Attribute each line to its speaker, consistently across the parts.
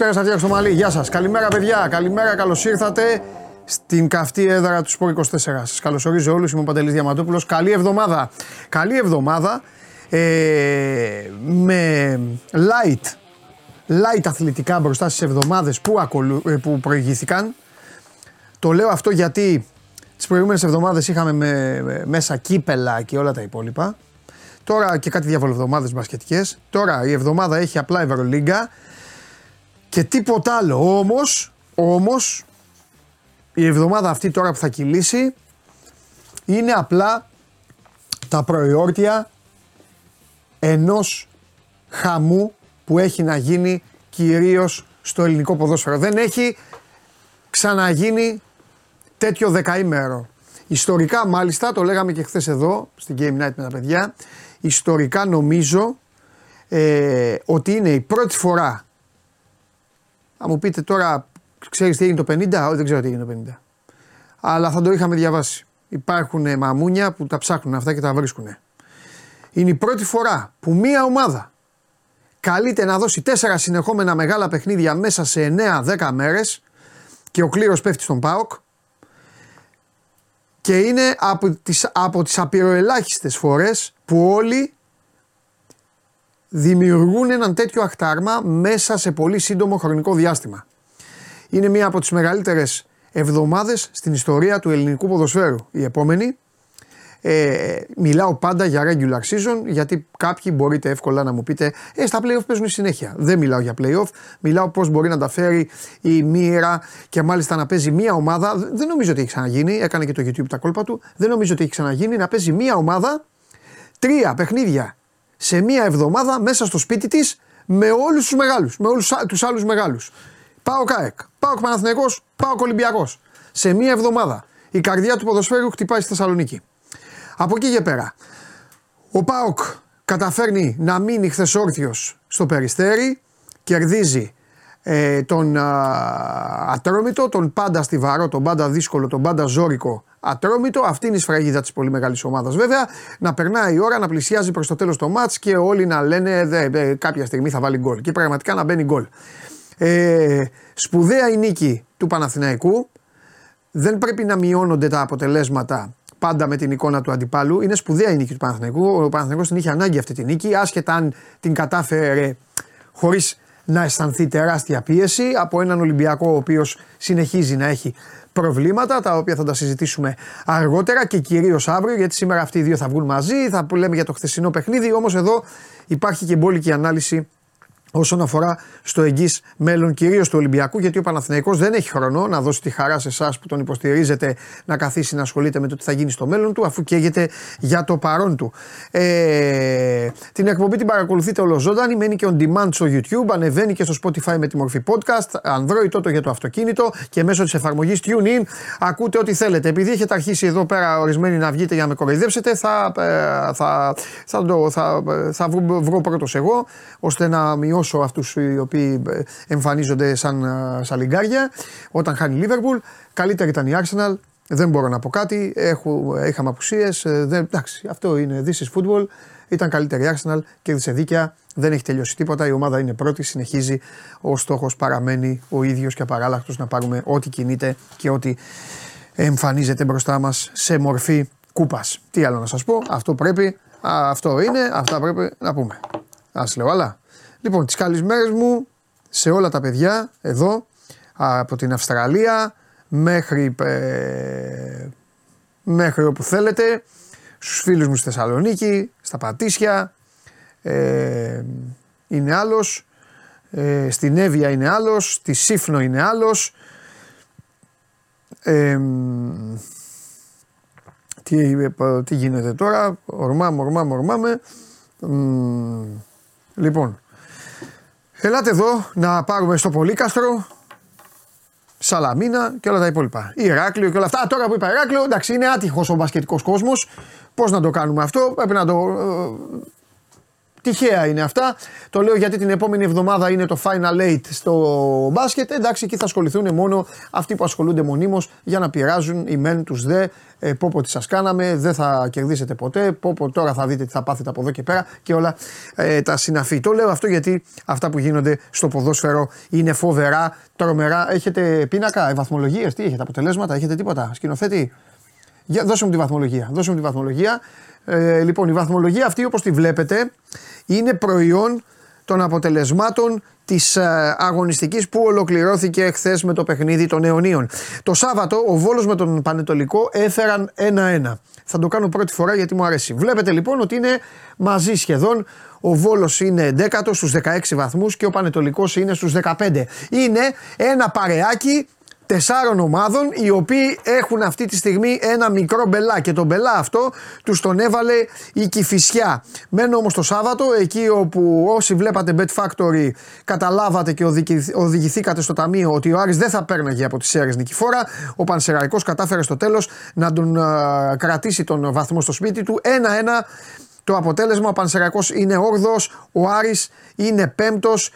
Speaker 1: Οπ, ξέρω στα στο μαλλί. Γεια σας. Καλημέρα, παιδιά. Καλημέρα, καλώς ήρθατε στην καυτή έδρα του Σπορ 24. Σας καλωσορίζω όλους. Είμαι ο Παντελής Διαμαντούπουλος. Καλή εβδομάδα. Καλή εβδομάδα. Ε, με light, light αθλητικά μπροστά στις εβδομάδες που, ακολου, ε, που προηγήθηκαν. Το λέω αυτό γιατί τις προηγούμενες εβδομάδες είχαμε με, με, μέσα κύπελα και όλα τα υπόλοιπα. Τώρα και κάτι διαβολοβδομάδες μπασκετικές. Τώρα η εβδομάδα έχει απλά Ευρωλίγκα και τίποτα άλλο. Όμως, όμως, η εβδομάδα αυτή τώρα που θα κυλήσει είναι απλά τα προϊόρτια ενός χαμού που έχει να γίνει κυρίως στο ελληνικό ποδόσφαιρο. Δεν έχει ξαναγίνει τέτοιο δεκαήμερο. Ιστορικά μάλιστα, το λέγαμε και χθες εδώ στην Game Night με τα παιδιά, ιστορικά νομίζω ε, ότι είναι η πρώτη φορά θα μου πείτε τώρα, ξέρεις τι έγινε το 50, όχι δεν ξέρω τι έγινε το 50. Αλλά θα το είχαμε διαβάσει. Υπάρχουν μαμούνια που τα ψάχνουν αυτά και τα βρίσκουν. Είναι η πρώτη φορά που μία ομάδα καλείται να δώσει τέσσερα συνεχόμενα μεγάλα παιχνίδια μέσα σε 9-10 μέρες και ο κλήρος πέφτει στον ΠΑΟΚ και είναι από τις, από τις απειροελάχιστες φορές που όλοι δημιουργούν έναν τέτοιο αχτάρμα μέσα σε πολύ σύντομο χρονικό διάστημα. Είναι μία από τις μεγαλύτερες εβδομάδες στην ιστορία του ελληνικού ποδοσφαίρου. Η επόμενη, ε, μιλάω πάντα για regular season γιατί κάποιοι μπορείτε εύκολα να μου πείτε ε, στα playoff παίζουν συνέχεια. Δεν μιλάω για playoff, μιλάω πώς μπορεί να τα φέρει η μοίρα και μάλιστα να παίζει μία ομάδα. Δεν νομίζω ότι έχει ξαναγίνει, έκανε και το YouTube τα κόλπα του. Δεν νομίζω ότι έχει ξαναγίνει να παίζει μία ομάδα τρία παιχνίδια σε μία εβδομάδα μέσα στο σπίτι της με όλους τους μεγάλους, με όλους τους άλλου μεγάλους. Πάω ΚΑΕΚ, πάω Παναθυνιακό, πάω Ολυμπιακό. Σε μία εβδομάδα. Η καρδιά του ποδοσφαίρου χτυπάει στη Θεσσαλονίκη. Από εκεί και πέρα. Ο Πάοκ καταφέρνει να μείνει χθε όρθιο στο περιστέρι, κερδίζει ε, τον α, Ατρόμητο, τον πάντα στιβαρό, τον πάντα δύσκολο, τον πάντα ζώρικο Ατρόμητο. Αυτή είναι η σφραγίδα της πολύ μεγάλης ομάδας βέβαια. Να περνάει η ώρα, να πλησιάζει προς το τέλος το μάτς και όλοι να λένε δε, κάποια στιγμή θα βάλει γκολ. Και πραγματικά να μπαίνει γκολ. Ε, σπουδαία η νίκη του Παναθηναϊκού. Δεν πρέπει να μειώνονται τα αποτελέσματα πάντα με την εικόνα του αντιπάλου. Είναι σπουδαία η νίκη του Παναθηναϊκού. Ο Παναθηναϊκός την είχε ανάγκη αυτή τη νίκη, άσχετα αν την κατάφερε χωρίς να αισθανθεί τεράστια πίεση από έναν Ολυμπιακό ο οποίος συνεχίζει να έχει προβλήματα τα οποία θα τα συζητήσουμε αργότερα και κυρίως αύριο γιατί σήμερα αυτοί οι δύο θα βγουν μαζί, θα λέμε για το χθεσινό παιχνίδι. Όμως εδώ υπάρχει και μπόλικη ανάλυση όσον αφορά στο εγγύς μέλλον κυρίως του Ολυμπιακού, γιατί ο Παναθηναϊκός δεν έχει χρόνο να δώσει τη χαρά σε εσάς που τον υποστηρίζετε να καθίσει να ασχολείται με το τι θα γίνει στο μέλλον του, αφού καίγεται για το παρόν του. Ε, την εκπομπή την παρακολουθείτε ολοζώντανη, μένει και on demand στο YouTube, ανεβαίνει και στο Spotify με τη μορφή podcast, Android τότε για το αυτοκίνητο και μέσω της εφαρμογής TuneIn ακούτε ό,τι θέλετε. Επειδή έχετε αρχίσει εδώ πέρα ορισμένοι να βγείτε για να με κοροϊδέψετε, θα, ε, θα, θα, θα, θα, θα βρω πρώτος εγώ, ώστε να μειώσω όσο αυτούς οι οποίοι ε, εμφανίζονται σαν ε, σαλιγκάρια όταν χάνει η Λίβερπουλ. Καλύτερη ήταν η Arsenal. Δεν μπορώ να πω κάτι. Έχω, είχαμε απουσίες. Ε, εντάξει, αυτό είναι. This is football. Ήταν καλύτερη η Arsenal, κέρδισε δίκαια. Δεν έχει τελειώσει τίποτα. Η ομάδα είναι πρώτη. Συνεχίζει. Ο στόχος παραμένει ο ίδιος και απαράλλαχτο να πάρουμε ό,τι κινείται και ό,τι εμφανίζεται μπροστά μας σε μορφή κούπας. Τι άλλο να σας πω. Αυτό πρέπει. αυτό είναι. Αυτά πρέπει να πούμε. Α λέω άλλα. Λοιπόν, τις καλησμέρες μου σε όλα τα παιδιά εδώ από την Αυστραλία μέχρι, ε, μέχρι όπου θέλετε στους φίλους μου στη Θεσσαλονίκη, στα Πατήσια ε, είναι άλλος ε, στην Εύβοια είναι άλλος, στη Σύφνο είναι άλλος ε, τι, τι γίνεται τώρα, ορμάμε, ορμάμε, ορμάμε. λοιπόν, Ελάτε εδώ να πάρουμε στο Πολύκαστρο, Σαλαμίνα και όλα τα υπόλοιπα. Ηράκλειο και όλα αυτά. Τώρα που είπα Ηράκλειο, εντάξει, είναι άτυχος ο μπασκετικός κόσμος. Πώς να το κάνουμε αυτό, πρέπει να το. Ε, Τυχαία είναι αυτά. Το λέω γιατί την επόμενη εβδομάδα είναι το Final Eight στο μπάσκετ. Εντάξει, εκεί θα ασχοληθούν μόνο αυτοί που ασχολούνται μονίμως για να πειράζουν οι μεν τους δε. Ε, πω πω τι σας κάναμε, δεν θα κερδίσετε ποτέ. Πω πω τώρα θα δείτε τι θα πάθετε από εδώ και πέρα και όλα ε, τα συναφή. Το λέω αυτό γιατί αυτά που γίνονται στο ποδόσφαιρο είναι φοβερά, τρομερά. Έχετε πίνακα, βαθμολογίες, τι έχετε, αποτελέσματα, έχετε τίποτα, σκηνοθέτη; Για, δώσε μου τη βαθμολογία. Δώσε μου τη βαθμολογία. Ε, λοιπόν, η βαθμολογία αυτή όπως τη βλέπετε είναι προϊόν των αποτελεσμάτων της ε, αγωνιστικής που ολοκληρώθηκε χθες με το παιχνίδι των αιωνίων. Το Σάββατο ο Βόλος με τον Πανετολικό έφεραν 1-1. Θα το κάνω πρώτη φορά γιατί μου αρέσει. Βλέπετε λοιπόν ότι είναι μαζί σχεδόν. Ο Βόλος είναι 11 στους 16 βαθμούς και ο Πανετολικός είναι στους 15. Είναι ένα παρεάκι τεσσάρων ομάδων οι οποίοι έχουν αυτή τη στιγμή ένα μικρό μπελά και το μπελά αυτό τους τον έβαλε η Κηφισιά. Μένω όμως το Σάββατο εκεί όπου όσοι βλέπατε Bet Factory καταλάβατε και οδηγηθήκατε στο ταμείο ότι ο Άρης δεν θα πέρναγε από τις αίρες νικηφόρα. Ο Πανσεραϊκός κατάφερε στο τέλος να τον κρατήσει τον βαθμό στο σπίτι του. Ένα-ένα το αποτέλεσμα ο Πανσεραϊκός είναι 8 ο Άρης είναι πέμπτος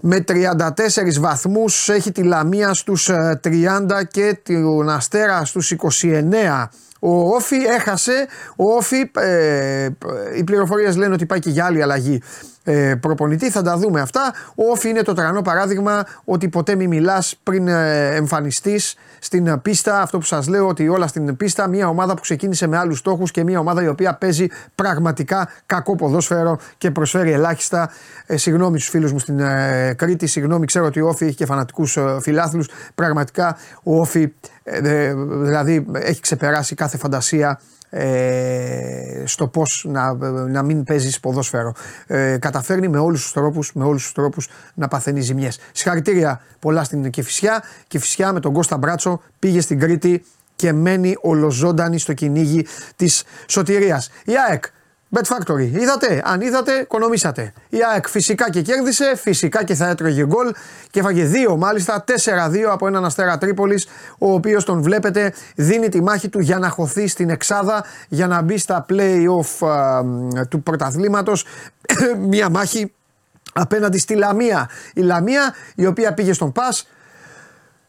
Speaker 1: με 34 βαθμούς έχει τη Λαμία στους 30 ε, και την Αστέρα στους 29. Ο Όφη έχασε, ο Όφη, ε, οι πληροφορίες λένε ότι πάει και για άλλη αλλαγή ε, προπονητή, θα τα δούμε αυτά. Ο Όφη είναι το τρανό παράδειγμα ότι ποτέ μη μιλάς πριν ε, εμφανιστείς στην πίστα. Αυτό που σας λέω ότι όλα στην πίστα, μια ομάδα που ξεκίνησε με άλλους στόχους και μια ομάδα η οποία παίζει πραγματικά κακό ποδόσφαιρο και προσφέρει ελάχιστα. Ε, συγγνώμη στους φίλους μου στην ε, Κρήτη, συγγνώμη ξέρω ότι ο Όφη έχει και φανατικούς ε, φιλάθλους. Πραγματικά ο Όφη ε, δηλαδή έχει ξεπεράσει κάθε φαντασία ε, στο πώς να, να μην παίζεις ποδόσφαιρο. Ε, καταφέρνει με όλους τους τρόπους με όλους τους τρόπους να παθαίνει ζημιές. Συγχαρητήρια πολλά στην Κεφισιά. Κεφισιά με τον Κώστα Μπράτσο πήγε στην Κρήτη και μένει ολοζώντανη στο κυνήγι της σωτηρίας. Η ΑΕΚ Bet Factory. Είδατε, αν είδατε, οικονομήσατε. Η ΑΕΚ φυσικά και κέρδισε, φυσικά και θα έτρωγε γκολ και έφαγε δύο μάλιστα, 4-2 από έναν αστέρα Τρίπολης, ο οποίος τον βλέπετε δίνει τη μάχη του για να χωθεί στην Εξάδα, για να μπει στα play-off του πρωταθλήματος. Μια μάχη απέναντι στη Λαμία. Η Λαμία η οποία πήγε στον Πας,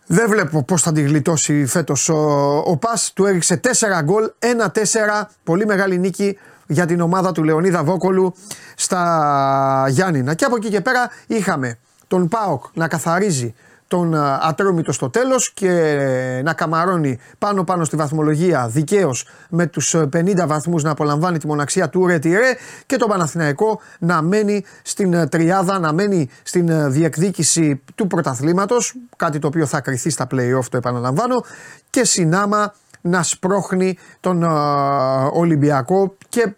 Speaker 1: δεν βλέπω πώς θα τη γλιτώσει φέτος ο, ο Πας. Του έριξε 4 γκολ, 1-4. Πολύ μεγάλη νίκη για την ομάδα του Λεωνίδα Βόκολου στα Γιάννηνα. Και από εκεί και πέρα είχαμε τον Πάοκ να καθαρίζει τον Ατρόμητο στο τέλος και να καμαρώνει πάνω πάνω στη βαθμολογία δικαίως με τους 50 βαθμούς να απολαμβάνει τη μοναξία του Ρετιρέ και τον Παναθηναϊκό να μένει στην τριάδα, να μένει στην διεκδίκηση του πρωταθλήματος κάτι το οποίο θα κρυθεί στα play-off το επαναλαμβάνω και συνάμα να σπρώχνει τον Ολυμπιακό και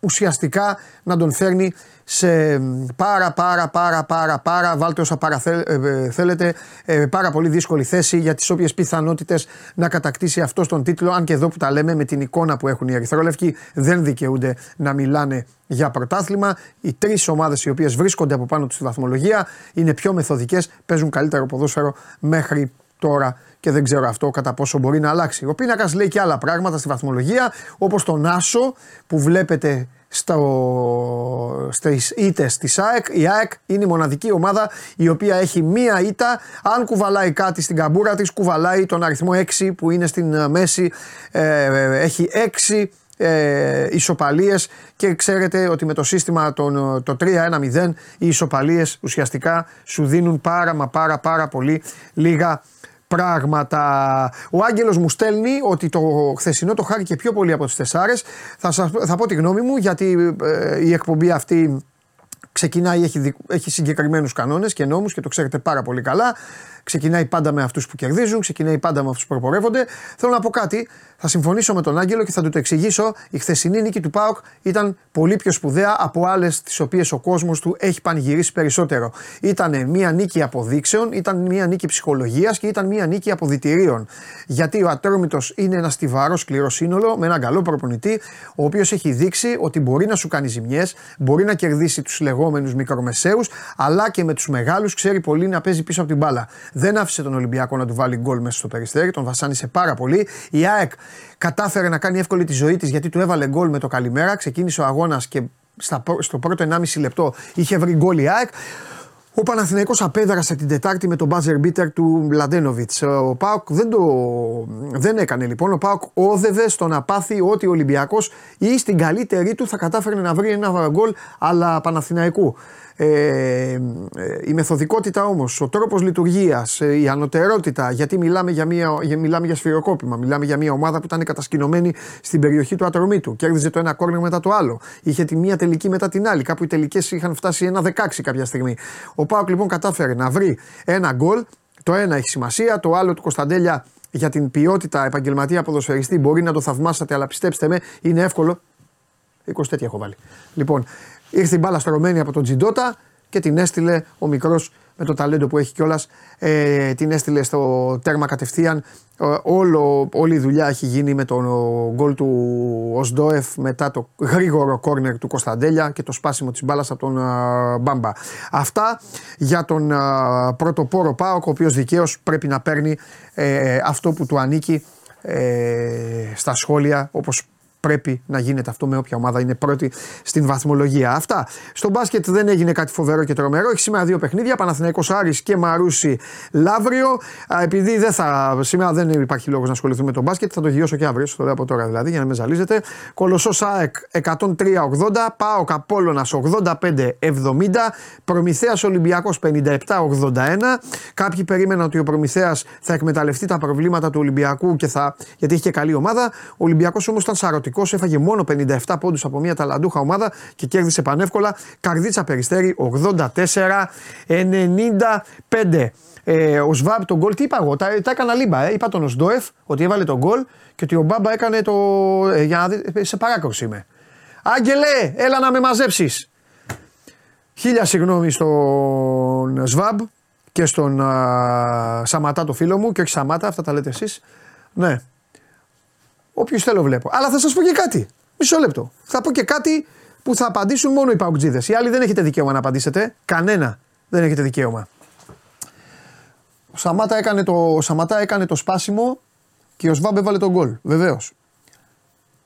Speaker 1: ουσιαστικά να τον φέρνει σε πάρα πάρα πάρα πάρα πάρα βάλτε όσα πάρα ε, ε, θέλετε ε, πάρα πολύ δύσκολη θέση για τις όποιες πιθανότητες να κατακτήσει αυτό τον τίτλο αν και εδώ που τα λέμε με την εικόνα που έχουν οι Ερυθρόλευκοι δεν δικαιούνται να μιλάνε για πρωτάθλημα. Οι τρεις ομάδες οι οποίες βρίσκονται από πάνω τους στη βαθμολογία είναι πιο μεθοδικές, παίζουν καλύτερο ποδόσφαιρο μέχρι τώρα και δεν ξέρω αυτό κατά πόσο μπορεί να αλλάξει. Ο πίνακας λέει και άλλα πράγματα στη βαθμολογία, όπως τον Άσο που βλέπετε στο, στις ήττες της ΑΕΚ. Η ΑΕΚ είναι η μοναδική ομάδα η οποία έχει μία ήττα. Αν κουβαλάει κάτι στην καμπούρα της, κουβαλάει τον αριθμό 6 που είναι στην ε, μέση. Ε, έχει 6 ε, ισοπαλίες και ξέρετε ότι με το σύστημα τον, το 3-1-0 οι ισοπαλίες ουσιαστικά σου δίνουν πάρα μα πάρα πάρα πολύ λίγα πράγματα. Ο Άγγελος μου στέλνει ότι το χθεσινό το χάρηκε πιο πολύ από τις τεσσάρες. Θα, θα πω τη γνώμη μου γιατί ε, η εκπομπή αυτή ξεκινάει, έχει, έχει συγκεκριμένους κανόνες και νόμους και το ξέρετε πάρα πολύ καλά. Ξεκινάει πάντα με αυτούς που κερδίζουν, ξεκινάει πάντα με αυτούς που προπορεύονται. Θέλω να πω κάτι. Θα συμφωνήσω με τον Άγγελο και θα του το εξηγήσω. Η χθεσινή νίκη του Πάοκ ήταν πολύ πιο σπουδαία από άλλες τις οποίες ο κόσμος του έχει πανηγυρίσει περισσότερο. Ήταν μια νίκη αποδείξεων, ήταν μια νίκη ψυχολογίας και ήταν μια νίκη αποδητηρίων. Γιατί ο Ατρόμητος είναι ένα στιβαρό σκληρό σύνολο με έναν καλό προπονητή, ο οποίος έχει δείξει ότι μπορεί να σου κάνει ζημιές, μπορεί να κερδίσει τους λεγόμενους μικρομεσαίους, αλλά και με τους μεγάλους ξέρει πολύ να παίζει πίσω από την μπάλα. Δεν άφησε τον Ολυμπιακό να του βάλει γκολ μέσα στο περιστέρι, τον βασάνισε πάρα πολύ. Η ΑΕΚ κατάφερε να κάνει εύκολη τη ζωή της γιατί του έβαλε γκολ με το καλημέρα. Ξεκίνησε ο αγώνας και στα, στο πρώτο 1,5 λεπτό είχε βρει γκολ η ΑΕΚ. Ο Παναθηναϊκός απέδρασε την Τετάρτη με τον buzzer beater του Μλαντένοβιτ. Ο Πάοκ δεν, το, δεν έκανε λοιπόν. Ο Πάοκ όδευε στο να πάθει ότι ο Ολυμπιακός ή στην καλύτερη του θα κατάφερε να βρει ένα γκολ αλλά Παναθηναϊκού. Ε, ε, η μεθοδικότητα όμως, ο τρόπος λειτουργίας, ε, η ανωτερότητα, γιατί μιλάμε για, μια, μιλάμε για σφυροκόπημα, μιλάμε για μια ομάδα που ήταν κατασκηνωμένη στην περιοχή του ατρομή του. Κέρδιζε το ένα κόρνερ μετά το άλλο. Είχε τη μία τελική μετά την άλλη. Κάπου οι τελικές είχαν φτάσει ένα 16 κάποια στιγμή. Ο Πάοκ λοιπόν κατάφερε να βρει ένα γκολ. Το ένα έχει σημασία, το άλλο του Κωνσταντέλια για την ποιότητα επαγγελματία ποδοσφαιριστή μπορεί να το θαυμάσατε, αλλά πιστέψτε με, είναι εύκολο. 20 τέτοια έχω βάλει. Λοιπόν, Ήρθε η μπάλα στρωμένη από τον Τζιντότα και την έστειλε ο μικρός με το ταλέντο που έχει κιόλας. Ε, την έστειλε στο τέρμα κατευθείαν. Ε, όλο, όλη η δουλειά έχει γίνει με τον γκολ του Οσντόεφ μετά το γρήγορο κόρνερ του Κωνσταντέλια και το σπάσιμο της μπάλας από τον uh, Μπάμπα. Αυτά για τον uh, πρωτοπόρο Πάοκ ο οποίος δικαίως πρέπει να παίρνει ε, αυτό που του ανήκει στα σχόλια όπως πρέπει να γίνεται αυτό με όποια ομάδα είναι πρώτη στην βαθμολογία. Αυτά. Στο μπάσκετ δεν έγινε κάτι φοβερό και τρομερό. Έχει σήμερα δύο παιχνίδια. Παναθηναϊκός Άρης και Μαρούσι Λαύριο. Επειδή δεν θα, σήμερα δεν υπάρχει λόγος να ασχοληθούμε με το μπάσκετ, θα το γυρίσω και αύριο. Στο λέω από τώρα δηλαδή για να με ζαλίζετε. Κολοσσός ΑΕΚ 103-80. Πάο Καπόλωνα 85-70. Προμηθέας Ολυμπιακός 57-81. Κάποιοι περίμεναν ότι ο Προμηθέας θα εκμεταλλευτεί τα προβλήματα του Ολυμπιακού και θα, γιατί είχε καλή ομάδα. Ο Ολυμπιακός όμως ήταν σαρωτικός έφαγε μόνο 57 πόντους από μια ταλαντούχα ομάδα και κέρδισε πανεύκολα. Καρδίτσα περιστέρη 84-95. Ε, ο Σβάμπ τον γκολ, τι είπα εγώ, τα, τα έκανα λίμπα. Ε. Είπα τον Οσντόεφ ότι έβαλε τον γκολ και ότι ο Μπάμπα έκανε το. Ε, για να δει, ε, σε παράκοψη είμαι. Άγγελε, έλα να με μαζέψεις. Χίλια συγγνώμη στον Σβάμπ και στον α, Σαματά το φίλο μου και όχι Σαμάτα, αυτά τα λέτε εσείς. Ναι, Όποιους θέλω βλέπω. Αλλά θα σας πω και κάτι. Μισό λεπτό. Θα πω και κάτι που θα απαντήσουν μόνο οι παουτζίδες. Οι άλλοι δεν έχετε δικαίωμα να απαντήσετε. Κανένα δεν έχετε δικαίωμα. Ο Σαμάτα έκανε το, ο Σαματά έκανε το σπάσιμο και ο Σβάμπ έβαλε τον γκολ. Βεβαίως.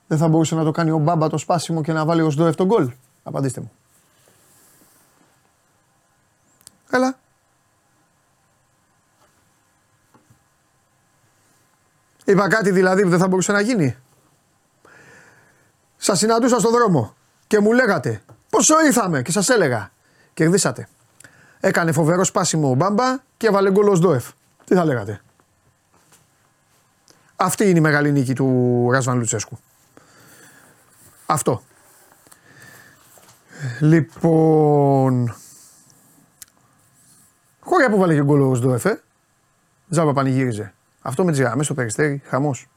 Speaker 1: Δεν θα μπορούσε να το κάνει ο Μπάμπα το σπάσιμο και να βάλει ο Σδόεφ τον γκολ. Απαντήστε μου. Έλα. Είπα κάτι δηλαδή που δεν θα μπορούσε να γίνει. Σας συναντούσα στον δρόμο και μου λέγατε πόσο ήρθαμε και σας έλεγα. Κερδίσατε. Έκανε φοβερό σπάσιμο ο Μπάμπα και έβαλε γκολ Ντόεφ. Τι θα λέγατε. Αυτή είναι η μεγάλη νίκη του Ράσβαν Λουτσέσκου. Αυτό. Λοιπόν. Χώρια που βάλε και γκολ ο Σντόεφ, ε. Τζάμπα πανηγύριζε. Αυτό με τι γραμμέ στο περιστέρι, χαμός.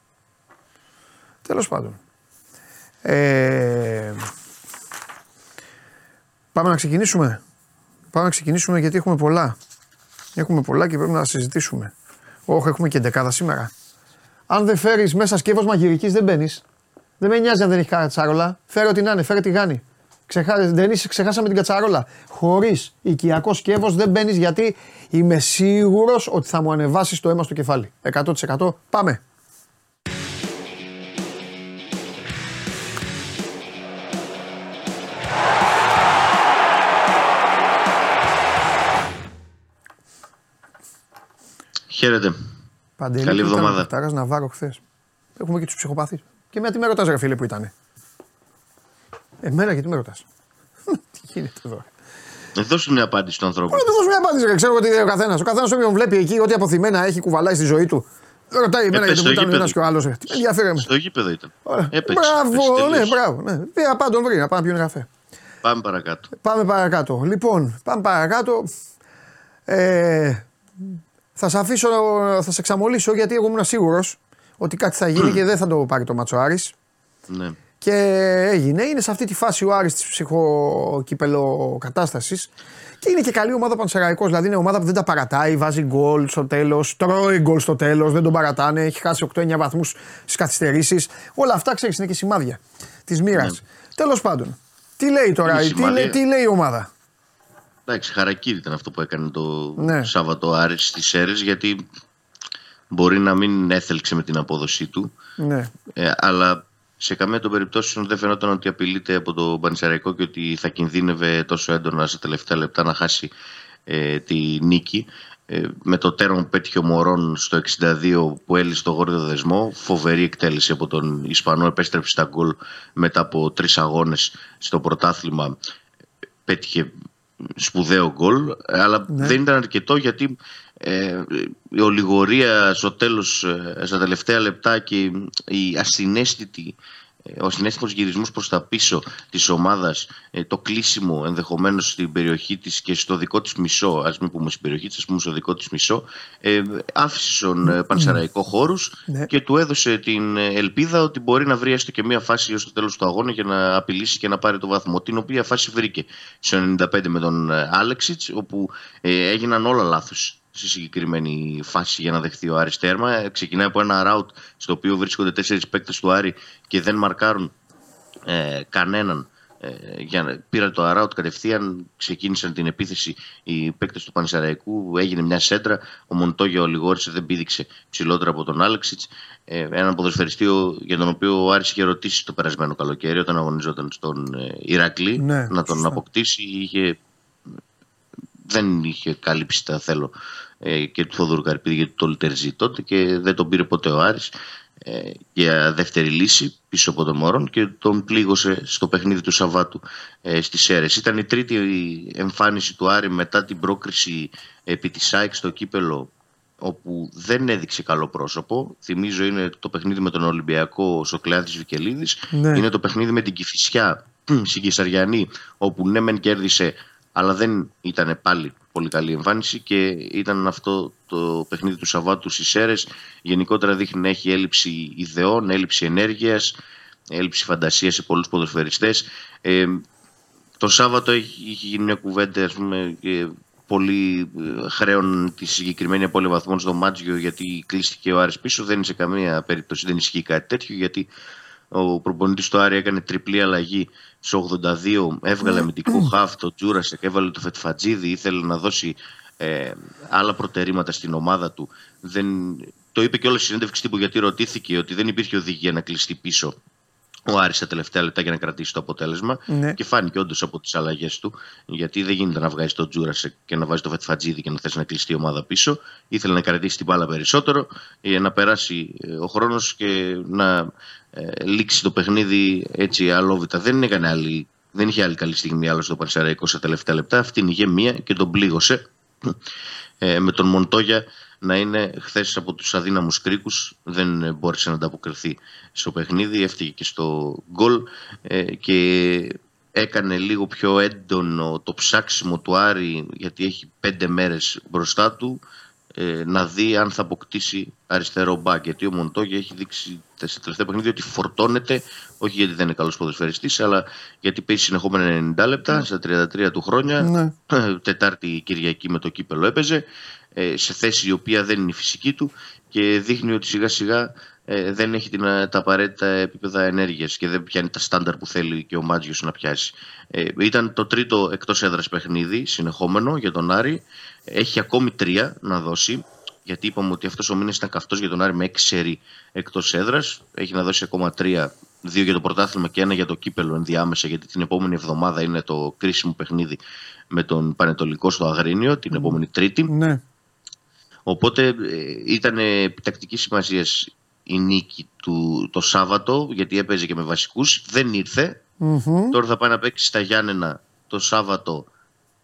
Speaker 1: Τέλος πάντων. Ε, πάμε να ξεκινήσουμε. Πάμε να ξεκινήσουμε γιατί έχουμε πολλά. Έχουμε πολλά και πρέπει να συζητήσουμε. Όχι, έχουμε και δεκάδα σήμερα. Αν δεν φέρεις μέσα σκεύος μαγειρικής, δεν μπαίνεις. Δεν με νοιάζει αν δεν έχει κατσαρόλα. Φέρε ό,τι να είναι, φέρε τη γάνη. Ξεχά, δεν είσαι, ξεχάσαμε την κατσαρόλα. Χωρίς οικιακό σκεύος δεν μπαίνεις γιατί είμαι σίγουρος ότι θα μου ανεβάσεις το αίμα στο κεφάλι. 100% πάμε.
Speaker 2: Χαίρετε. Παντελή, Καλή εβδομάδα.
Speaker 1: Τάρα να βάρω χθες; Έχουμε και τους ψυχοπαθείς. Και με τι με ρωτάς, ρε φίλε, που ήταν. Εμένα γιατί με ρωτάς; Τι γίνεται εδώ;
Speaker 2: Δεν δώσω μια απάντηση στον ανθρώπου.
Speaker 1: Δεν δώσω μια απάντηση. Ξέρω ότι ο καθένας. Ο καθένας όποιον βλέπει εκεί, ό,τι αποθυμένα έχει κουβαλάει στη ζωή του. Ρωτάει εμένα γιατί μου ήταν ένας και ο άλλος. Τι ενδιαφέρον.
Speaker 2: Στο γήπεδο ήταν.
Speaker 1: Μπράβο, ναι, μπράβο. Ναι. Πήγα πάντων βρει να πάμε να πιούμε καφέ.
Speaker 2: Πάμε παρακάτω.
Speaker 1: Πάμε παρακάτω. Λοιπόν, πάμε παρακάτω. Ε, θα σε αφήσω, θα σε εξαμολύσω γιατί εγώ ήμουν σίγουρος ότι κάτι θα γίνει και δεν θα το πάρει το Ματσοάρης.
Speaker 2: Ναι.
Speaker 1: Και έγινε. Είναι σε αυτή τη φάση ο Άρης της ψυχοκατάσταση. Και είναι και καλή ομάδα Πανσεραϊκός, δηλαδή είναι ομάδα που δεν τα παρατάει, βάζει γκολ στο τέλος, τρώει γκολ στο τέλος, δεν τον παρατάνε, έχει χάσει 8-9 βαθμούς στις καθυστερήσεις. Όλα αυτά ξέρεις είναι και σημάδια της μοίρας. Ναι. Τέλος πάντων, τι λέει τώρα, τι λέει, τι λέει η ομάδα;
Speaker 2: Εντάξει, χαρακτήρι ήταν αυτό που έκανε το ναι. Σάββατο Άρης στις Σέρες γιατί μπορεί να μην έθελξε με την απόδοσή του
Speaker 1: ναι.
Speaker 2: ε, αλλά σε καμία των περιπτώσεων δεν φαινόταν ότι απειλείται από το Πανισαραϊκό και ότι θα κινδύνευε τόσο έντονα στα τελευταία λεπτά να χάσει ε, τη νίκη. Ε, με το τέρμα που πέτυχε ο Μωρόν στο 62 που έλυσε το γόρδιο δεσμό. Φοβερή εκτέλεση από τον Ισπανό. Επέστρεψε στα γκολ μετά από τρεις αγώνες στο πρωτάθλημα. Πέτυχε σπουδαίο γκολ. Αλλά ναι. δεν ήταν αρκετό γιατί ε, η ολιγορία στο τέλος, ε, στα τελευταία λεπτά και η ασυναίσθητη ο συνέστημος γυρισμός προς τα πίσω της ομάδας, ε, το κλείσιμο ενδεχομένως στην περιοχή της και στο δικό της μισό, ας μην πούμε στην περιοχή της, ας πούμε στο δικό της μισό, ε, άφησε στον ε, Πανσεραϊκό χώρους ναι. και του έδωσε την ελπίδα ότι μπορεί να βρει έστω και μία φάση ως το τέλος του αγώνα για να απειλήσει και να πάρει το βαθμό, την οποία φάση βρήκε στο 95 με τον Άλεξιτς, όπου έγιναν όλα λάθος στη συγκεκριμένη φάση για να δεχθεί ο Άρης τέρμα. Ε, ξεκινάει από ένα ράουτ στο οποίο βρίσκονται τέσσερις παίκτες του Άρη και δεν μαρκάρουν ε, κανέναν. Ε, για, πήραν το αράουτ κατευθείαν, ξεκίνησαν την επίθεση οι παίκτες του Πανσεραϊκού. Έγινε μια σέντρα. Ο Μοντόγια ο Λιγόρισε δεν πήδηξε ψηλότερα από τον Άλεξιτς. Ε, έναν ποδοσφαιριστή για τον οποίο ο Άρης είχε ρωτήσει το περασμένο καλοκαίρι όταν αγωνιζόταν στον ε, Ηρακλή ναι, να τον αποκτήσει. Είχε, δεν είχε καλύψει τα θέλω ε, και του Θοδωρού Καρπίδη γιατί το Λιτερζή τότε και δεν τον πήρε ποτέ ο Άρης ε, για δεύτερη λύση πίσω από τον Μωρόν και τον πλήγωσε στο παιχνίδι του Σαββάτου ε, στις Σέρες. Ήταν η τρίτη εμφάνιση του Άρη μετά την πρόκριση επί της ΣΑΕΚ στο κύπελο όπου δεν έδειξε καλό πρόσωπο. Θυμίζω είναι το παιχνίδι με τον Ολυμπιακό Σοκλεάδης Βικελίδης. Ναι. Είναι το παιχνίδι με την Κηφισιά στην Κεσαριανή όπου ναι μεν κέρδισε αλλά δεν ήταν πάλι πολύ καλή εμφάνιση και ήταν αυτό το παιχνίδι του Σαββάτου στις Σέρες. Γενικότερα δείχνει να έχει έλλειψη ιδεών, έλλειψη ενέργειας, έλλειψη φαντασίας σε πολλούς ποδοσφαιριστές. Ε, το Σάββατο έχει, έχει γίνει μια κουβέντα ας πούμε, πολύ ε, χρέων της συγκεκριμένη απώλεια βαθμών στο Μάτζιο γιατί κλείστηκε ο Άρης πίσω. Δεν είναι σε καμία περίπτωση, δεν ισχύει κάτι τέτοιο γιατί ο προπονητής του Άρη έκανε τριπλή αλλαγή στο 82, έβγαλε αμυντικό χαφ, το Τζούρασεκ, έβαλε το Φετφατζίδη, ήθελε να δώσει ε, άλλα προτερήματα στην ομάδα του. Δεν, το είπε και όλη η συνέντευξη τύπου γιατί ρωτήθηκε ότι δεν υπήρχε οδηγία να κλειστεί πίσω ο Άρης τα τελευταία λεπτά για να κρατήσει το αποτέλεσμα. Ναι. Και φάνηκε όντως από τις αλλαγές του, γιατί δεν γίνεται να βγάζει τον Τζούρασεκ και να βάζει το Φετφατζίδη και να θες να κλειστεί η ομάδα πίσω. Ήθελε να κρατήσει την μπάλα περισσότερο για να περάσει ε, ο χρόνος και να ε, λήξει το παιχνίδι έτσι αλόβητα. Δεν έκανε άλλη, δεν είχε άλλη καλή στιγμή άλλο στο Πανσεραϊκό στα τελευταία λεπτά. Αυτήν είχε μία και τον πλήγωσε ε, με τον Μοντόγια να είναι χθες από τους αδύναμους κρίκους. Δεν μπόρεσε να ανταποκριθεί στο παιχνίδι. Έφτυγε και στο γκολ ε, και έκανε λίγο πιο έντονο το ψάξιμο του Άρη γιατί έχει πέντε μέρες μπροστά του ε, να δει αν θα αποκτήσει αριστερό μπακ. Γιατί ο Μοντόγια έχει δείξει στα τελευταία παιχνίδια ότι φορτώνεται, όχι γιατί δεν είναι καλός ποδοσφαιριστής, αλλά γιατί παίζει συνεχόμενα 90 λεπτά ναι. στα 33 του χρόνια. Ναι. Τετάρτη Κυριακή με το κύπελο έπαιζε, ε, σε θέση η οποία δεν είναι η φυσική του και δείχνει ότι σιγά σιγά ε, δεν έχει την, τα απαραίτητα επίπεδα ενέργειας και δεν πιάνει τα στάνταρ που θέλει και ο Μάτζιος να πιάσει. Ε, ήταν το τρίτο εκτός έδρας παιχνίδι συνεχόμενο για τον Άρη. Έχει ακόμη τρία να δώσει. Γιατί είπαμε ότι αυτός ο μήνας ήταν καυτός για τον Άρη με έξι σερή εκτός έδρας. Έχει να δώσει ακόμα τρία. Δύο για το πρωτάθλημα και ένα για το κύπελο ενδιάμεσα. Γιατί την επόμενη εβδομάδα είναι το κρίσιμο παιχνίδι με τον Πανετολικό στο Αγρίνιο, την επόμενη Τρίτη. Ναι. Οπότε ε, ήταν επιτακτική σημασίας η νίκη του το Σάββατο, γιατί έπαιζε και με βασικούς, δεν ηρθε Τώρα θα πάει να παίξει στα Γιάννενα το Σάββατο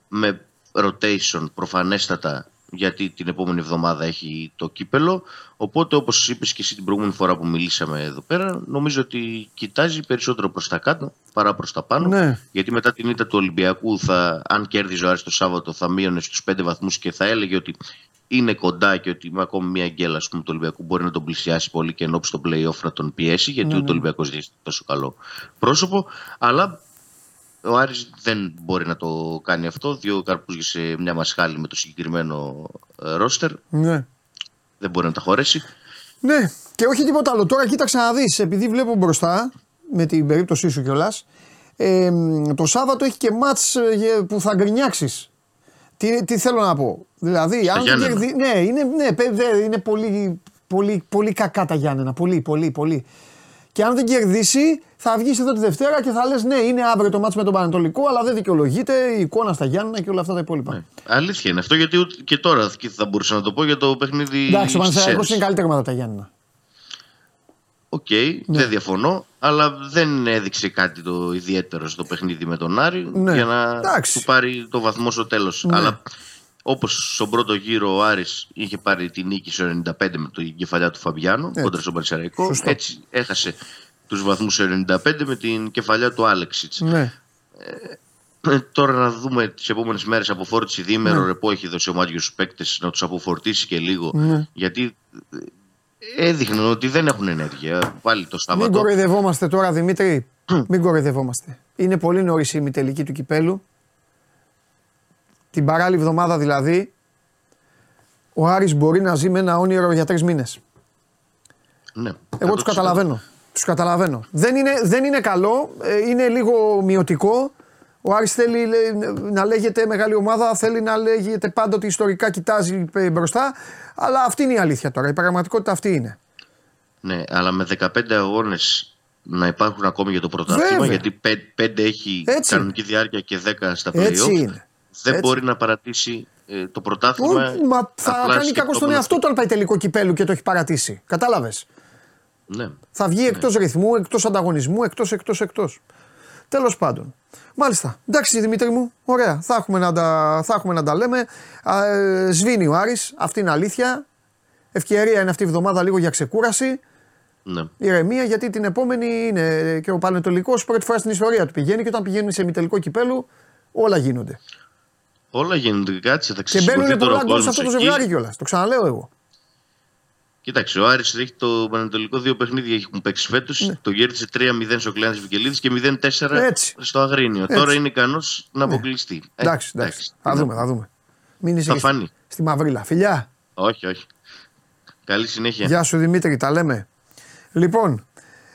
Speaker 2: με rotation προφανέστατα γιατί την επόμενη εβδομάδα έχει το κύπελο. Οπότε όπως είπες και εσύ την προηγούμενη φορά που μιλήσαμε εδώ πέρα, νομίζω ότι κοιτάζει περισσότερο προς τα κάτω παρά προς τα πάνω. Ναι. Γιατί μετά την ήττα του Ολυμπιακού, θα, αν κέρδιζε ο Άρης το Σάββατο, θα μείωνε στους πέντε βαθμούς και θα έλεγε ότι είναι κοντά και ότι με ακόμη μια γκέλα του Ολυμπιακού μπορεί να τον πλησιάσει πολύ και ενώπιση στο playoff να τον πιέσει, γιατί ναι, ναι. ο Ολυμπιακός δεν έχει τόσο καλό πρόσωπο. Αλλά ο Άρης δεν μπορεί να το κάνει αυτό. Δύο καρπούζια σε μια μασχάλη με το συγκεκριμένο ρόστερ. Ναι. Δεν μπορεί να τα χωρέσει.
Speaker 1: Ναι, και όχι τίποτα άλλο. Τώρα κοίταξε να δεις, επειδή βλέπω μπροστά με την περίπτωσή σου κιόλας. Ε, το Σάββατο έχει και μάτς ε, που θα γκρινιάξεις. Τι, τι θέλω να πω. Δηλαδή, αν κερδί... ναι, είναι, ναι, είναι πολύ, πολύ, πολύ κακά τα Γιάννενα. Πολύ, πολύ, πολύ. Και αν δεν κερδίσει, θα βγεις εδώ τη Δευτέρα και θα λες: Ναι, είναι αύριο το ματς με τον Παναιτωλικό, αλλά δεν δικαιολογείται η εικόνα στα Γιάννενα και όλα αυτά τα υπόλοιπα. Ναι.
Speaker 2: Αλήθεια είναι αυτό, γιατί και τώρα θα μπορούσα να το πω για το παιχνίδι.
Speaker 1: Εντάξει, ο Παναιτωλικός είναι καλύτερα με τα Γιάννενα.
Speaker 2: OK, okay, ναι. δεν διαφωνώ, αλλά δεν έδειξε κάτι το ιδιαίτερο στο παιχνίδι με τον Άρη ναι. για να Εντάξει. του πάρει το βαθμό στο τέλος. Ναι. Αλλά Όπως στον πρώτο γύρο ο Άρης είχε πάρει τη νίκη στο 95 με την κεφαλιά του Φαμπιάνου κόντρα στον Παρσεραϊκό. Έτσι έχασε τους βαθμούς στο 95 με την κεφαλιά του Άλεξιτς. Ναι. Ε, τώρα να δούμε τις επόμενες μέρες αποφόρτιση διήμερο ναι. ρεπό έχει δώσει ο Μάτιο στους παίκτες να τους αποφορτήσει και λίγο. Ναι. Γιατί έδειχνε ότι δεν έχουν ενέργεια. Πάλι το Σταματό.
Speaker 1: Μην κοροϊδευόμαστε τώρα Δημήτρη. Μην κοροϊδευόμαστε. Είναι πολύ νωρίς η ημιτελική του κυπέλου την παράλληλη εβδομάδα δηλαδή, ο Άρης μπορεί να ζει με ένα όνειρο για τρεις μήνες.
Speaker 2: Ναι.
Speaker 1: Εγώ τους καταλαβαίνω. Τους καταλαβαίνω. Δεν είναι, δεν είναι καλό, ε, είναι λίγο μειωτικό. Ο Άρης θέλει να λέγεται μεγάλη ομάδα, θέλει να λέγεται πάντοτε ιστορικά κοιτάζει μπροστά. Αλλά αυτή είναι η αλήθεια τώρα. Η πραγματικότητα αυτή είναι.
Speaker 2: Ναι, αλλά με 15 αγώνες να υπάρχουν ακόμη για το πρωτάθλημα, γιατί 5 έχει Έτσι. κανονική διάρκεια και 10 στα πλοία. Έτσι είναι δεν Έτσι. μπορεί να παρατήσει ε, το πρωτάθλημα.
Speaker 1: μα θα κάνει κακό στον εαυτό του αν πάει τελικό κυπέλου και το έχει παρατήσει. Κατάλαβες;
Speaker 2: Ναι.
Speaker 1: Θα βγει ναι. εκτός ρυθμού, εκτός ανταγωνισμού, εκτός, εκτός, εκτός. Τέλος πάντων. Μάλιστα. Εντάξει Δημήτρη μου, ωραία. Θα έχουμε να τα, θα έχουμε να τα λέμε. Ε, σβήνει ο Άρης, αυτή είναι αλήθεια. Ευκαιρία είναι αυτή η εβδομάδα λίγο για ξεκούραση.
Speaker 2: Ναι.
Speaker 1: Ηρεμία γιατί την επόμενη είναι και ο Πανετολικός πρώτη φορά στην ιστορία του πηγαίνει και όταν πηγαίνει σε μη κυπέλου όλα γίνονται.
Speaker 2: Όλα γίνονται κάτι, θα
Speaker 1: Και μπαίνουν πολλά γκολ σε αυτό το ζευγάρι κιόλας. Το ξαναλέω εγώ.
Speaker 2: Κοίταξε, ο Άρης έχει το Πανατολικό δύο παιχνίδια έχουν παίξει φέτος. Ναι. Το γέρδισε 3-0 στο Κλειάντη Βικελίδης και 0-4 στο Αγρίνιο. Έτσι. Τώρα είναι ικανός να ναι. αποκλειστεί.
Speaker 1: Ε, εντάξει, εντάξει. Θα δούμε, θα δούμε. Μην είσαι θα φανεί. στη μαυρίλα. Φιλιά.
Speaker 2: Όχι, όχι. Καλή συνέχεια.
Speaker 1: Γεια σου Δημήτρη, τα λέμε. Λοιπόν,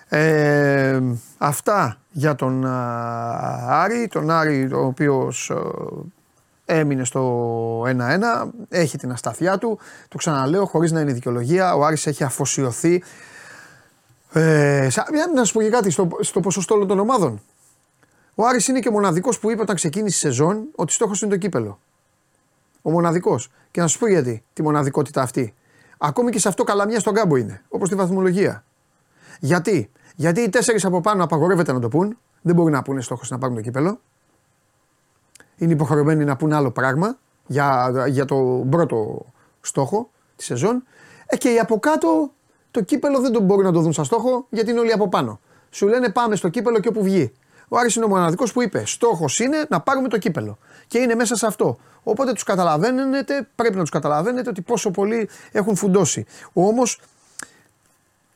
Speaker 1: ε, αυτά για τον Άρη, τον Άρη ο οποίος έμεινε στο 1-1, έχει την αστάθειά του. Το ξαναλέω χωρίς να είναι δικαιολογία. Ο Άρης έχει αφοσιωθεί. Ε, να σου πω και κάτι στο, στο ποσοστό όλων των ομάδων. Ο Άρης είναι και ο μοναδικός που είπε όταν ξεκίνησε η σεζόν ότι στόχος είναι το κύπελο. Ο μοναδικός. Και να σου πω γιατί τη μοναδικότητα αυτή. Ακόμη και σε αυτό καλαμιά στον κάμπο είναι, όπως τη βαθμολογία. Γιατί, γιατί οι τέσσερις από πάνω απαγορεύεται να το πούν, δεν μπορεί να πούνε στόχος να πάρουν το κύπελο είναι υποχρεωμένοι να πούν άλλο πράγμα για, για το πρώτο στόχο της σεζόν. Ε, και οι από κάτω το κύπελο δεν το μπορούν να το δουν σαν στόχο γιατί είναι όλοι από πάνω. Σου λένε πάμε στο κύπελο και όπου βγει. Ο Άρης είναι ο μοναδικός που είπε: Στόχος είναι να πάρουμε το κύπελο. Και είναι μέσα σε αυτό. Οπότε τους καταλαβαίνετε, πρέπει να τους καταλαβαίνετε ότι πόσο πολύ έχουν φουντώσει. Όμως,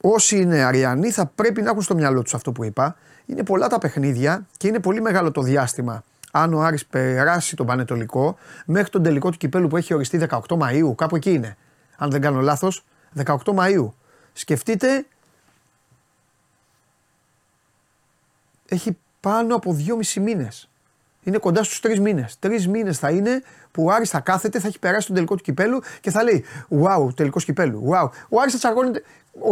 Speaker 1: όσοι είναι αριανοί θα πρέπει να έχουν στο μυαλό τους αυτό που είπα. Είναι πολλά τα παιχνίδια και είναι πολύ μεγάλο το διάστημα αν ο Άρης περάσει τον Πανετολικό μέχρι τον τελικό του κυπέλου που έχει οριστεί 18 Μαΐου, κάπου εκεί είναι. Αν δεν κάνω λάθος, 18 Μαΐου. Σκεφτείτε, έχει πάνω από 2,5 μήνες. Είναι κοντά στους 3 μήνες. 3 μήνες θα είναι που ο Άρης θα κάθεται, θα έχει περάσει τον τελικό του κυπέλου και θα λέει Wow, τελικός κυπέλου. Wow. Ο Άρης θα τσακώνεται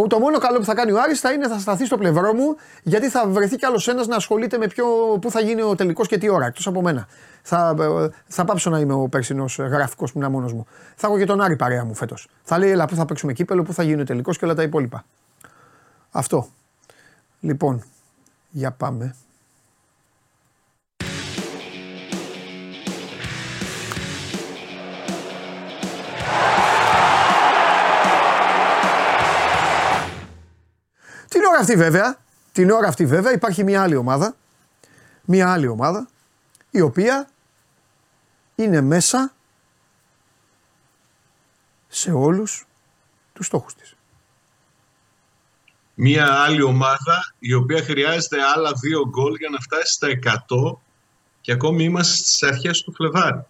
Speaker 1: το μόνο καλό που θα κάνει ο Άρης θα είναι θα σταθεί στο πλευρό μου γιατί θα βρεθεί κι άλλος ένας να ασχολείται με ποιο, πού θα γίνει ο τελικός και τι ώρα εκτός από μένα. Θα, θα πάψω να είμαι ο περσινός γραφικό που είναι μόνος μου. Θα έχω και τον Άρη παρέα μου φέτος. Θα λέει, Ελά, πού θα παίξουμε κύπελο, πού θα γίνει ο τελικός και όλα τα υπόλοιπα. Αυτό. Λοιπόν, για πάμε. Ώρα αυτή βέβαια, την ώρα αυτή βέβαια υπάρχει μια άλλη ομάδα, μια άλλη ομάδα, η οποία είναι μέσα σε όλους τους στόχους της.
Speaker 3: Μια άλλη ομάδα η οποία χρειάζεται άλλα δύο γκολ για να φτάσει στα 100 και ακόμη είμαστε στις αρχές του Φλεβάρι.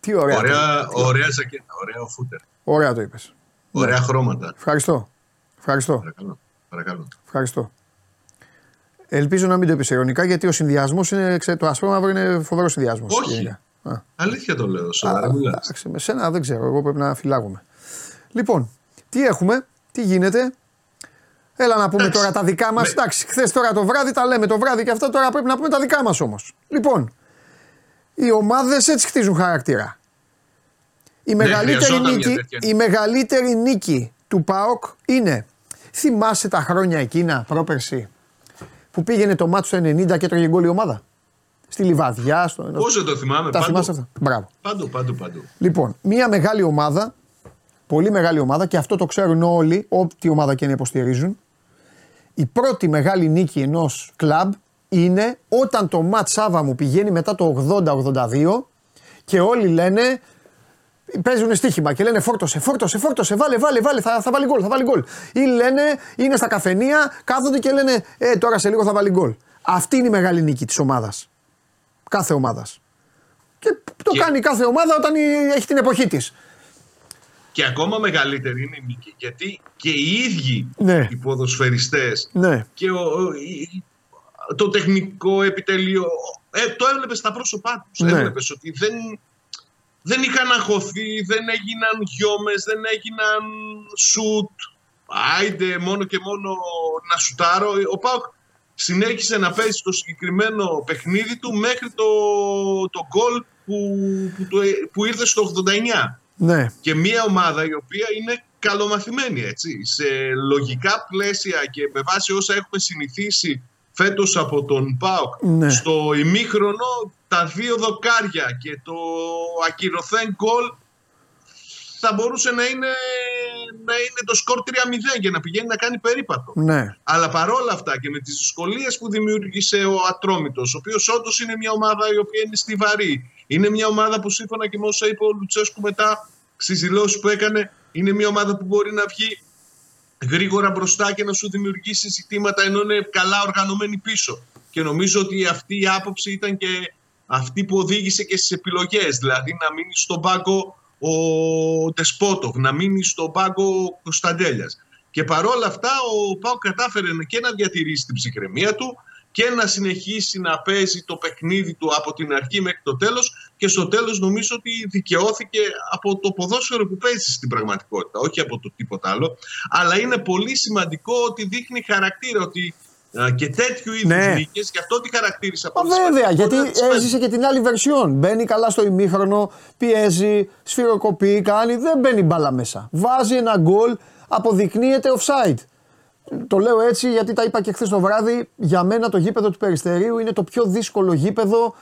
Speaker 1: Τι ωραία.
Speaker 3: Ωραία, ωραία ζακέτα, ωραία φούτερ.
Speaker 1: Ωραία το είπες.
Speaker 3: Ωραία ναι. χρώματα.
Speaker 1: Ευχαριστώ. Ευχαριστώ.
Speaker 3: Παρακαλώ. Παρακαλώ.
Speaker 1: Ευχαριστώ. Ελπίζω να μην το πεις ειρωνικά γιατί ο συνδυασμός είναι. το ασπρό μαύρο είναι φοβερός συνδυασμός.
Speaker 3: Όχι. Α. Αλήθεια το λέω. Σοβαρά
Speaker 1: Εντάξει, με σένα δεν ξέρω. Εγώ πρέπει να φυλάγουμε. Λοιπόν, τι έχουμε, τι γίνεται; Έλα να πούμε τώρα τα δικά μας. Εντάξει, χθες τώρα το βράδυ τα λέμε το βράδυ και αυτά τώρα πρέπει να πούμε τα δικά μας όμως. Λοιπόν, οι ομάδες έτσι χτίζουν χαρακτήρα. Η μεγαλύτερη, νίκη, η μεγαλύτερη νίκη του ΠΑΟΚ είναι. Θυμάσαι τα χρόνια εκείνα πρόπερση που πήγαινε το μάτσο στο 90 και τρώγε γκολ η ομάδα; Στη Λιβαδιά, στο.
Speaker 3: Πώ δεν το θυμάμαι,
Speaker 1: Τα θυμάσαι αυτά; Μπράβο.
Speaker 3: Παντού, παντού, παντού.
Speaker 1: Λοιπόν, μια μεγάλη ομάδα, πολύ μεγάλη ομάδα και αυτό το ξέρουν όλοι, ό,τι ομάδα και να υποστηρίζουν. Η πρώτη μεγάλη νίκη ενός κλαμπ είναι όταν το ματ Σάβα μου πηγαίνει μετά το 80-82 και όλοι λένε παίζουν στοίχημα και λένε φόρτωσε, φόρτωσε, φόρτωσε, βάλε, βάλε, βάλε, θα, θα βάλει γκολ, θα βάλει γκολ. Ή λένε, είναι στα καφενεία, κάθονται και λένε, ε, τώρα σε λίγο θα βάλει γκολ. Αυτή είναι η μεγάλη νίκη της ομάδας. Κάθε ομάδας. Και το
Speaker 3: Και-
Speaker 1: κάνει κάθε ομάδα όταν έχει την εποχή της.
Speaker 3: Και ακόμα μεγαλύτερη είναι η νίκη γιατί και οι ίδιοι
Speaker 1: Ναι.
Speaker 3: οι ποδοσφαιριστές
Speaker 1: Ναι.
Speaker 3: και ο, ο- η- το τεχνικό επιτελείο ε, το έβλεπες στα πρόσωπά τους.
Speaker 1: Ναι.
Speaker 3: Έβλεπες ότι δεν, δεν είχαν αγχωθεί, δεν έγιναν γιόμες, δεν έγιναν σουτ. Άιντε μόνο και μόνο να σουτάρω. Ο Πάουκ συνέχισε να παίζει το συγκεκριμένο παιχνίδι του μέχρι το, το γκολ που, που, το- που ήρθε στο 89
Speaker 1: Ναι.
Speaker 3: και μια ομάδα η οποία είναι καλομαθημένη έτσι, σε λογικά πλαίσια και με βάση όσα έχουμε συνηθίσει φέτος από τον ΠΑΟΚ
Speaker 1: Ναι.
Speaker 3: στο ημίχρονο τα δύο δοκάρια και το ακυρωθέν γκολ θα μπορούσε να είναι, να είναι το σκορ 3-0 και να πηγαίνει να κάνει περίπατο.
Speaker 1: Ναι.
Speaker 3: Αλλά παρόλα αυτά και με τις δυσκολίες που δημιούργησε ο Ατρόμητος, ο οποίος όντως είναι μια ομάδα η οποία είναι στιβαρή, είναι μια ομάδα που σύμφωνα και με όσα είπε ο Λουτσέσκου μετά στις δηλώσεις που έκανε, είναι μια ομάδα που μπορεί να βγει γρήγορα μπροστά και να σου δημιουργήσει ζητήματα ενώ είναι καλά οργανωμένη πίσω. Και νομίζω ότι αυτή η άποψη ήταν και αυτή που οδήγησε και στις επιλογές. Δηλαδή να μείνει στον πάγκο ο Τεσπότοφ, να μείνει στον πάγκο ο Κωνσταντέλιας. Και παρόλα αυτά ο Πάο κατάφερε και να διατηρήσει την ψυχραιμία του και να συνεχίσει να παίζει το παιχνίδι του από την αρχή μέχρι το τέλος και στο τέλος νομίζω ότι δικαιώθηκε από το ποδόσφαιρο που παίζει στην πραγματικότητα, όχι από το τίποτα άλλο. Αλλά είναι πολύ σημαντικό ότι δείχνει χαρακτήρα, ότι α, και τέτοιου είδους
Speaker 1: Ναι.
Speaker 3: ναι. νίκες, γι' αυτό τη χαρακτήρισα
Speaker 1: Μα
Speaker 3: πολύ
Speaker 1: βέβαια,
Speaker 3: σημαντικό,
Speaker 1: γιατί
Speaker 3: να τις παίζει.
Speaker 1: έζησε και την άλλη βερσιόν. Μπαίνει καλά στο ημίχρονο, πιέζει, σφυροκοπεί, κάνει, δεν μπαίνει μπάλα μέσα. Βάζει ένα γκολ, αποδεικνύεται offside. Το λέω έτσι γιατί τα είπα και χθες το βράδυ. Για μένα το γήπεδο του Περιστερίου είναι το πιο δύσκολο γήπεδο.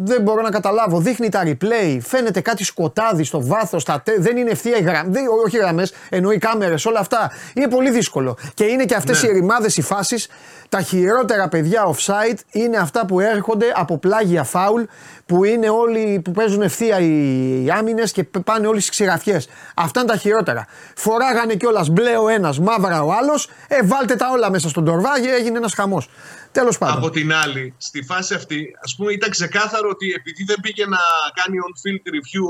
Speaker 1: Δεν μπορώ να καταλάβω. Δείχνει τα replay, φαίνεται κάτι σκοτάδι στο βάθος, δεν είναι ευθεία η γραμμή. Όχι γραμμές, εννοεί κάμερες, όλα αυτά. Είναι πολύ δύσκολο. Και είναι και αυτές
Speaker 3: Ναι.
Speaker 1: οι ρημάδε, οι φάσεις. Τα χειρότερα παιδιά offside είναι αυτά που έρχονται από πλάγια φάουλ που είναι όλοι που παίζουν ευθεία οι άμυνες και π- πάνε όλοι στις ξηραφιές. Αυτά είναι τα χειρότερα. Φοράγανε κιόλας μπλε ο ένας, μαύρα ο άλλος. Ε, βάλτε τα όλα μέσα στον τορβάγι, έγινε ένας χαμός. Τέλος πάντων.
Speaker 3: Από την άλλη, στη φάση αυτή, ας πούμε, ήταν ξεκάθαρο ότι επειδή δεν πήγε να κάνει on-field review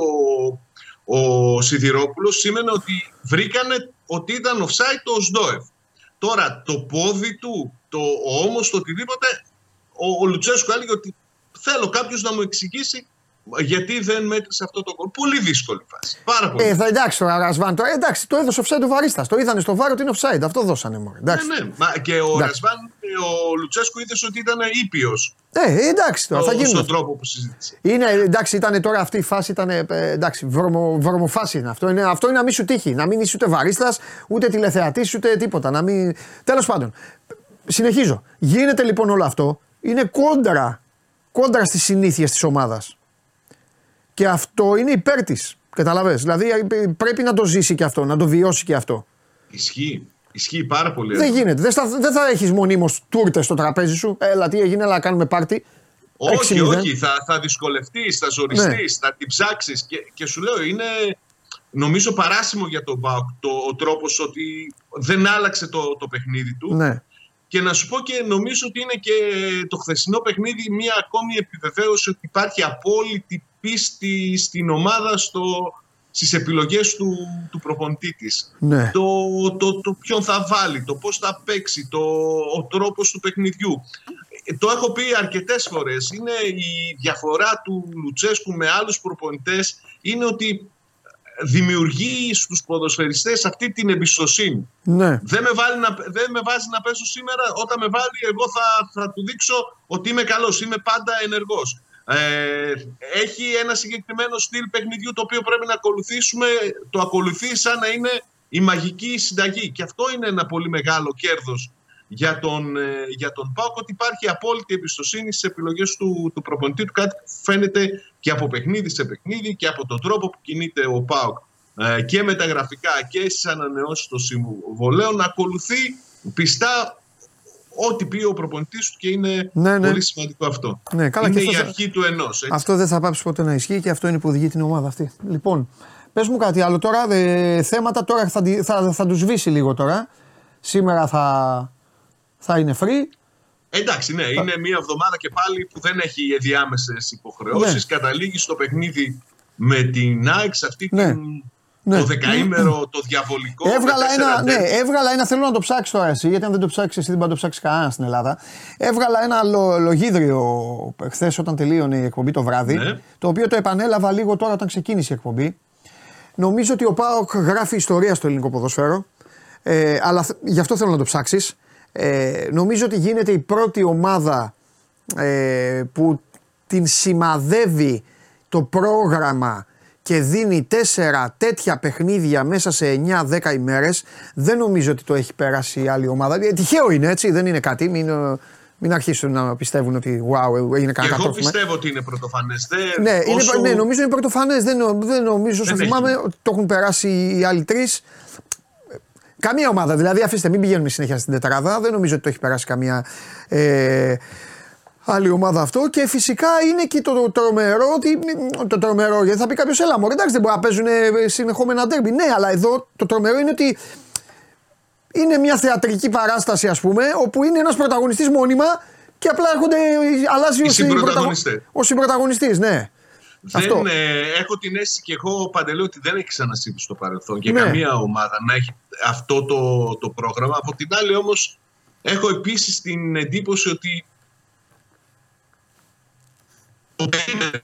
Speaker 3: ο, ο Σιδηρόπουλος, σήμαινε ότι βρήκανε ότι ήταν offside το Σντόεφ. Τώρα, το πόδι του, το ο ώμος, το οτιδήποτε, ο, ο Λουτσέσκο έλεγε ότι θέλω κάποιος να μου εξηγήσει γιατί δεν μέτρησε αυτό το γκολ. Πολύ δύσκολη φάση. Πάρα πολύ.
Speaker 1: Ε, θα εντάξει τώρα, Ρασβάν. Τώρα, εντάξει, το έδωσε offside ο Βαρίστα. Το είδανε στο βάρο ότι είναι offside. Αυτό δώσανε μόνο. Εντάξει.
Speaker 3: ναι, ναι. Μα και ο
Speaker 1: Εντάξει.
Speaker 3: Ρασβάν, ο Λουτσέσκο είδες ότι ήταν ήπιος
Speaker 1: Ε, εντάξει τώρα, θα γίνουν.
Speaker 3: στον τρόπο που συζήτησε.
Speaker 1: Είναι, εντάξει, ήταν τώρα αυτή η φάση, ήταν, ε, εντάξει, βρωμο, βρωμοφάση είναι αυτό. Είναι, αυτό είναι να μην σου τύχει. Να μην είσαι ούτε βαρίστα, ούτε τηλεθεατής, ούτε τίποτα. Να μην... Τέλος πάντων, συνεχίζω. Γίνεται λοιπόν όλο αυτό. Είναι κόντρα, κόντρα στις συνήθειες της ομάδας. Και αυτό είναι υπέρ της. Καταλαβες. Δηλαδή ε, πρέπει να το ζήσει και αυτό, να το βιώσει και αυτό.
Speaker 3: Ισχύει. Ισχύει πάρα πολύ.
Speaker 1: Δεν γίνεται. Δεν, στα- δεν θα έχεις μονίμως τούρτες στο τραπέζι σου. Έλα, τι έγινε, έλα να κάνουμε πάρτι.
Speaker 3: Όχι,
Speaker 1: 6-0.
Speaker 3: όχι. Θα, θα δυσκολευτείς, θα ζοριστείς,
Speaker 1: Ναι.
Speaker 3: θα την ψάξεις. Και, και σου λέω, είναι νομίζω παράσιμο για τον Μπάουκ το, ο τρόπος ότι δεν άλλαξε το, το παιχνίδι του.
Speaker 1: Ναι.
Speaker 3: Και να σου πω και νομίζω ότι είναι και το χθεσινό παιχνίδι μια ακόμη επιβεβαίωση ότι υπάρχει απόλυτη πίστη στην ομάδα στο, στις επιλογές του, του προπονητή της.
Speaker 1: Ναι.
Speaker 3: Το, το, το ποιον θα βάλει, το πώς θα παίξει, το, ο τρόπος του παιχνιδιού. Ε, Το έχω πει αρκετές φορές. Είναι η διαφορά του Λουτσέσκου με άλλους προπονητές είναι ότι δημιουργεί στους ποδοσφαιριστές αυτή την εμπιστοσύνη.
Speaker 1: Ναι.
Speaker 3: Δεν με, βάλει να, δεν με βάζει να πέσω σήμερα. Όταν με βάλει, εγώ θα, θα του δείξω ότι είμαι καλός. Είμαι πάντα ενεργός. Ε, έχει ένα συγκεκριμένο στυλ παιχνιδιού το οποίο πρέπει να ακολουθήσουμε. Το ακολουθεί σαν να είναι η μαγική συνταγή. Και αυτό είναι ένα πολύ μεγάλο κέρδος για τον, ε, για τον ΠΑΟΚ ότι υπάρχει απόλυτη εμπιστοσύνη στις επιλογές του, του προπονητή του. Κάτι φαίνεται και από παιχνίδι σε παιχνίδι και από τον τρόπο που κινείται ο ΠΑΟΚ ε, και με τα γραφικά και στις ανανεώσεις των συμβολέων να ακολουθεί πιστά ό,τι πει ο προπονητής του και είναι
Speaker 1: Ναι, ναι.
Speaker 3: πολύ σημαντικό αυτό.
Speaker 1: Ναι, καλά,
Speaker 3: είναι
Speaker 1: και
Speaker 3: η
Speaker 1: αυτό θα-
Speaker 3: αρχή του ενός.
Speaker 1: Αυτό δεν θα πάψει ποτέ να ισχύει και αυτό είναι που οδηγεί την ομάδα αυτή. Λοιπόν, πες μου κάτι άλλο τώρα. ε, θέματα τώρα θα, τη- θα, θα τους σβήσει λίγο τώρα. Σήμερα θα, θα είναι free.
Speaker 3: Εντάξει, ναι, είναι μια εβδομάδα και πάλι που δεν έχει διάμεσε υποχρεώσεις.
Speaker 1: Ναι.
Speaker 3: Καταλήγει στο παιχνίδι με την ΑΕΚ σε αυτή
Speaker 1: Ναι.
Speaker 3: την,
Speaker 1: Ναι.
Speaker 3: το δεκαήμερο, το διαβολικό.
Speaker 1: Έβγαλα
Speaker 3: με
Speaker 1: ένα,
Speaker 3: τέσσερα
Speaker 1: ναι,
Speaker 3: ντέρμπι.
Speaker 1: έβγαλα ένα, θέλω να το ψάξει τώρα εσύ, γιατί αν δεν το ψάξεις εσύ δεν μπορεί να το ψάξεις κανένας στην Ελλάδα. Έβγαλα ένα λο, λογίδριο χθες όταν τελείωνε η εκπομπή το βράδυ,
Speaker 3: Ναι.
Speaker 1: το οποίο το επανέλαβα λίγο τώρα όταν ξεκίνησε η εκπομπή. Νομίζω ότι ο Πάοκ γράφει ιστορία στο ελληνικό ποδόσφαιρο, ε, αλλά θ- γι' αυτό θέλω να το ψάξεις. Ε, νομίζω ότι γίνεται η πρώτη ομάδα ε, που την σημαδεύει το πρόγραμμα και δίνει τέσσερα τέτοια παιχνίδια μέσα σε 9-10 ημέρες δεν νομίζω ότι το έχει περάσει η άλλη ομάδα. Ε, τυχαίο είναι έτσι, δεν είναι κάτι. Μην, ε, μην αρχίσουν να πιστεύουν ότι wow, είναι
Speaker 3: Και
Speaker 1: κανένα
Speaker 3: εγώ
Speaker 1: κατόρθωμα.
Speaker 3: πιστεύω ότι είναι πρωτοφανές.
Speaker 1: Ναι, είναι, ναι, νομίζω είναι πρωτοφανές. Δεν, νο- δεν νομίζω, όσο
Speaker 3: Δεν
Speaker 1: θυμάμαι,
Speaker 3: έχει.
Speaker 1: ότι το έχουν περάσει οι άλλοι τρεις. Καμία ομάδα, δηλαδή αφήστε, μην πηγαίνουμε συνέχεια στην τετράδα. Δεν νομίζω ότι το έχει περάσει καμία ε, άλλη ομάδα αυτό. Και φυσικά είναι και το, το τρομερό, ότι, το τρομερό, γιατί θα πει κάποιος, έλα μωρέ, εντάξει, δεν μπορεί να παίζουν ε, συνεχόμενα ντέρμπι. Ναι, αλλά εδώ το τρομερό είναι ότι είναι μια θεατρική παράσταση, ας πούμε, όπου είναι ένας πρωταγωνιστής μόνιμα και απλά έρχονται, αλλάζει
Speaker 3: Οι
Speaker 1: ο,
Speaker 3: συμπρωταγωνιστές.
Speaker 1: ο συμπρωταγωνιστής, ναι.
Speaker 3: Δεν,
Speaker 1: Αυτό.
Speaker 3: ε, έχω την αίσθηση και εγώ παντελώ ότι δεν έχει ξανασύμπει στο παρελθόν και
Speaker 1: Ναι.
Speaker 3: καμία ομάδα να έχει αυτό το, το πρόγραμμα. Από την άλλη όμως έχω επίσης την εντύπωση ότι το περίμενε,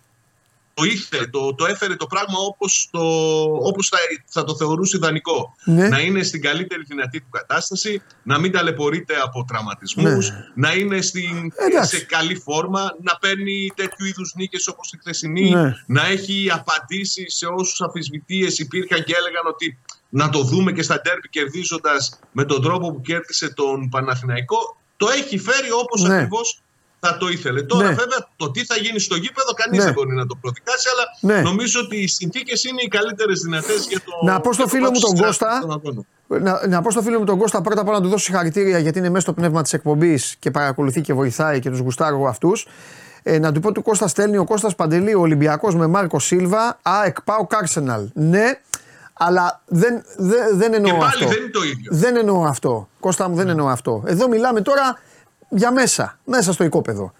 Speaker 3: το ήθελε, το, το έφερε το πράγμα όπως, το, όπως θα, θα το θεωρούσε ιδανικό.
Speaker 1: Ναι.
Speaker 3: Να είναι στην καλύτερη δυνατή του κατάσταση, να μην ταλαιπωρείται από τραυματισμούς,
Speaker 1: Ναι.
Speaker 3: να είναι στην,
Speaker 1: Εντάξει.
Speaker 3: σε καλή φόρμα, να παίρνει τέτοιου είδους νίκες όπως η χθεσινή,
Speaker 1: Ναι.
Speaker 3: να έχει απαντήσεις σε όσους αφισβητίες υπήρχαν και έλεγαν ότι να το δούμε και στα ντέρμπι κερδίζοντας με τον τρόπο που κέρδισε τον Παναθηναϊκό. Το έχει φέρει όπως
Speaker 1: Ναι.
Speaker 3: ακριβώς θα το ήθελε. Τώρα
Speaker 1: Ναι.
Speaker 3: βέβαια το τι θα γίνει στο γήπεδο κανείς
Speaker 1: Ναι.
Speaker 3: δεν μπορεί να το προδικάσει αλλά
Speaker 1: Ναι.
Speaker 3: νομίζω ότι οι συνθήκες είναι οι καλύτερες δυνατές για το
Speaker 1: Να πω στο
Speaker 3: για το
Speaker 1: φίλο μου
Speaker 3: πάτο
Speaker 1: τον
Speaker 3: της
Speaker 1: Κώστα,
Speaker 3: των αγώνων.
Speaker 1: Να, να πω στο φίλο μου τον Κώστα πρώτα απ' όλα να του δώσω συγχαρητήρια γιατί είναι μέσα στο πνεύμα της εκπομπής και παρακολουθεί και βοηθάει και τους γουστάρω αυτούς. Ε, να του πω του Κώστας στέλνει ο Κώστας Παντελή, ο Ολυμπιακός με Μάρκο Σίλβα, ΑΕΚ Πάο Κάρσεναλ. Ναι, αλλά δεν, δεν, δεν εννοώ
Speaker 3: Και πάλι
Speaker 1: αυτό.
Speaker 3: δεν είναι το ίδιο.
Speaker 1: Δεν εννοώ αυτό. Κώστα μου, δεν εννοώ αυτό. Εδώ μιλάμε τώρα για μέσα, μέσα στο οικόπεδο.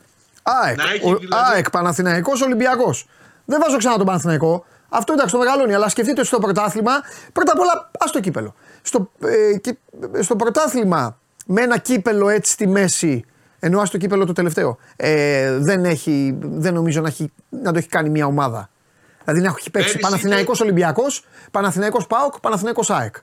Speaker 1: ΑΕΚ,
Speaker 3: Να έχει
Speaker 1: ο,
Speaker 3: δηλαδή-
Speaker 1: ΑΕΚ Παναθηναϊκός, Ολυμπιακός. Δεν βάζω ξανά τον Παναθηναϊκό. Αυτό εντάξει το μεγαλώνει, αλλά σκεφτείτε ότι στο πρωτάθλημα, πρώτα απ' όλα, ας το κύπελο. Στο, ε, και- στο πρωτάθλημα, με ένα κύπελο έτσι στη μέση, ενώ ας το κύπελο το τελευταίο, ε, δεν, έχει, δεν νομίζω να, έχει, να το έχει κάνει μια ομάδα. Δηλαδή να έχει παίξει
Speaker 3: Πέρυσι
Speaker 1: Παναθηναϊκός Ολυμπιακός, Παναθηναϊκός ΠΑΟΚ, Παναθηναϊκός ΑΕΚ.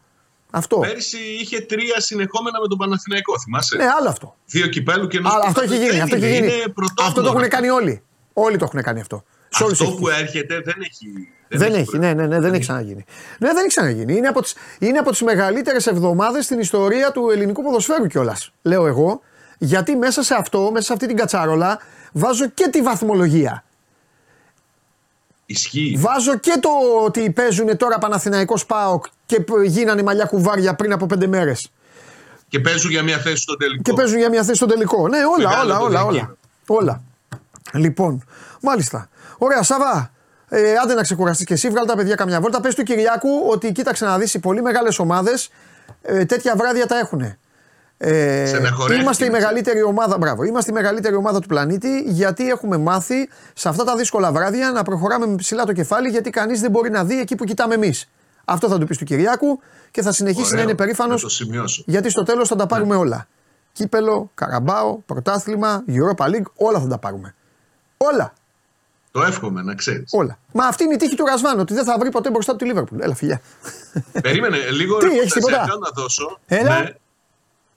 Speaker 1: Αυτό.
Speaker 3: Πέρυσι είχε τρία συνεχόμενα με τον Παναθηναϊκό, θυμάσαι;
Speaker 1: Ναι, άλλο αυτό.
Speaker 3: Δύο κυπέλου και ενός
Speaker 1: Αλλά αυτό έχει
Speaker 3: πρωταθλητή.
Speaker 1: γίνει. Αυτό,
Speaker 3: Δεν
Speaker 1: έχει
Speaker 3: είναι,
Speaker 1: γίνει.
Speaker 3: είναι πρωτόγνωρο.
Speaker 1: αυτό το έχουν κάνει όλοι. Όλοι το έχουν κάνει αυτό. Σε όλους
Speaker 3: Αυτό
Speaker 1: τους
Speaker 3: που
Speaker 1: έχει.
Speaker 3: έρχεται δεν έχει.
Speaker 1: Δεν έχει, ναι, ναι, ναι, δεν έχει ξαναγίνει. Ναι, δεν έχει ξαναγίνει. Είναι από τις, είναι από τις μεγαλύτερες εβδομάδες στην ιστορία του ελληνικού ποδοσφαίρου κιόλας. Λέω εγώ, γιατί μέσα σε αυτό, μέσα σε αυτή την κατσάρολα, βάζω και τη βαθμολογία.
Speaker 3: Ισχύει.
Speaker 1: Βάζω και το ότι παίζουν τώρα Παναθηναϊκός ΠΑΟΚ και π- γίνανε μαλλιά κουβάρια πριν από πέντε μέρες.
Speaker 3: Και παίζουν για μια θέση στο τελικό.
Speaker 1: Και παίζουν για μια θέση στο τελικό. Ναι, όλα,
Speaker 3: Μεγάλο
Speaker 1: όλα,
Speaker 3: το
Speaker 1: όλα, όλα.
Speaker 3: διακύβευμα.
Speaker 1: Όλα. Λοιπόν, μάλιστα. Ωραία, Σαβά. Ε, άντε να ξεκουραστείς και εσύ, βγάλε τα παιδιά καμιά βόλτα. Πες του Κυριάκου ότι κοίταξε να δεις οι πολύ μεγάλες ομάδες ε, τέτοια βράδια τα έχουν. Ε,
Speaker 3: Στεναχωρέθηκε.
Speaker 1: είμαστε η μεγαλύτερη ομάδα, μπράβο, είμαστε η μεγαλύτερη ομάδα του πλανήτη γιατί έχουμε μάθει σε αυτά τα δύσκολα βράδια να προχωράμε με ψηλά το κεφάλι γιατί κανείς δεν μπορεί να δει εκεί που κοιτάμε εμείς. Αυτό θα του πεις του Κυριάκου και θα συνεχίσει
Speaker 3: Ωραίο.
Speaker 1: να είναι περήφανος
Speaker 3: Να το σημειώσω.
Speaker 1: γιατί στο τέλος θα τα πάρουμε
Speaker 3: Ναι.
Speaker 1: όλα. Κύπελο, Καραμπάο, πρωτάθλημα, Europa League, όλα θα τα πάρουμε. Όλα.
Speaker 3: Το εύχομαι να ξέρεις.
Speaker 1: Όλα. Μα αυτή είναι η τύχη του Ρασβάν, ότι δεν θα βρει ποτέ μπροστά του τη Λίβερπουλ. Έλα, φιλιά.
Speaker 3: Περίμενε, λίγο
Speaker 1: Τι, έχεις
Speaker 3: ρεπορταζιακά
Speaker 1: τίποτα;
Speaker 3: να δώσω.
Speaker 1: Έλα.
Speaker 3: Ναι.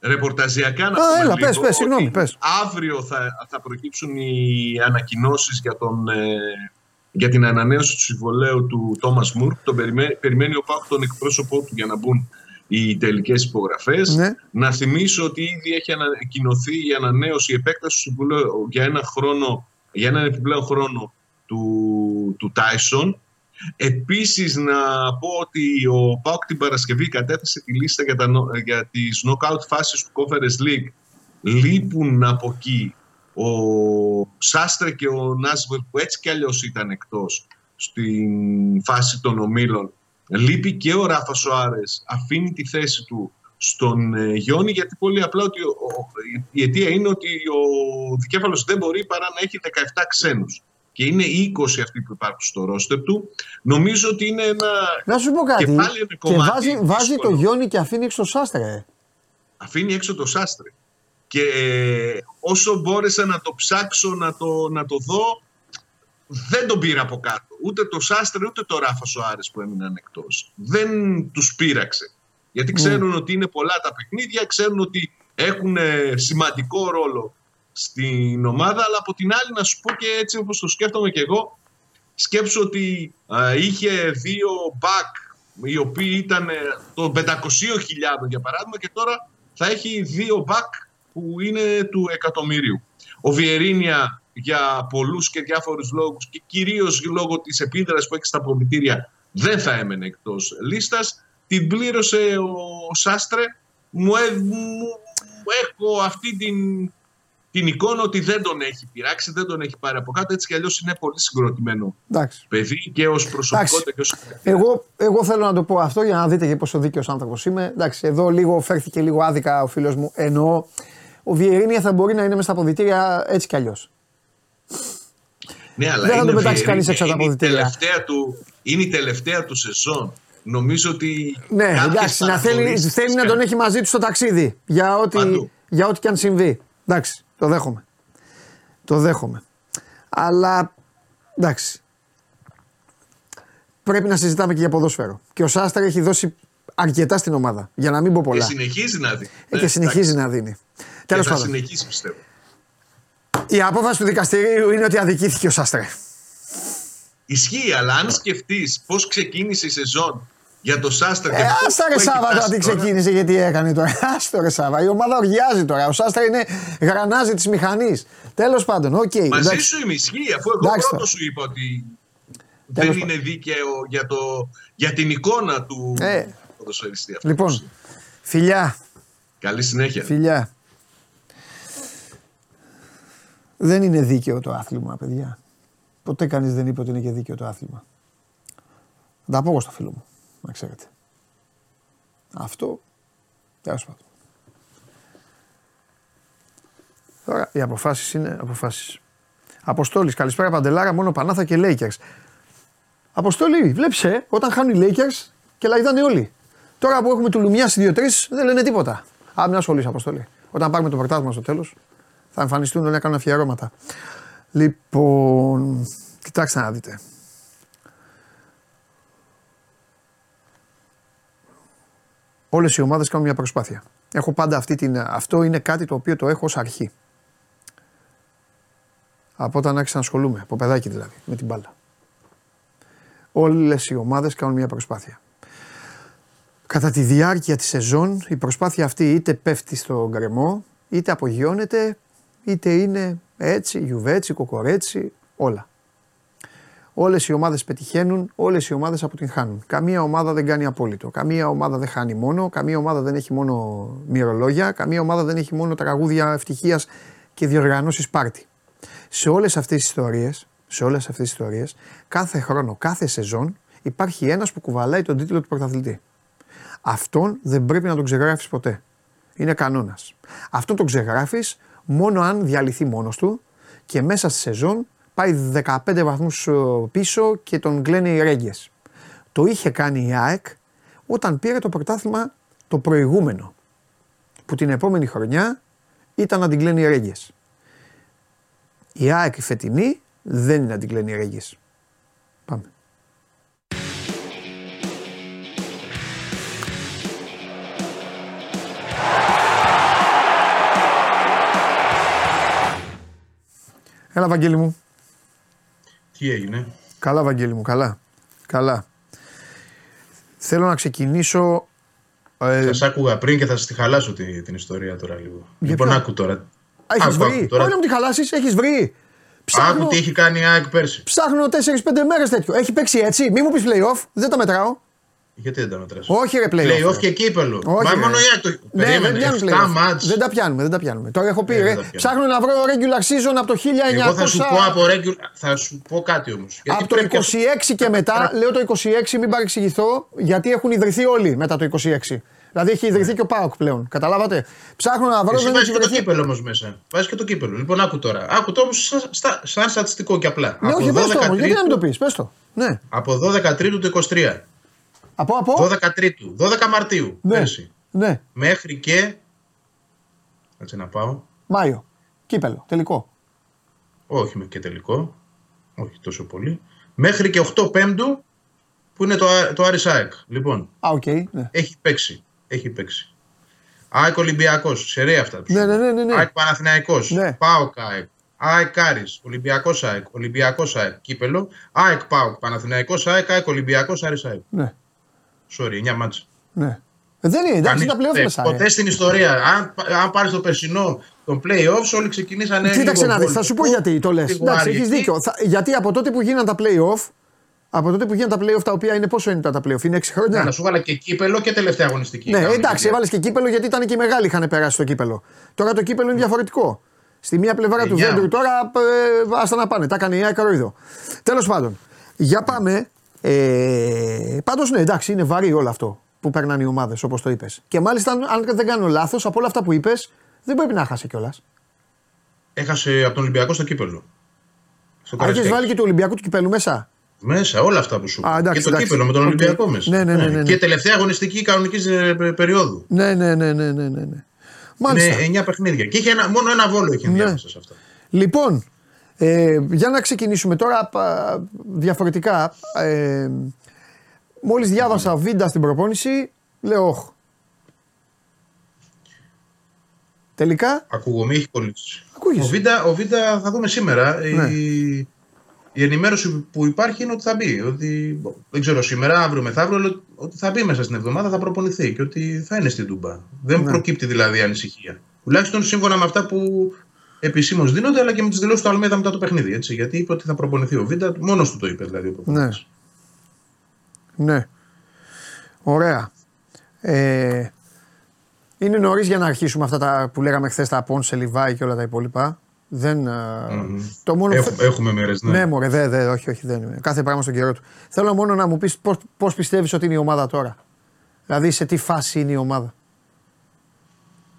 Speaker 3: Ρεπορταζιακά να
Speaker 1: Α,
Speaker 3: πούμε
Speaker 1: έλα,
Speaker 3: λίγο
Speaker 1: πες, πες, συγγνώμη,
Speaker 3: ότι
Speaker 1: πες.
Speaker 3: Αύριο θα, θα προκύψουν οι ανακοινώσεις για, τον, ε, για την ανανέωση του συμβολέου του Τόμας Μουρ. Τον περιμένει, περιμένει ο Πάκ τον εκπρόσωπό του για να μπουν οι τελικές υπογραφές.
Speaker 1: Ναι.
Speaker 3: Να θυμίσω ότι ήδη έχει ανακοινωθεί η ανανέωση, η επέκταση του συμβολέου για ένα χρόνο, για έναν επιπλέον χρόνο του, του Tyson. Επίσης να πω ότι ο ΠΑΟΚ την Παρασκευή κατέθεσε τη λίστα για, τα, νο- για τις knockout φάσεις του Conference League. Λείπουν από εκεί ο Σάστρε και ο Νάσβελ που έτσι κι αλλιώς ήταν εκτός στην φάση των ομίλων. Λείπει και ο Ράφα Σοάρες, αφήνει τη θέση του στον ε, Γιόνι γιατί πολύ απλά ότι ο- ο- η αιτία είναι ότι ο Δικέφαλος δεν μπορεί παρά να έχει 17 ξένους και είναι 20 αυτοί που υπάρχουν στο ρόστερ του. Νομίζω ότι είναι ένα
Speaker 1: Να σου πω κάτι.
Speaker 3: Και πάλι είναι
Speaker 1: Και
Speaker 3: κομμάτι
Speaker 1: βάζει, βάζει το
Speaker 3: δύσκολο.
Speaker 1: Γιόνι και αφήνει έξω το Σάστρε.
Speaker 3: αφήνει έξω το Σάστρε. Και ε, όσο μπόρεσα να το ψάξω, να το, να το δω, δεν τον πήρα από κάτω. Ούτε το Σάστρε, ούτε το Ράφα Σοάρες που έμειναν εκτός. Δεν τους πείραξε. Γιατί ξέρουν ότι είναι πολλά τα παιχνίδια, ξέρουν ότι έχουν ε, σημαντικό ρόλο στην ομάδα, αλλά από την άλλη να σου πω και έτσι όπως το σκέφτομαι και εγώ, σκέψω ότι α, είχε δύο back οι οποίοι ήταν ε, των 500.000 για παράδειγμα και τώρα θα έχει δύο back που είναι του εκατομμυρίου. Ο Βιερίνια για πολλούς και διάφορους λόγους και κυρίως λόγω της επίδρασης που έχει στα προμητήρια δεν θα έμενε εκτός λίστας. Την πλήρωσε ο Σάστρε. Μου, ε- μου- έχω αυτή την, την εικόνα ότι δεν τον έχει πειράξει, δεν τον έχει πάρει από κάτω. Έτσι κι αλλιώς είναι πολύ συγκροτημένο
Speaker 1: Εντάξει.
Speaker 3: παιδί και ως προσωπικότητα και ως
Speaker 1: Εγώ, εγώ θέλω να το πω αυτό για να δείτε και πόσο δίκαιος άνθρωπος είμαι. Εντάξει, εδώ λίγο φέρθηκε λίγο άδικα ο φίλος μου. Εννοώ, ο Βιερίνια θα μπορεί να είναι μέσα στα αποδητήρια έτσι κι αλλιώς.
Speaker 3: Ναι, αλλά
Speaker 1: Δεν θα
Speaker 3: είναι
Speaker 1: τον πετάξει
Speaker 3: Βιερίνια,
Speaker 1: κανείς έξω από τα
Speaker 3: είναι η
Speaker 1: αποδυτήρια.
Speaker 3: τελευταία του, Είναι η τελευταία του σεζόν. Νομίζω ότι.
Speaker 1: Ναι,
Speaker 3: κάποιες
Speaker 1: εντάξει, να θέλει,
Speaker 3: παραχωρήσεις
Speaker 1: θέλει
Speaker 3: τις
Speaker 1: να τον
Speaker 3: κάνει.
Speaker 1: έχει μαζί του στο ταξίδι. Για ό,τι,
Speaker 3: Παντού.
Speaker 1: για ό,τι και αν συμβεί. Εντάξει, το δέχομαι. Το δέχομαι. Αλλά εντάξει. Πρέπει να συζητάμε και για ποδόσφαιρο. Και ο Σάσταρ έχει δώσει αρκετά στην ομάδα. Για να μην πω
Speaker 3: Και
Speaker 1: πολλά.
Speaker 3: συνεχίζει να δει.
Speaker 1: Ε, και συνεχίζει να δίνει.
Speaker 3: Και
Speaker 1: Τέλος
Speaker 3: θα
Speaker 1: πάντων.
Speaker 3: συνεχίσει πιστεύω.
Speaker 1: Η απόφαση του δικαστηρίου είναι ότι αδικήθηκε ο Σάστρε.
Speaker 3: Ισχύει, αλλά αν σκεφτείς πώς ξεκίνησε η σεζόν για το Σάστρα και
Speaker 1: Ε,
Speaker 3: πού-
Speaker 1: άστα
Speaker 3: πού
Speaker 1: ρε
Speaker 3: έχει
Speaker 1: Σάβα
Speaker 3: φτάσει
Speaker 1: τώρα τι
Speaker 3: τώρα.
Speaker 1: ξεκίνησε και τι έκανε τώρα. Άστο ρε Σάβα. Η ομάδα οργιάζει τώρα. Ο Σάστρα είναι γρανάζι της μηχανής. Τέλος πάντων, οκ.
Speaker 3: Μαζί
Speaker 1: εντάξει.
Speaker 3: σου είμαι ισχύει, αφού εγώ
Speaker 1: Εντάξει
Speaker 3: πρώτος
Speaker 1: τώρα.
Speaker 3: σου είπα ότι
Speaker 1: Τέλος
Speaker 3: δεν είναι δίκαιο για, το, για την εικόνα του
Speaker 1: Ε.
Speaker 3: ποδοσφαιριστή αυτός.
Speaker 1: Λοιπόν, φιλιά,
Speaker 3: Καλή συνέχεια.
Speaker 1: φιλιά. Δεν είναι δίκαιο το άθλημα, παιδιά. Ποτέ κανείς δεν είπε ότι είναι και δίκαιο το άθλημα. Θα τα πω εγώ στο φίλο μου, να ξέρετε. Αυτό, τέλος πάντων. Τώρα οι αποφάσεις είναι αποφάσεις. Αποστόλης, καλησπέρα Παντελάρα, μόνο Πανάθα και Lakers. Αποστόλη, βλέψε, όταν χάνουν οι Lakers και λαϊδάνε όλοι. Τώρα που έχουμε του Λουμιά στις 2-3 δεν λένε τίποτα. Α, μην ασχολείσαι, Αποστόλη. Όταν πάρουμε το πρωτάθλημα στο τέλος, θα εμφανιστούν όλοι να κάνουν αφιερώματα. Λοιπόν, κοιτάξτε να δείτε. Όλες οι ομάδες κάνουν μια προσπάθεια. Έχω πάντα αυτή την. Αυτό είναι κάτι το οποίο το έχω ως αρχή. Από όταν άρχισα να ασχολούμαι, από παιδάκι δηλαδή, με την μπάλα. Όλες οι ομάδες κάνουν μια προσπάθεια. Κατά τη διάρκεια της σεζόν η προσπάθεια αυτή είτε πέφτει στο γκρεμό, είτε απογειώνεται, είτε είναι έτσι, γιουβέτσι, κοκορέτσι, όλα. Όλες οι ομάδες πετυχαίνουν, όλες οι ομάδες αποτυγχάνουν. Καμία ομάδα δεν κάνει απόλυτο. Καμία ομάδα δεν χάνει μόνο, καμία ομάδα δεν έχει μόνο μυρολόγια, καμία ομάδα δεν έχει μόνο τραγούδια ευτυχίας και διοργανώσεις πάρτι. Σε όλες αυτές τις ιστορίες, σε όλες αυτές τις ιστορίες, κάθε χρόνο, κάθε σεζόν υπάρχει ένας που κουβαλάει τον τίτλο του πρωταθλητή. Αυτόν δεν πρέπει να τον ξεγράφεις ποτέ. Είναι κανόνας. Αυτόν τον ξεγράφεις μόνο αν διαλυθεί μόνος του και μέσα στη σεζόν πάει 15 βαθμούς ε, πίσω και τον κλαίνε οι ρέγγες. Το είχε κάνει η ΑΕΚ όταν πήρε το πρωτάθλημα το προηγούμενο. Που την επόμενη χρονιά ήταν να την κλαίνε οι ρέγγες. Η ΑΕΚ η φετινή δεν είναι να την κλαίνει Ρέγγις. Πάμε. Έλα Βαγγέλη μου.
Speaker 4: Τι έγινε;
Speaker 1: Καλά Βαγγέλη μου, καλά. Καλά. Θέλω να ξεκινήσω...
Speaker 4: Ε... Θα σ' άκουγα πριν και θα σας τη χαλάσω τη, την ιστορία τώρα λίγο.
Speaker 1: Για
Speaker 4: λοιπόν,
Speaker 1: ποιο;
Speaker 4: άκου τώρα.
Speaker 1: Έχεις
Speaker 4: Άκου,
Speaker 1: βρει;
Speaker 4: άκου τώρα.
Speaker 1: Όχι να μου τη χαλάσεις, έχεις βρει; Ψάχνω,
Speaker 4: Άκου τι έχει κάνει η ΑΕΚ πέρσι.
Speaker 1: ψάχνω 4-5 μέρες τέτοιο. Έχει παίξει έτσι. Μη μου πεις play-off, δεν τα μετράω.
Speaker 4: Γιατί δεν τα μετράς.
Speaker 1: Όχι ρε play-off.
Speaker 4: Play-off
Speaker 1: ρε.
Speaker 4: και κύπελο.
Speaker 1: Όχι,
Speaker 4: Μα
Speaker 1: ρε.
Speaker 4: μόνο η ΑΕΚ το.
Speaker 1: Ναι, δεν
Speaker 4: Περίμενε.
Speaker 1: πιάνουν
Speaker 4: 7
Speaker 1: play-off.
Speaker 4: μάτς.
Speaker 1: Δεν τα πιάνουμε, δεν τα πιάνουμε. Τώρα έχω πει,
Speaker 4: Ε,
Speaker 1: ρε,
Speaker 4: δεν τα πιάνουμε.
Speaker 1: ψάχνω να βρω regular season από το 1900.
Speaker 4: Εγώ θα σου πω από regular. Θα σου πω κάτι όμως.
Speaker 1: από το 26 και μετά, λέω το 26, μην παρεξηγηθώ, γιατί έχουν ιδρυθεί όλοι μετά το 26. Δηλαδή έχει ιδρυθεί και ο Πάοκ πλέον. Καταλάβατε; Ψάχνω να βρω,
Speaker 4: Εσύ
Speaker 1: δεν
Speaker 4: βάζεις
Speaker 1: έχει
Speaker 4: και το
Speaker 1: βρεθεί.
Speaker 4: κύπελο όμως μέσα. Βάζεις και το κύπελο. Λοιπόν, άκου τώρα. Άκου το όμως σαν, στα- σαν στατιστικό και απλά.
Speaker 1: Ναι,
Speaker 4: από,
Speaker 1: όχι, πες το
Speaker 4: 12
Speaker 1: όμως, γιατί να μην το
Speaker 4: Τρίτου-
Speaker 1: πεις, πες το. Ναι.
Speaker 4: από 12 Τρίτου του 23.
Speaker 1: Από, από;
Speaker 4: 12 Τρίτου. 12 Μαρτίου.
Speaker 1: Ναι.
Speaker 4: Πέρσι.
Speaker 1: Ναι,
Speaker 4: Μέχρι και. Κάτσε να πάω.
Speaker 1: Μάιο. Κύπελο, τελικό.
Speaker 4: Όχι με και τελικό. Όχι τόσο πολύ. Μέχρι και 8 Πέμπτου που είναι το, Α- το Άρης ΑΕΚ. Λοιπόν,
Speaker 1: Α, οκ. ναι.
Speaker 4: έχει παίξει. Έχει παίξει. ΑΕΚ Ολυμπιακός. Ξέρε αυτά. που σου
Speaker 1: Ναι,
Speaker 4: λέω.
Speaker 1: ναι, ναι, ναι, ναι.
Speaker 4: ΑΕΚ Παναθηναϊκός.
Speaker 1: Ναι.
Speaker 4: ΠΑΟΚ ΑΕΚ. ΑΕΚ Άρης. Ολυμπιακός ΑΕΚ. Ολυμπιακός ΑΕΚ. Κύπελο. ΑΕΚ ΠΑΟΚ. Παναθηναϊκός ΑΕΚ. ΑΕΚ Ολυμπιακός Άρης ΑΕΚ.
Speaker 1: ναι,
Speaker 4: Sorry, 9 ματς.
Speaker 1: ναι. Ε, δεν είναι, εντάξει,
Speaker 4: Κανείς
Speaker 1: τα πλέον
Speaker 4: ποτέ-
Speaker 1: μέσα.
Speaker 4: Ποτέ στην ιστορία. Αν, αν πάρεις το περσινό των playoffs, όλοι ξεκινήσανε.
Speaker 1: Κοίταξε
Speaker 4: λίγο
Speaker 1: να δεις, θα σου πω
Speaker 4: βολικό,
Speaker 1: γιατί το λες.
Speaker 4: λίγο
Speaker 1: Εντάξει, έχεις
Speaker 4: αργή.
Speaker 1: δίκιο. Θα- γιατί από τότε που γίναν τα play-off, από τότε που γίναν τα play-off τα οποία είναι πόσο είναι τα play-off, είναι 6
Speaker 4: Ναι,
Speaker 1: χρόνια.
Speaker 4: να σου βάλα και κύπελο και τελευταία αγωνιστική.
Speaker 1: Ναι,
Speaker 4: Κάνουμε
Speaker 1: εντάξει,
Speaker 4: και-
Speaker 1: έβαλες και κύπελο γιατί ήταν και οι μεγάλοι είχαν περάσει στο κύπελο. Τώρα το κύπελο είναι διαφορετικό. Στη μία πλευρά του
Speaker 4: Εννιά.
Speaker 1: Βέντρου τώρα ε, άστα να πάνε. Τα έκανε η ΑΕΚ Καροϊδό. Τέλος πάντων, για πάμε. Ε, Πάντως, ναι, εντάξει, είναι βαρύ όλο αυτό που περνάνε οι ομάδες όπως το είπες. Και μάλιστα, αν- αν δεν κάνω λάθος, από όλα αυτά που είπες, δεν πρέπει να χάσει κιόλας.
Speaker 4: Έχασε από τον Ολυμπιακό στο κύπελο. Στο
Speaker 1: Αν έχεις
Speaker 4: Καραϊσκάκι.
Speaker 1: βάλει και του Ολυμπιακού του κυπέλου μέσα;
Speaker 4: Μέσα, όλα αυτά που σου
Speaker 1: Α,
Speaker 4: είπα.
Speaker 1: εντάξει,
Speaker 4: Και το
Speaker 1: εντάξει.
Speaker 4: κύπελο με τον
Speaker 1: Οκ.
Speaker 4: Ολυμπιακό μέσα.
Speaker 1: Ναι, ναι, ναι, ναι, ναι.
Speaker 4: Και τελευταία αγωνιστική κανονικής ε, περίοδου.
Speaker 1: Ναι, ναι, ναι, ναι, ναι, ναι. ναι. Μάλιστα.
Speaker 4: Είναι 9 παιχνίδια. Και είχε ένα, μόνο ένα Βόλο είχε
Speaker 1: Ναι.
Speaker 4: ενδιάμεσα σε αυτά.
Speaker 1: Λοιπόν, ε, για να ξεκινήσουμε τώρα πα, διαφορετικά. Ε, μόλις διάβασα βίντα στην προπόνηση, λέω όχ. Τελικά,
Speaker 4: Ακούγομαι, έχεις κολλήσεις.
Speaker 1: Ακούγεσαι.
Speaker 4: Ο Βίντα, ο Βίντα θα δούμε σήμερα.
Speaker 1: Ναι.
Speaker 4: Η, η ενημέρωση που υπάρχει είναι ότι θα μπει. Ότι, δεν ξέρω σήμερα, αύριο, μεθαύριο, αλλά ότι θα μπει μέσα στην εβδομάδα, θα προπονηθεί και ότι θα είναι στην Τούμπα. Δεν
Speaker 1: Ναι.
Speaker 4: προκύπτει δηλαδή ανησυχία. Τουλάχιστον σύμφωνα με αυτά που επισήμως δίνονται, αλλά και με τις δηλώσεις του Αλμέδα μετά το παιχνίδι. Έτσι, γιατί είπε ότι θα προπονηθεί ο Βίντα, μόνος του το είπε δηλαδή ο προπονητής.
Speaker 1: ναι. Ωραία. Ε, είναι νωρίς για να αρχίσουμε αυτά τα που λέγαμε χθες τα Πόνσε, Λιβάη και όλα τα υπόλοιπα. Δεν, ε,
Speaker 4: Μμμ.
Speaker 1: Το μόνο
Speaker 4: Έχ- έχουμε μέρες, ναι.
Speaker 1: Ναι, μωρέ, δε, δε, όχι, όχι, δεν είναι. Κάθε πράγμα στον καιρό του. Θέλω μόνο να μου πεις πώς πώς πιστεύεις ότι είναι η ομάδα τώρα. Δηλαδή, σε τι φάση είναι η ομάδα.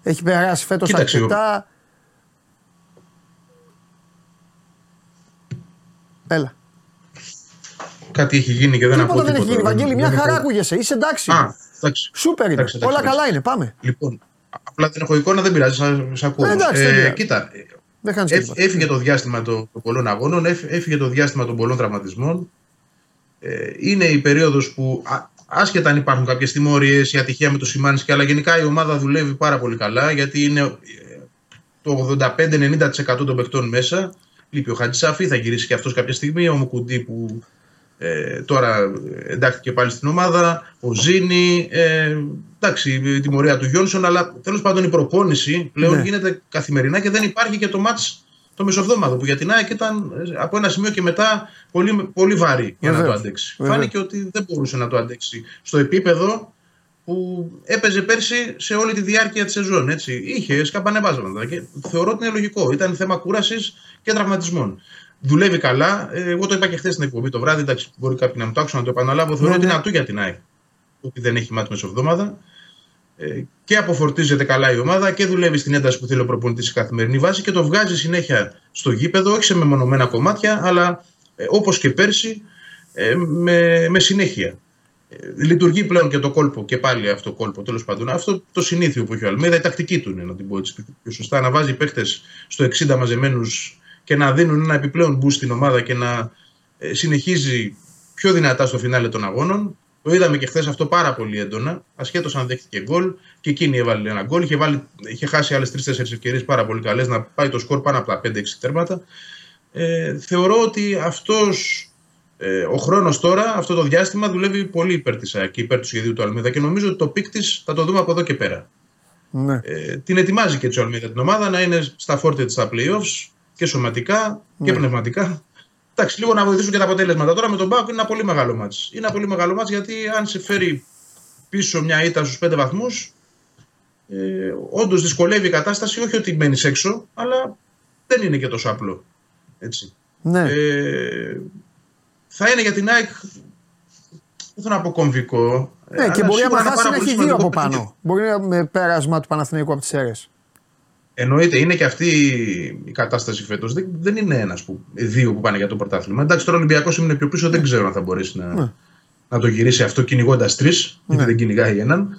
Speaker 1: Έχει περάσει φέτος
Speaker 4: Κοίταξε,
Speaker 1: αρκετά. Έλα.
Speaker 4: Κάτι έχει γίνει και δεν
Speaker 1: Τίποτα
Speaker 4: ακούω
Speaker 1: δεν έχει
Speaker 4: τίποτα.
Speaker 1: γίνει. Βαγγέλη, μια
Speaker 4: δεν
Speaker 1: χαρά
Speaker 4: έχω-
Speaker 1: ακούγεσαι. Είσαι εντάξει.
Speaker 4: Α, εντάξει.
Speaker 1: Σούπερ είναι.
Speaker 4: εντάξει, εντάξει,
Speaker 1: Όλα
Speaker 4: εντάξει.
Speaker 1: καλά είναι. Πάμε.
Speaker 4: Λοιπόν, απλά δεν έχω εικόνα, δεν πειράζει, σα, σ' ακούω.
Speaker 1: Ε, εντάξει, δεν πειράζει.
Speaker 4: κοίτα,
Speaker 1: Δεν χάνεις
Speaker 4: Έφ-
Speaker 1: τίποτα.
Speaker 4: Έφυγε το διάστημα των των πολλών αγώνων, έφ- έφυγε το διάστημα των πολλών τραυματισμών. Ε, είναι η περίοδος που α- άσχετα αν υπάρχουν κάποιες τιμωρίες, η ατυχία με το Σιμάνσκι, αλλά γενικά η ομάδα δουλεύει πάρα πολύ καλά γιατί είναι ε, το 85-90% των παιχτών μέσα. Λείπει ο Χατζησαφή, θα γυρίσει και αυτός κάποια στιγμή. Ο Μουκουντή που ε, τώρα εντάχθηκε πάλι στην ομάδα. Ο Ζήνη. Ε, εντάξει, η τιμωρία του Γιόνσον, αλλά τέλος πάντων η προπόνηση πλέον
Speaker 1: Ναι.
Speaker 4: γίνεται καθημερινά και δεν υπάρχει και το μάτς το μεσοβδόμαδο που για την ΑΕΚ ήταν ε, από ένα σημείο και μετά πολύ, πολύ βαρύ για να
Speaker 1: Βεβαίως,
Speaker 4: το αντέξει.
Speaker 1: βεβαίως.
Speaker 4: Φάνηκε ότι δεν μπορούσε να το αντέξει στο επίπεδο που έπαιζε πέρσι σε όλη τη διάρκεια της σεζόν. Έτσι. Είχε σκαμπανεβάσματα και θεωρώ ότι είναι λογικό. Ήταν θέμα κούρασης και τραυματισμών. Δουλεύει καλά. Ε, Εγώ το είπα και χθες στην εκπομπή το βράδυ. Εντάξει, μπορεί κάποιοι να μου το άξουν να το επαναλάβω. Θεωρώ
Speaker 1: Ναι,
Speaker 4: ότι είναι
Speaker 1: ναι.
Speaker 4: ατού για την ΑΕΚ. Ότι δεν έχει μάτι μεσοβδόμαδα. Ε, και αποφορτίζεται καλά η ομάδα και δουλεύει στην ένταση που θέλει ο προπονητής σε καθημερινή βάση και το βγάζει συνέχεια στο γήπεδο, όχι σε μεμονωμένα κομμάτια, αλλά ε, όπως και πέρσι ε, με, με συνέχεια. Ε, λειτουργεί πλέον και το κόλπο και πάλι αυτό το κόλπο. Τέλος πάντων, αυτό το συνήθειο που έχει ο Αλμίδα, η τακτική του είναι να την πω έτσι πιο σωστά, να βάζει παίχτες στο 60 μαζεμένους και να δίνουν ένα επιπλέον boost στην ομάδα και να ε, συνεχίζει πιο δυνατά στο φινάλε των αγώνων. Το είδαμε και χθες αυτό πάρα πολύ έντονα. Ασχέτως αν δέχτηκε γκολ και εκείνη έβαλε ένα γκολ. Είχε, βάλει, είχε χάσει άλλες 3-4 ευκαιρίες πάρα πολύ καλές να πάει το σκορ πάνω από τα 5-6 τέρματα. Ε, θεωρώ ότι αυτός ε, ο χρόνος τώρα, αυτό το διάστημα, δουλεύει πολύ υπέρ της ΑΕΚ και υπέρ του σχεδίου του Αλμέιδα και νομίζω ότι το peak της θα το δούμε από εδώ και πέρα.
Speaker 1: Ναι.
Speaker 4: Ε, την ετοιμάζει και η Αλμέιδα την ομάδα να είναι στα φόρτε της στα playoffs και σωματικά και
Speaker 1: Ναι.
Speaker 4: πνευματικά. Εντάξει, λίγο να βοηθήσουν και τα αποτέλεσματα. Τώρα με τον ΠΑΟΚ είναι ένα πολύ μεγάλο ματς. Είναι ένα πολύ μεγάλο ματς γιατί αν σε φέρει πίσω μια ήττα στους 5 βαθμούς, ε, όντως δυσκολεύει η κατάσταση. Όχι ότι μένεις έξω, αλλά δεν είναι και τόσο απλό. Έτσι.
Speaker 1: ναι.
Speaker 4: Ε, θα είναι για την ΑΕΚ. Δεν θέλω να πω κομβικό.
Speaker 1: ναι,
Speaker 4: ε,
Speaker 1: και
Speaker 4: αλλά
Speaker 1: μπορεί
Speaker 4: σίγουρα
Speaker 1: να
Speaker 4: είναι
Speaker 1: χάσει
Speaker 4: πάρα
Speaker 1: να
Speaker 4: πολύ
Speaker 1: έχει δύο από
Speaker 4: σημαντικό παιχνίδι.
Speaker 1: πάνω. Μπορεί να με πέρασμα του Παναθηναϊκού από τις αίρες.
Speaker 4: Εννοείται, είναι και αυτή η κατάσταση φέτος. Δεν, δεν είναι ένας που, δύο που πάνε για το πρωτάθλημα. Εντάξει, τώρα ο Ολυμπιακός είναι πιο πίσω, δεν ξέρω αν θα μπορέσει να,
Speaker 1: Ναι.
Speaker 4: να το γυρίσει αυτό κυνηγώντας τρεις, γιατί
Speaker 1: Ναι.
Speaker 4: δεν κυνηγάει έναν.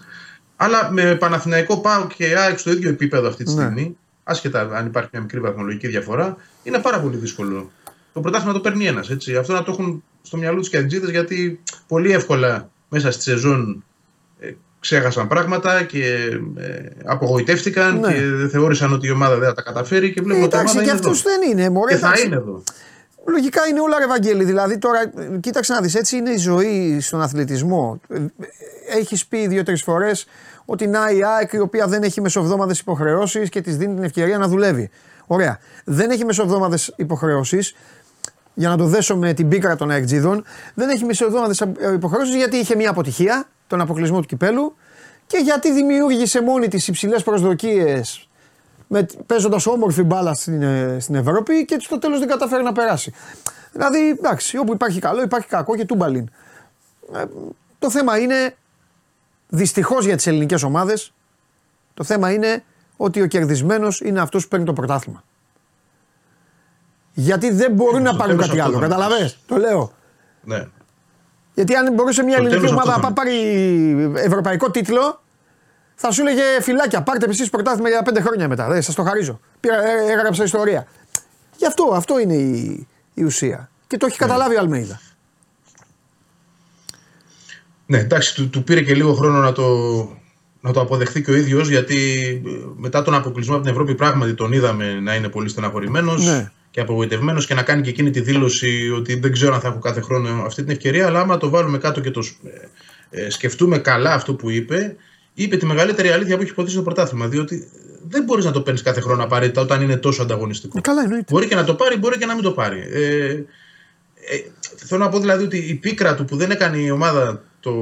Speaker 4: Αλλά με Παναθηναϊκό Πάο και ΑΕΚ στο ίδιο επίπεδο αυτή τη
Speaker 1: Ναι.
Speaker 4: στιγμή, άσχετα αν υπάρχει μια μικρή βαθμολογική διαφορά, είναι πάρα πολύ δύσκολο. Το πρωτάθλημα το παίρνει ένας. Αυτό να το έχουν στο μυαλό τους και αντζίδε, γιατί πολύ εύκολα μέσα στη σεζόν ε, ξέχασαν πράγματα και ε, απογοητεύτηκαν
Speaker 1: Ναι.
Speaker 4: και θεώρησαν ότι η ομάδα δεν θα τα καταφέρει και βλέπω ότι η
Speaker 1: εντάξει,
Speaker 4: ομάδα
Speaker 1: και
Speaker 4: είναι
Speaker 1: αυτό
Speaker 4: εδώ.
Speaker 1: δεν είναι. Μωρέ,
Speaker 4: Και θα
Speaker 1: εντάξει.
Speaker 4: είναι εδώ.
Speaker 1: Λογικά είναι όλα ρε Βαγγέλη. Δηλαδή τώρα, ε, κοίταξε να δεις, έτσι είναι η ζωή στον αθλητισμό. Ε, Έχεις πει δύο-τρεις φορές ότι να η ΑΕΚ η οποία δεν έχει μεσοβδόμαδες υποχρεώσεις και της δίνει την ευκαιρία να δουλεύει. Ωραία. Δεν έχει μεσοβδόμαδες υποχρεώσεις, για να το δέσω με την πίκρα των αεκτζίδων, δεν έχει μεσοβδόμαδες υποχρεώσεις γιατί είχε μια αποτυχία, τον αποκλεισμό του κυπέλου και γιατί δημιούργησε μόνη της υψηλές προσδοκίες με, παίζοντας όμορφη μπάλα στην, ε, στην Ευρώπη και στο τέλος δεν καταφέρει να περάσει. Δηλαδή, εντάξει, όπου υπάρχει καλό υπάρχει κακό και τούμπαλιν. Ε, το θέμα είναι, δυστυχώς για τις ελληνικές ομάδες, το θέμα είναι ότι ο κερδισμένος είναι αυτός που παίρνει το πρωτάθλημα. Γιατί δεν μπορούν να
Speaker 4: στο
Speaker 1: πάρουν
Speaker 4: τέλος
Speaker 1: κάτι
Speaker 4: αυτό
Speaker 1: άλλο.
Speaker 4: θα
Speaker 1: Καταλαβες, το λέω.
Speaker 4: Ναι.
Speaker 1: Γιατί αν μπορούσε μια
Speaker 4: Στο
Speaker 1: ελληνική
Speaker 4: τέλος
Speaker 1: ομάδα
Speaker 4: αυτό
Speaker 1: να
Speaker 4: θα
Speaker 1: πάρει ευρωπαϊκό τίτλο, θα σου έλεγε φυλάκια. Πάρτε εσεί πρωτάθλημα για πέντε χρόνια μετά. Δεν σας το χαρίζω. Πήρα, ε, έγραψα ιστορία. Γι' αυτό, αυτό είναι η, η ουσία. Και το έχει καταλάβει ο Αλμέιδα.
Speaker 4: Ναι, εντάξει, του, του πήρε και λίγο χρόνο να το, να το αποδεχθεί και ο ίδιος, γιατί ε, μετά τον αποκλεισμό από την Ευρώπη, πράγματι τον είδαμε να είναι πολύ στεναχωρημένος
Speaker 1: Ναι.
Speaker 4: Και απογοητευμένος και να κάνει και εκείνη τη δήλωση ότι δεν ξέρω αν θα έχω κάθε χρόνο αυτή την ευκαιρία. Αλλά άμα το βάλουμε κάτω και το ε, ε, σκεφτούμε καλά αυτό που είπε, είπε τη μεγαλύτερη αλήθεια που έχει υποθεί στο πρωτάθλημα. Διότι δεν μπορείς να το παίρνεις κάθε χρόνο απαραίτητα όταν είναι τόσο ανταγωνιστικό.
Speaker 1: Ε, καλά, εννοείται.
Speaker 4: Μπορεί και να το πάρει, μπορεί και να μην το πάρει. Ε, ε, θέλω να πω δηλαδή ότι η πίκρα του που δεν έκανε η ομάδα το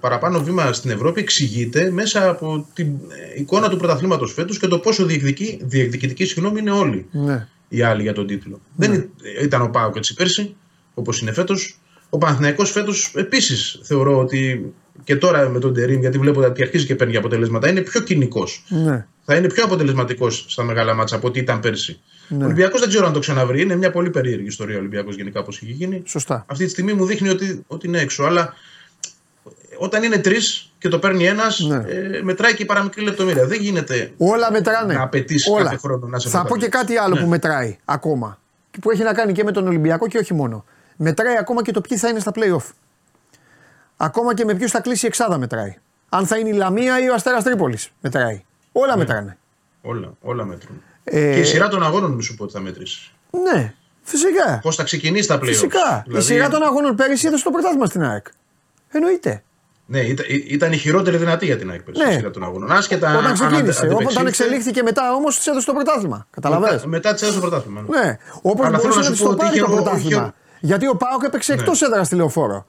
Speaker 4: παραπάνω βήμα στην Ευρώπη εξηγείται μέσα από την ε, εικόνα του πρωταθλήματος φέτος και το πόσο διεκδικοί, διεκδικητικοί συγγνώμη, είναι όλοι
Speaker 1: Ναι.
Speaker 4: Οι άλλοι για τον τίτλο. Δεν ή- ήταν ο Πάοκ έτσι πέρσι, όπως είναι φέτος. Ο Παναθηναϊκός φέτος επίσης θεωρώ ότι και τώρα με τον Τερίμ, γιατί βλέπω ότι αρχίζει και παίρνει αποτελέσματα, είναι πιο κοινικός
Speaker 1: ναι.
Speaker 4: θα είναι πιο αποτελεσματικός στα μεγάλα μάτσα από ό,τι ήταν πέρσι.
Speaker 1: Ναι.
Speaker 4: Ο Ολυμπιακός δεν ξέρω αν το ξαναβρει. Είναι μια πολύ περίεργη ιστορία ο Ολυμπιακός γενικά όπως έχει γίνει.
Speaker 1: Σωστά.
Speaker 4: Αυτή τη στιγμή μου δείχνει ότι, ότι είναι έξω. Αλλά όταν είναι τρεις και το παίρνει ένας,
Speaker 1: Ναι.
Speaker 4: ε, μετράει και η παραμικρή λεπτομέρεια. Δεν γίνεται
Speaker 1: Όλα μετράνε.
Speaker 4: να απαιτήσει
Speaker 1: Όλα.
Speaker 4: κάθε χρόνο να σε
Speaker 1: Θα πω και κάτι άλλο που μετράει ακόμα. Και Που έχει να κάνει και με τον Ολυμπιακό και όχι μόνο. Μετράει ακόμα και το ποιοι θα είναι στα playoff. Ακόμα και με ποιους θα κλείσει η εξάδα μετράει. Αν θα είναι η Λαμία ή ο Αστέρας Τρίπολης. Μετράει. Όλα μετράνε.
Speaker 4: Όλα, όλα μέτρουν.
Speaker 1: Ε,
Speaker 4: Και η σειρά των αγώνων μη σου πω ότι θα μετρήσεις.
Speaker 1: Ναι, φυσικά.
Speaker 4: Πώς θα ξεκινήσει τα playoffs.
Speaker 1: Φυσικά.
Speaker 4: Δηλαδή,
Speaker 1: Η σειρά των αγώνων πέρυσι έδωσε το πρωτάθλημα στην ΑΕΚ. Εννοείται.
Speaker 4: Ναι, ήταν, ήταν η χειρότερη δυνατή για την ΑΕΚ πέρσι,
Speaker 1: Ναι.
Speaker 4: η σειρά των αγώνων. Άσχετα αν-
Speaker 1: Όταν
Speaker 4: αν
Speaker 1: ξεκίνησε.
Speaker 4: αντε-
Speaker 1: Όταν
Speaker 4: αντεπεξήλθε,
Speaker 1: εξελίχθηκε μετά όμως τη έδωσε το πρωτάθλημα. Καταλαβαίνεις;
Speaker 4: Μετά, μετά τη έδωσε το πρωτάθλημα. ναι.
Speaker 1: Ναι, όπως
Speaker 4: Αλλά θέλω
Speaker 1: μπορούσε
Speaker 4: να
Speaker 1: να
Speaker 4: σου
Speaker 1: της
Speaker 4: πω
Speaker 1: το
Speaker 4: ότι
Speaker 1: πάρει
Speaker 4: είχε
Speaker 1: το
Speaker 4: ο-
Speaker 1: πρωτάθλημα.
Speaker 4: είχε-
Speaker 1: Γιατί ο Πάοκ έπαιξε
Speaker 4: Ναι.
Speaker 1: εκτός έδρας στη λεωφόρο.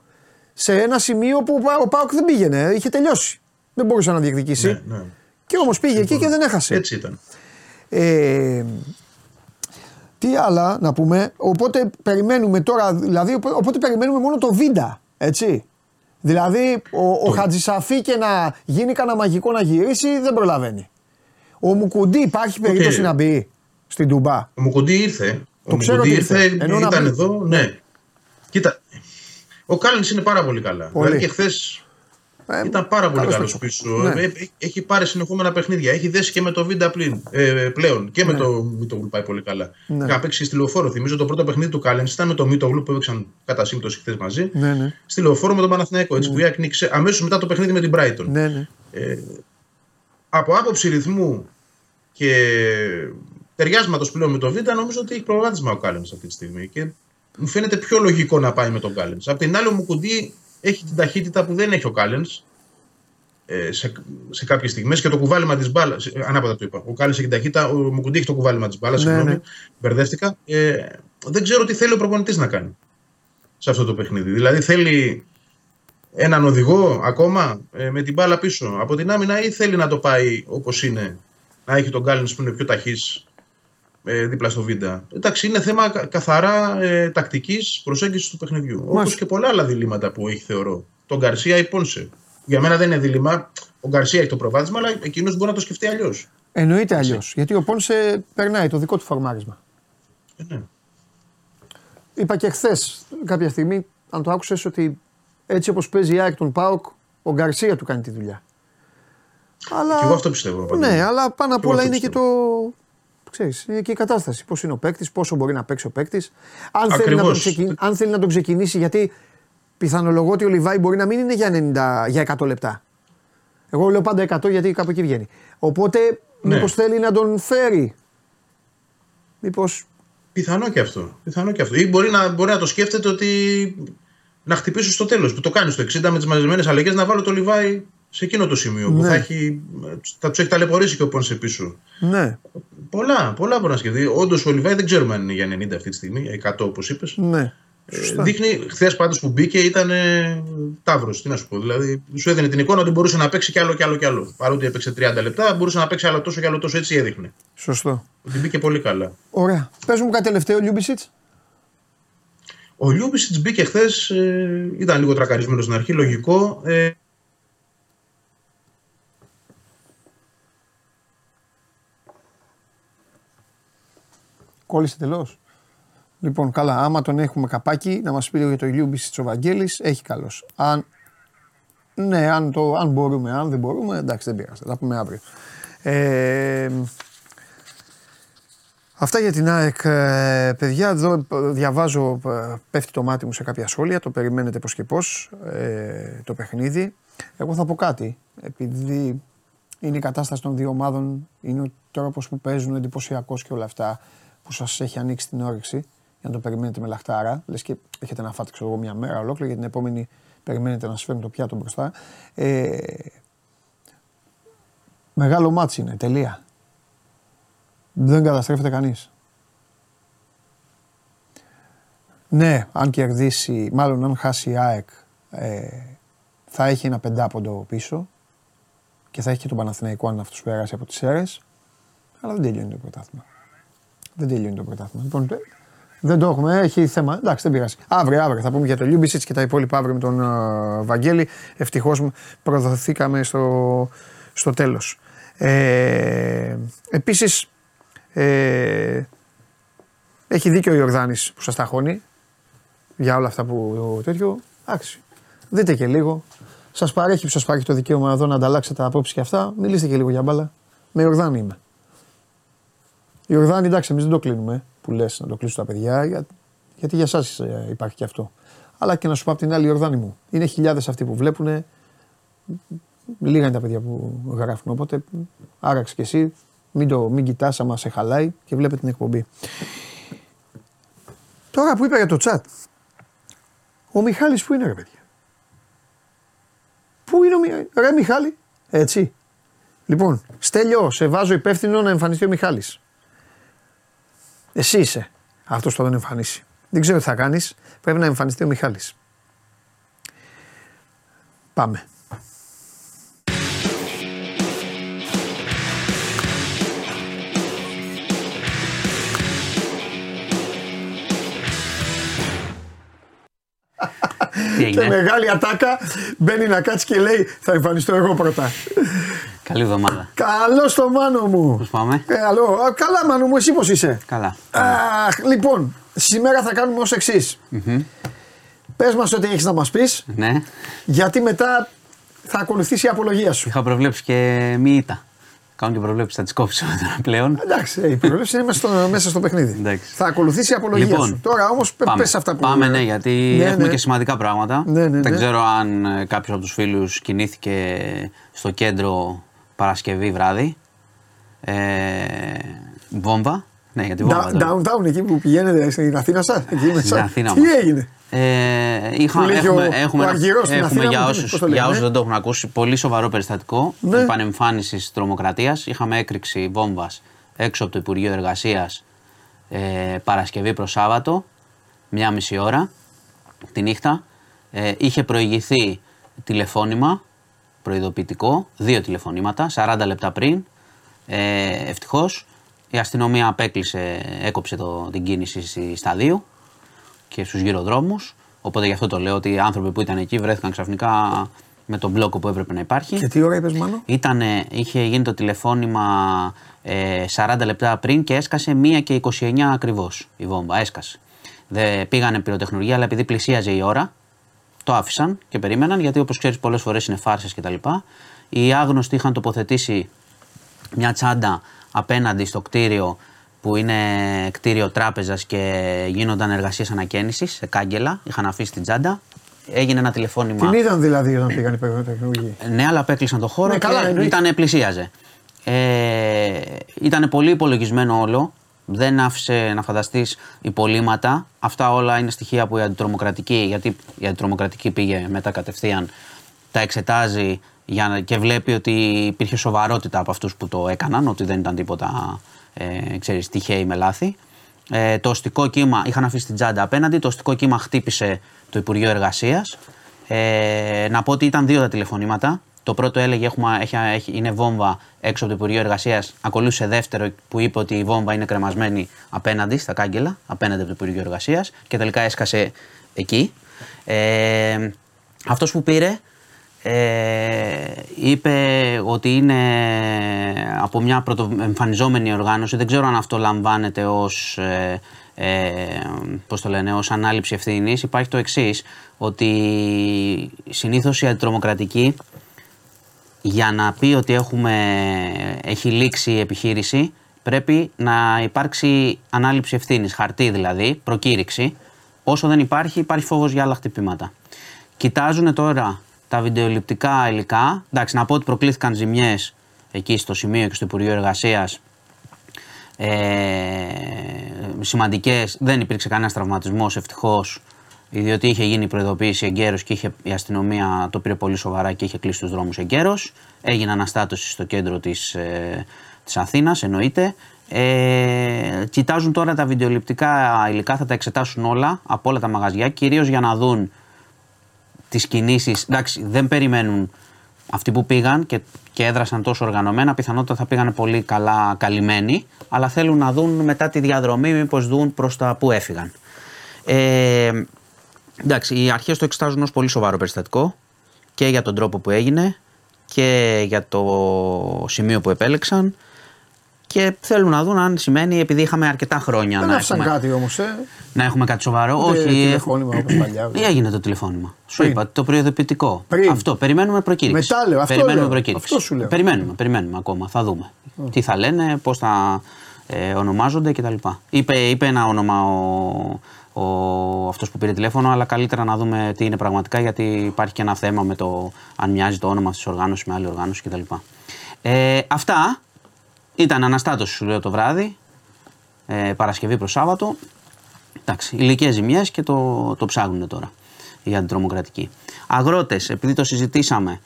Speaker 1: Σε ένα σημείο που ο Πάοκ δεν πήγαινε, είχε τελειώσει. Δεν μπορούσε να διεκδικήσει.
Speaker 4: Ναι, ναι.
Speaker 1: Και όμως πήγε εκεί και δεν έχασε.
Speaker 4: Έτσι ήταν.
Speaker 1: Ε, τι άλλα να πούμε. Οπότε περιμένουμε τώρα, δηλαδή, οπότε περιμένουμε μόνο το Βίντα. Έτσι. Δηλαδή, ο, ο Χατζησαφή και να γίνει κανένα μαγικό να γυρίσει δεν προλαβαίνει. Ο Μουκουντή υπάρχει περίπτωση να μπει στην Τουμπά;
Speaker 4: Ο Μουκουντή ήρθε.
Speaker 1: Το
Speaker 4: ο
Speaker 1: ξέρω
Speaker 4: Μουκουντή
Speaker 1: ότι ήρθε.
Speaker 4: ήρθε,
Speaker 1: Ενώ να
Speaker 4: ήταν
Speaker 1: μπει.
Speaker 4: εδώ. Ναι. Κοίτα, ο Κάλλινς είναι πάρα πολύ καλά.
Speaker 1: Πολύ.
Speaker 4: Δηλαδή και χθες
Speaker 1: Ε,
Speaker 4: Ήταν πάρα πολύ
Speaker 1: καλός
Speaker 4: καλός
Speaker 1: παίκτης.
Speaker 4: πίσω.
Speaker 1: Ναι.
Speaker 4: Ε, ε, Έχει πάρει συνεχόμενα παιχνίδια. Έχει δέσει και με το Βίντα πλην, ε, πλέον. Και με
Speaker 1: Ναι.
Speaker 4: το Μίτογλου πάει πολύ καλά.
Speaker 1: Ναι.
Speaker 4: Είχα παίξει και στη λεωφόρο. Θυμίζω το πρώτο παιχνίδι του Κάλεν ήταν με το Μίτογλου που έπαιξαν κατά σύμπτωση χθες μαζί.
Speaker 1: Ναι, ναι.
Speaker 4: Στη λεωφόρο με τον Παναθηναϊκό. Έτσι, που η ΑΕΚ νίκησε αμέσως μετά το παιχνίδι με την Brighton.
Speaker 1: Ναι, ναι.
Speaker 4: Από άποψη ρυθμού και ταιριάσματος πλέον με το Β, νομίζω ότι έχει προβάδισμα ο Κάλεν αυτή τη στιγμή. Και μου φαίνεται πιο λογικό να πάει με τον Κάλεν. Απ' την άλλη, ο Μουκουντή έχει την ταχύτητα που δεν έχει ο Κάλενς σε, σε κάποιες στιγμές και το κουβάλιμα της μπάλας. Ανάποδα το είπα. Ο Κάλενς έχει την ταχύτητα, ο Μουκουντή έχει το κουβάλιμα της μπάλας.
Speaker 1: Ναι,
Speaker 4: συγγνώμη,
Speaker 1: ναι.
Speaker 4: μπερδεύτηκα. Ε, δεν ξέρω τι θέλει ο προπονητής να κάνει σε αυτό το παιχνίδι. Δηλαδή θέλει έναν οδηγό ακόμα ε, με την μπάλα πίσω από την άμυνα ή θέλει να το πάει όπως είναι, να έχει τον Κάλιν που είναι πιο ταχύς ε, δίπλα στο Βίντα. Εντάξει, είναι θέμα κα- καθαρά ε, τακτικής προσέγγισης του παιχνιδιού. Όπως
Speaker 1: Μάλιστα.
Speaker 4: και πολλά άλλα διλήμματα που έχει, θεωρώ. Τον Γκαρσία ή Πόνσε. Για μένα δεν είναι δίλημα. Ο Γκαρσία έχει το προβάδισμα, αλλά εκείνος μπορεί να το σκεφτεί αλλιώς.
Speaker 1: Εννοείται αλλιώς. Γιατί ο Πόνσε περνάει το δικό του φορμάρισμα.
Speaker 4: Ε, ναι.
Speaker 1: Είπα και χθες κάποια στιγμή, αν το άκουσες, ότι έτσι όπως παίζει η ΑΕΚ τον Πάοκ, ο Γκαρσία του κάνει τη δουλειά. Αλλά...
Speaker 4: Και εγώ αυτό πιστεύω. Παντελή.
Speaker 1: Ναι, αλλά πάνω απ'
Speaker 4: Και εγώ
Speaker 1: όλα
Speaker 4: αυτό
Speaker 1: είναι και το. Ξέρεις, είναι και η κατάσταση. Πώς είναι ο παίκτης, πόσο μπορεί να παίξει ο παίκτης. Αν, θέλει να τον
Speaker 4: Ακριβώς.
Speaker 1: ξεκι- αν θέλει να τον ξεκινήσει, γιατί πιθανολογώ ότι ο Λιβάη μπορεί να μην είναι για, 90, για 100 λεπτά. Εγώ λέω πάντα 100 γιατί κάπου εκεί βγαίνει. Οπότε
Speaker 4: Ναι.
Speaker 1: μήπως θέλει να τον φέρει. Μήπω.
Speaker 4: Πιθανό και αυτό. Πιθανό και αυτό. Ή μπορεί να, μπορεί να το σκέφτεται ότι να χτυπήσω στο τέλος. Που το κάνει στο 60 με τις μαζεμένες αλλαγές να βάλω το Λιβάη σε εκείνο το σημείο που
Speaker 1: Ναι.
Speaker 4: θα, έχει, θα του έχει ταλαιπωρήσει και ο Πόνσε πίσω.
Speaker 1: Ναι,
Speaker 4: Πολλά, πολλά μπορεί να σκεφτεί. Όντως ο Λιβάη δεν ξέρουμε αν είναι για 90 αυτή τη στιγμή, 100 όπως είπες.
Speaker 1: ναι.
Speaker 4: Ε,
Speaker 1: Σωστά.
Speaker 4: δείχνει, χθες πάντως που μπήκε ήταν ε, τάβρος. Τι να σου πω. Δηλαδή, σου έδινε την εικόνα ότι μπορούσε να παίξει κι άλλο κι άλλο κι άλλο. Παρότι έπαιξε 30 λεπτά, μπορούσε να παίξει άλλο τόσο κι άλλο τόσο. Έτσι έδειχνε.
Speaker 1: Σωστό.
Speaker 4: Ότι μπήκε πολύ καλά.
Speaker 1: Ωραία. Πες μου κάτι τελευταίο, Λιούμπισιτς.
Speaker 4: Ο Λιούμπισιτς μπήκε χθες, ε, ήταν λίγο τρακαρισμένος στην αρχή, λογικό. Ε,
Speaker 1: Κόλλησε τελείως. Λοιπόν, καλά. Άμα τον έχουμε καπάκι, να μας πει λίγο για το Λιούμπισιτς ο Βαγγέλης, έχει καλώς. Αν, ναι, αν, το, αν μπορούμε, αν δεν μπορούμε, εντάξει, δεν πειράζει. Θα τα πούμε αύριο. Ε, αυτά για την ΑΕΚ, ε, παιδιά. Εδώ ε, διαβάζω, ε, πέφτει το μάτι μου σε κάποια σχόλια. Το περιμένετε πώς και πώς ε, το παιχνίδι. Εγώ θα πω κάτι. Επειδή είναι η κατάσταση των δύο ομάδων, είναι ο τρόπος που παίζουν εντυπωσιακός και όλα αυτά που σας έχει ανοίξει την όρεξη για να το περιμένετε με λαχτάρα. Λες και έχετε να φάτε ξέρω εγώ, μια μέρα ολόκληρη για την επόμενη περιμένετε να σας φέρουν το πιάτο μπροστά. Ε, μεγάλο ματς είναι, τελεία. Δεν καταστρέφεται κανείς. Ναι, αν κερδίσει, μάλλον αν χάσει η ΑΕΚ, ε, θα έχει ένα πεντάποντο πίσω και θα έχει και τον Παναθηναϊκό αν αυτός περάσει από τις αίρες. Αλλά δεν τελειώνει το πρωτάθλημα. Δεν τελειώνει το πρωτάθλημα. Λοιπόν, τε- δεν το έχουμε, έχει θέμα. Εντάξει, δεν πειράζει. Αύριο, αύριο θα πούμε για το Λιούμπισιτς και τα υπόλοιπα αύριο με τον ε, Βαγγέλη. Ευτυχώς προδοθήκαμε στο, στο τέλος. Ε, Επίσης, ε, έχει δίκιο ο Ιορδάνης που σας ταχώνει για όλα αυτά που τέτοιο. Εντάξει, δείτε και λίγο. Σας παρέχει που σας παρέχει το δικαίωμα εδώ να ανταλλάξετε απόψεις και αυτά. Μιλήστε και λίγο για μπάλα. Με Ιορδάνη είμαι. Ιορδάνη, εντάξει, εμείς δεν το κλείνουμε ε, που λες να το κλείσουν τα παιδιά, για, γιατί για εσάς υπάρχει και αυτό. Αλλά και να σου πω απ' την άλλη, Ιορδάνη μου, είναι χιλιάδες αυτοί που βλέπουν. Λίγα είναι τα παιδιά που γράφουν. Οπότε άραξε κι εσύ, μην, το, μην κοιτάς άμα σε χαλάει και βλέπετε την εκπομπή. Τώρα που είπα για το chat, ο Μιχάλης που είναι ρε παιδιά; Πού είναι ο Μιχάλης, ρε Μιχάλη, έτσι. Λοιπόν, Στέλιο, σε βάζω υπεύθυνο να εμφανιστεί ο Μιχάλης. Εσύ είσαι αυτός που θα τον εμφανίσει. Δεν ξέρω τι θα κάνεις. Πρέπει να εμφανιστεί ο Μιχάλης. Πάμε.
Speaker 5: Τι
Speaker 1: Και
Speaker 5: έγινε.
Speaker 1: μεγάλη ατάκα μπαίνει να κάτσει και λέει θα εμφανιστώ εγώ πρώτα.
Speaker 5: Καλή εβδομάδα.
Speaker 1: Καλό στο μάνο μου.
Speaker 5: Πώς πάμε;
Speaker 1: Ε, αλλό. Α, καλά μάνο μου, εσύ πώς είσαι;
Speaker 5: Καλά.
Speaker 1: Αχ, λοιπόν, σήμερα θα κάνουμε ως εξής. Πες μας ό,τι έχεις να μας πεις,
Speaker 5: Ναι.
Speaker 1: γιατί μετά θα ακολουθήσει η απολογία σου.
Speaker 5: Είχα προβλέψει και μη ήττα. Κάνω και προβλέψεις, θα τις κόψω τώρα πλέον.
Speaker 1: Εντάξει, ε, η προβλέψη είναι μέσα στο, μέσα στο παιχνίδι.
Speaker 5: Εντάξει.
Speaker 1: Θα ακολουθήσει η απολογία
Speaker 5: Λοιπόν,
Speaker 1: σου. Τώρα όμως
Speaker 5: Πάμε,
Speaker 1: πες αυτά που.
Speaker 5: πάμε ναι, γιατί
Speaker 1: Ναι,
Speaker 5: έχουμε
Speaker 1: ναι.
Speaker 5: και σημαντικά πράγματα.
Speaker 1: Ναι, ναι,
Speaker 5: Δεν
Speaker 1: ναι.
Speaker 5: ξέρω αν κάποιος από τους φίλους κινήθηκε στο κέντρο Παρασκευή βράδυ. Ε, βόμβα. Ναι, γιατί βόμβα.
Speaker 1: Down-
Speaker 5: τώρα.
Speaker 1: Downtown εκεί που πηγαίνετε στην Αθήνα σας. Εκεί μέσα.
Speaker 5: Στην Αθήνα
Speaker 1: Τι
Speaker 5: μας.
Speaker 1: έγινε;
Speaker 5: Ε, είχα,
Speaker 1: Που λέγει
Speaker 5: έχουμε,
Speaker 1: ο-
Speaker 5: έχουμε,
Speaker 1: ο
Speaker 5: ένα-
Speaker 1: Αργυρός στην
Speaker 5: έχουμε
Speaker 1: Αθήνα,
Speaker 5: για
Speaker 1: μου,
Speaker 5: όσους,
Speaker 1: πώς το λένε,
Speaker 5: για όσους
Speaker 1: ε;
Speaker 5: δεν το έχουν ακούσει πολύ σοβαρό περιστατικό
Speaker 1: Ναι.
Speaker 5: επανεμφάνισης τρομοκρατίας. Είχαμε έκρηξη βόμβας έξω από το Υπουργείο Εργασίας ε, Παρασκευή προς Σάββατο, μια μισή ώρα τη νύχτα. Ε, είχε προηγηθεί τηλεφώνημα προειδοποιητικό, δύο τηλεφωνήματα, 40 λεπτά πριν. Ε, Ευτυχώς η αστυνομία απέκλεισε, έκοψε το, την κίνηση στη σταδίου και στους γύρω δρόμου. Οπότε γι' αυτό το λέω ότι οι άνθρωποι που ήταν εκεί βρέθηκαν ξαφνικά με τον μπλόκο που έπρεπε να υπάρχει.
Speaker 1: Και τι ώρα είπες, μάλλον;
Speaker 5: Ήτανε, είχε γίνει το τηλεφώνημα ε, 40 λεπτά πριν και έσκασε 1 και 29 ακριβώς η βόμβα. Έσκασε. Δεν πήγανε πυροτεχνουργία, αλλά επειδή πλησίαζε η ώρα, το άφησαν και περίμεναν γιατί όπως ξέρεις, πολλές φορές είναι φάρσες κτλ. Οι άγνωστοι είχαν τοποθετήσει μια τσάντα απέναντι στο κτίριο που είναι κτίριο τράπεζας και γίνονταν εργασίες ανακαίνησης σε κάγκελα. Είχαν αφήσει την τσάντα. Έγινε ένα τηλεφώνημα.
Speaker 1: Την είδαν δηλαδή όταν πήγαν οι πυροτεχνουργοί.
Speaker 5: Ναι, αλλά απέκλεισαν το χώρο
Speaker 1: Ναι, καλά,
Speaker 5: και
Speaker 1: εννοείται.
Speaker 5: ήταν, πλησίαζε. Ε, ήταν πολύ υπολογισμένο όλο. Δεν άφησε να φανταστείς υπολείμματα. Αυτά όλα είναι στοιχεία που η αντιτρομοκρατική, γιατί η αντιτρομοκρατική πήγε μετά κατευθείαν, τα εξετάζει για, να- και βλέπει ότι υπήρχε σοβαρότητα από αυτούς που το έκαναν, ότι δεν ήταν τίποτα ε, ξέρεις, τυχαίοι με λάθη. Ε, το οστικό κύμα, είχαν αφήσει την τσάντα απέναντι, το οστικό κύμα χτύπησε το Υπουργείο Εργασίας. Ε, να πω ότι ήταν δύο τα τηλεφωνήματα. Το πρώτο έλεγε έχουμε, έχει, έχει, είναι βόμβα έξω από το Υπουργείο Εργασίας. Ακολούθησε δεύτερο που είπε ότι η βόμβα είναι κρεμασμένη απέναντι στα κάγκελα, απέναντι από το Υπουργείο Εργασίας και τελικά έσκασε εκεί. Ε, αυτός που πήρε ε, είπε ότι είναι από μια πρωτοεμφανιζόμενη οργάνωση. Δεν ξέρω αν αυτό λαμβάνεται ως, ε, ε, πώς το λένε, ως ανάληψη ευθύνης. Υπάρχει το εξής, ότι συνήθως η αντιτρομοκρατική για να πει ότι έχουμε, έχει λήξει η επιχείρηση πρέπει να υπάρξει ανάληψη ευθύνης, χαρτί δηλαδή, προκήρυξη. Όσο δεν υπάρχει, υπάρχει φόβος για άλλα χτυπήματα. Κοιτάζουν τώρα τα βιντεοληπτικά υλικά. Εντάξει, να πω ότι προκλήθηκαν ζημιές εκεί στο σημείο και στο Υπουργείο Εργασίας. Ε, σημαντικές, δεν υπήρξε κανένας τραυματισμός ευτυχώς διότι είχε γίνει η προειδοποίηση εγκαίρως και είχε, η αστυνομία το πήρε πολύ σοβαρά και είχε κλείσει τους δρόμους εγκαίρως. Έγινε αναστάτωση στο κέντρο της ε, της Αθήνας, εννοείται. Ε, κοιτάζουν τώρα τα βιντεοληπτικά υλικά, θα τα εξετάσουν όλα από όλα τα μαγαζιά, κυρίως για να δουν τις κινήσεις. Εντάξει, δεν περιμένουν αυτοί που πήγαν και, και έδρασαν τόσο οργανωμένα, πιθανότατα θα πήγαν πολύ καλά καλυμμένοι, αλλά θέλουν να δουν μετά τη διαδρομή, μήπως δουν προς τα που έφυγαν. Ε, εντάξει, οι αρχές το εξετάζουν ως πολύ σοβαρό περιστατικό και για τον τρόπο που έγινε και για το σημείο που επέλεξαν και θέλουν να δουν αν σημαίνει, επειδή είχαμε αρκετά χρόνια
Speaker 1: Δεν
Speaker 5: να
Speaker 1: άφησαν
Speaker 5: έχουμε,
Speaker 1: κάτι όμως. Ε.
Speaker 5: να έχουμε κάτι σοβαρό.
Speaker 1: Ούτε
Speaker 5: Όχι,
Speaker 1: τηλεφώνημα όπως παλιά.
Speaker 5: ή έγινε το τηλεφώνημα. Σου
Speaker 1: Πριν.
Speaker 5: είπα το προειδοποιητικό.
Speaker 1: Πριν.
Speaker 5: Αυτό. Περιμένουμε προκήρυξη.
Speaker 1: Μετά λέω, αυτό
Speaker 5: περιμένουμε
Speaker 1: λέω.
Speaker 5: προκήρυξη.
Speaker 1: Αυτό σου λέω.
Speaker 5: Περιμένουμε, περιμένουμε ακόμα. Θα δούμε. Τι θα λένε, πώς θα ε, ονομάζονται κτλ. Είπε, είπε ένα όνομα ο, ο, αυτός που πήρε τηλέφωνο, αλλά καλύτερα να δούμε τι είναι πραγματικά γιατί υπάρχει και ένα θέμα με το αν μοιάζει το όνομα της οργάνωσης με άλλη οργάνωση κτλ. Ε, αυτά ήταν αναστάτωση σου λέω το βράδυ, ε, Παρασκευή προς Σάββατο. Εντάξει, ηλικίε ζημιές και το, το ψάχνουν τώρα οι αντιτρομοκρατικοί. Αγρότες, επειδή το συζητήσαμε,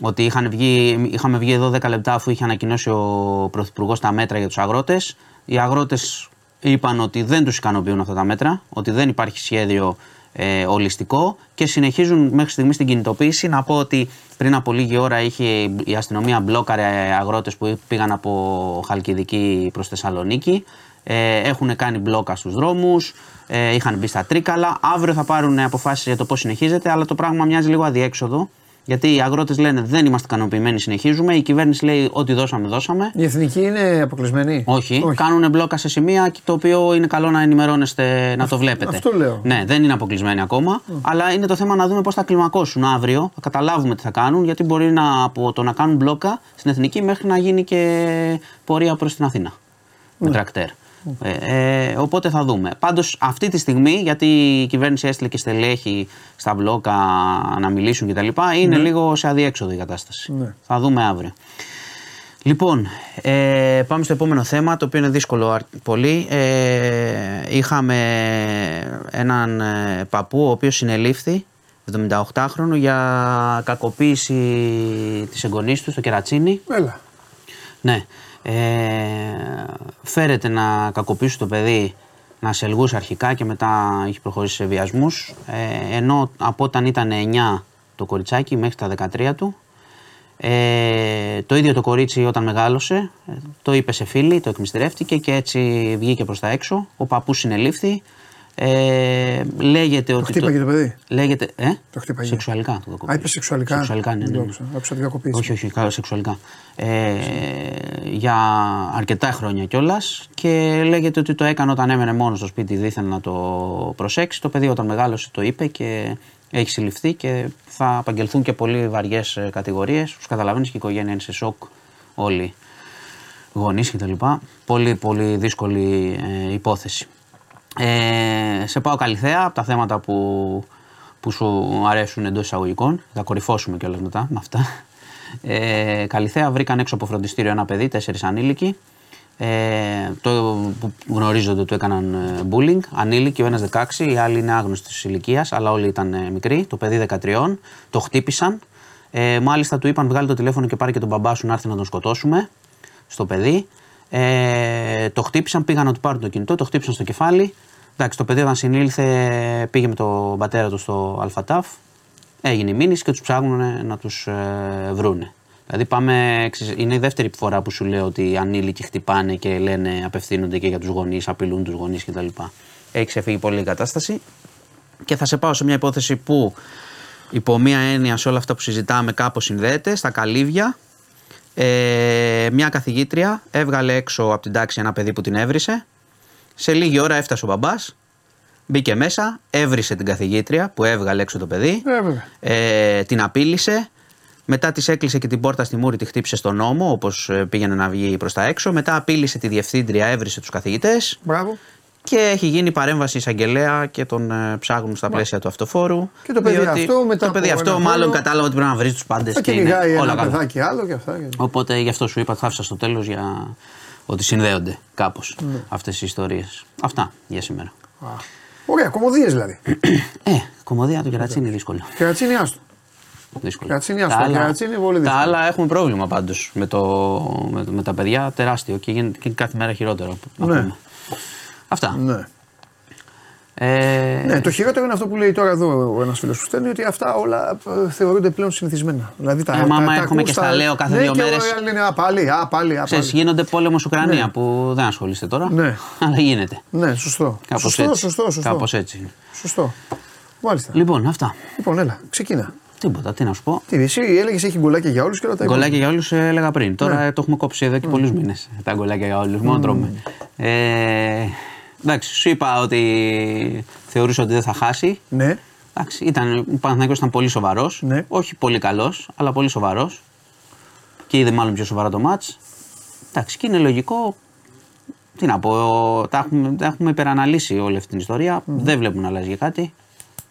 Speaker 5: ότι είχαν βγει, είχαμε βγει εδώ 10 λεπτά αφού είχε ανακοινώσει ο Πρωθυπουργός τα μέτρα για τους αγρότες. Οι αγρότες είπαν ότι δεν τους ικανοποιούν αυτά τα μέτρα, ότι δεν υπάρχει σχέδιο ε, ολιστικό και συνεχίζουν μέχρι στιγμής την κινητοποίηση. Να πω ότι πριν από λίγη ώρα είχε η αστυνομία μπλόκαρε αγρότες που πήγαν από Χαλκιδική προς Θεσσαλονίκη. Ε, έχουν κάνει μπλόκα στους δρόμους, ε, είχαν μπει στα τρίκαλα. Αύριο θα πάρουν αποφάσεις για το πώς συνεχίζεται, αλλά το πράγμα μοιάζει λίγο αδιέξοδο Γιατί οι αγρότες λένε δεν είμαστε ικανοποιημένοι, συνεχίζουμε. Η κυβέρνηση λέει ότι δώσαμε, δώσαμε.
Speaker 1: Η εθνική είναι αποκλεισμένη;
Speaker 5: Όχι, κάνουν μπλόκα σε σημεία και το οποίο είναι καλό να ενημερώνεστε, να το βλέπετε.
Speaker 1: αυτό λέω.
Speaker 5: Ναι, δεν είναι αποκλεισμένοι ακόμα. Αλλά είναι το θέμα να δούμε πώς θα κλιμακώσουν αύριο. Θα καταλάβουμε τι θα κάνουν. Γιατί μπορεί να, από το να κάνουν μπλόκα στην εθνική μέχρι να γίνει και πορεία προς την Αθήνα. Με τρακτέρ. Ε, ε, οπότε θα δούμε. Πάντως αυτή τη στιγμή, γιατί η κυβέρνηση έστειλε και στελέχη στα μπλόκα να μιλήσουν κτλ., είναι λίγο σε αδιέξοδο η κατάσταση.
Speaker 1: Ναι.
Speaker 5: Θα δούμε αύριο. Λοιπόν, ε, πάμε στο επόμενο θέμα, το οποίο είναι δύσκολο αρ- πολύ. Ε, είχαμε έναν ε, παππού, ο οποίος συνελήφθη, 78χρονο, για κακοποίηση της εγγονής του στο Κερατσίνι.
Speaker 1: Έλα.
Speaker 5: Ναι. Ε, φέρεται να κακοποιήσει το παιδί να σελγούσε αρχικά και μετά έχει προχωρήσει σε βιασμούς. Ε, ενώ από όταν ήταν 9 το κοριτσάκι μέχρι τα 13 του, ε, το ίδιο το κορίτσι όταν μεγάλωσε, ε, το είπε σε φίλη, το εκμυστηρεύτηκε και έτσι βγήκε προς τα έξω. Ο παππούς συνελήφθη. Ε, λέγεται
Speaker 1: Το
Speaker 5: ότι.
Speaker 1: χτύπαγε το παιδί;
Speaker 5: Λέγεται. Ε;
Speaker 1: Το χτύπαγε.
Speaker 5: Σεξουαλικά το κακοποίησε.
Speaker 1: Α, είπε σεξουαλικά.
Speaker 5: Σεξουαλικά, ναι, ναι.
Speaker 1: Δεν
Speaker 5: ναι.
Speaker 1: το άκουσα. Άκουσα ότι κακοποίησε.
Speaker 5: Όχι, όχι, καλά, σεξουαλικά. Ε, για αρκετά χρόνια κιόλας και λέγεται ότι το έκανε όταν έμενε μόνος στο σπίτι, δίθεν να το προσέξει. Το παιδί όταν μεγάλωσε το είπε και έχει συλληφθεί και θα απαγγελθούν και πολύ βαριές κατηγορίες. Τους καταλαβαίνεις και η οικογένεια είναι σε σοκ όλοι γονείς κτλ. Πολύ πολύ δύσκολη ε, υπόθεση. Ε, σε πάω καλυθέα από τα θέματα που, που σου αρέσουν εντός εισαγωγικών. Θα κορυφώσουμε κιόλας μετά με αυτά. Ε, καλυθέα βρήκαν έξω από φροντιστήριο ένα παιδί, τέσσερις ανήλικοι. Ε, το που γνωρίζονται του έκαναν ε, bullying. Ανήλικοι, ο ένας 16, οι άλλοι είναι άγνωστοι ηλικίας, αλλά όλοι ήταν ε, μικροί. Το παιδί 13, το χτύπησαν. Ε, μάλιστα του είπαν βγάλει το τηλέφωνο και πάρει και τον μπαμπά σου να έρθει να τον σκοτώσουμε στο παιδί. Ε, το χτύπησαν, πήγαν να του πάρουν το κινητό, το χτύπησαν στο κεφάλι. Εντάξει, το παιδί όταν συνήλθε πήγε με τον πατέρα του στο Αλφατάφ. Έγινε η μήνυση και τους ψάχνουν να τους ε, βρούνε. Δηλαδή πάμε, ξέρεις, είναι η δεύτερη φορά που σου λέω ότι οι ανήλικοι χτυπάνε και λένε, απευθύνονται και για τους γονείς, απειλούν τους γονείς κτλ. Έχει ξεφύγει πολύ η κατάσταση. Και θα σε πάω σε μια υπόθεση που υπό μία έννοια σε όλα αυτά που συζητάμε κάπως συνδέεται, στα καλύβια. Ε, μια καθηγήτρια έβγαλε έξω από την τάξη ένα παιδί που την έβρισε. Σε λίγη ώρα έφτασε ο μπαμπάς, μπήκε μέσα, έβρισε την καθηγήτρια που έβγαλε έξω το παιδί,
Speaker 1: Ε, βέβαια.
Speaker 5: ε, την απείλησε. Μετά της έκλεισε και την πόρτα στη μούρη, τη χτύπησε στον νόμο, όπως πήγαινε να βγει προς τα έξω. Μετά απείλησε τη διευθύντρια, έβρισε τους καθηγητές.
Speaker 1: Μπράβο.
Speaker 5: Και έχει γίνει παρέμβαση εισαγγελέα και τον ε, ψάχνουν στα πλαίσια του αυτοφόρου.
Speaker 1: Και το παιδί
Speaker 5: διότι
Speaker 1: αυτό μετά
Speaker 5: Το παιδί
Speaker 1: από
Speaker 5: αυτό
Speaker 1: ένα
Speaker 5: μάλλον
Speaker 1: χρόνο
Speaker 5: κατάλαβε ότι πρέπει να βρει τους πάντες.
Speaker 1: Θα κυνηγάει ένα παιδάκι άλλο και αυτά. και-
Speaker 5: Οπότε γι' αυτό σου είπα, θα άφησα στο τέλος για ότι συνδέονται κάπως
Speaker 1: Ναι.
Speaker 5: αυτές οι ιστορίες. Αυτά για σήμερα.
Speaker 1: Α, Ωραία, κομμωδίες δηλαδή.
Speaker 5: Ε, κομμωδία του κερατσίνη είναι δύσκολο.
Speaker 1: Κερατσίνη άστο.
Speaker 5: δύσκολο.
Speaker 1: Κερατσίνη,
Speaker 5: Τα
Speaker 1: άστο.
Speaker 5: άλλα-
Speaker 1: Κερατσίνη είναι πολύ
Speaker 5: Τα
Speaker 1: δύσκολο.
Speaker 5: άλλα έχουμε πρόβλημα πάντως με, το, με, με τα παιδιά τεράστιο και γίνεται και κάθε μέρα χειρότερο. να
Speaker 1: Ναι.
Speaker 5: Πούμε. Αυτά.
Speaker 1: Ναι.
Speaker 5: Ε,
Speaker 1: Ναι, το χειρότερο είναι αυτό που λέει τώρα εδώ ο ένας φίλος που στέλνει ότι αυτά όλα ε, θεωρούνται πλέον συνηθισμένα. Δηλαδή τα,
Speaker 5: Ε,
Speaker 1: τα,
Speaker 5: μα άμα
Speaker 1: τα
Speaker 5: έχουμε
Speaker 1: ακούς,
Speaker 5: και
Speaker 1: τα-
Speaker 5: στα λέω κάθε
Speaker 1: ναι,
Speaker 5: δύο
Speaker 1: και
Speaker 5: μέρες.
Speaker 1: οι άλλοι λένε Α, πάλι, α, πάλι, α,
Speaker 5: Ξέρεις,
Speaker 1: πάλι.
Speaker 5: γίνονται πόλεμο Ουκρανία
Speaker 1: Ναι.
Speaker 5: που δεν ασχολείστε τώρα.
Speaker 1: Ναι.
Speaker 5: Αλλά γίνεται.
Speaker 1: Ναι, σωστό.
Speaker 5: Κάπως
Speaker 1: σωστό,
Speaker 5: έτσι.
Speaker 1: σωστό, σωστό.
Speaker 5: Κάπως έτσι.
Speaker 1: Σωστό. Μάλιστα.
Speaker 5: Λοιπόν, αυτά.
Speaker 1: Λοιπόν, έλα, ξεκινά.
Speaker 5: Τίποτα, τι να σου πω.
Speaker 1: Τι, εσύ έλεγες έχει γκολάκια για όλους και όλα τα υπόλοιπα.
Speaker 5: Γκολάκια για όλους έλεγα πριν. Τώρα
Speaker 1: Ναι.
Speaker 5: ε, το έχουμε κόψει εδώ και πολλούς μήνες. Τα γκολάκια για όλους. Μόνο τρώμε. Ε, εντάξει, σου είπα ότι θεωρούσα ότι δεν θα χάσει.
Speaker 1: Ναι,
Speaker 5: Εντάξει, ήταν, ο Παναθηναϊκός ήταν πολύ σοβαρός.
Speaker 1: Ναι.
Speaker 5: Όχι πολύ καλός, αλλά πολύ σοβαρός. Και είδε μάλλον πιο σοβαρά το μάτς. Εντάξει, και είναι λογικό. Τι να πω, τα έχουμε, τα έχουμε υπεραναλύσει όλη αυτή την ιστορία. Δεν βλέπουν να αλλάζει κάτι.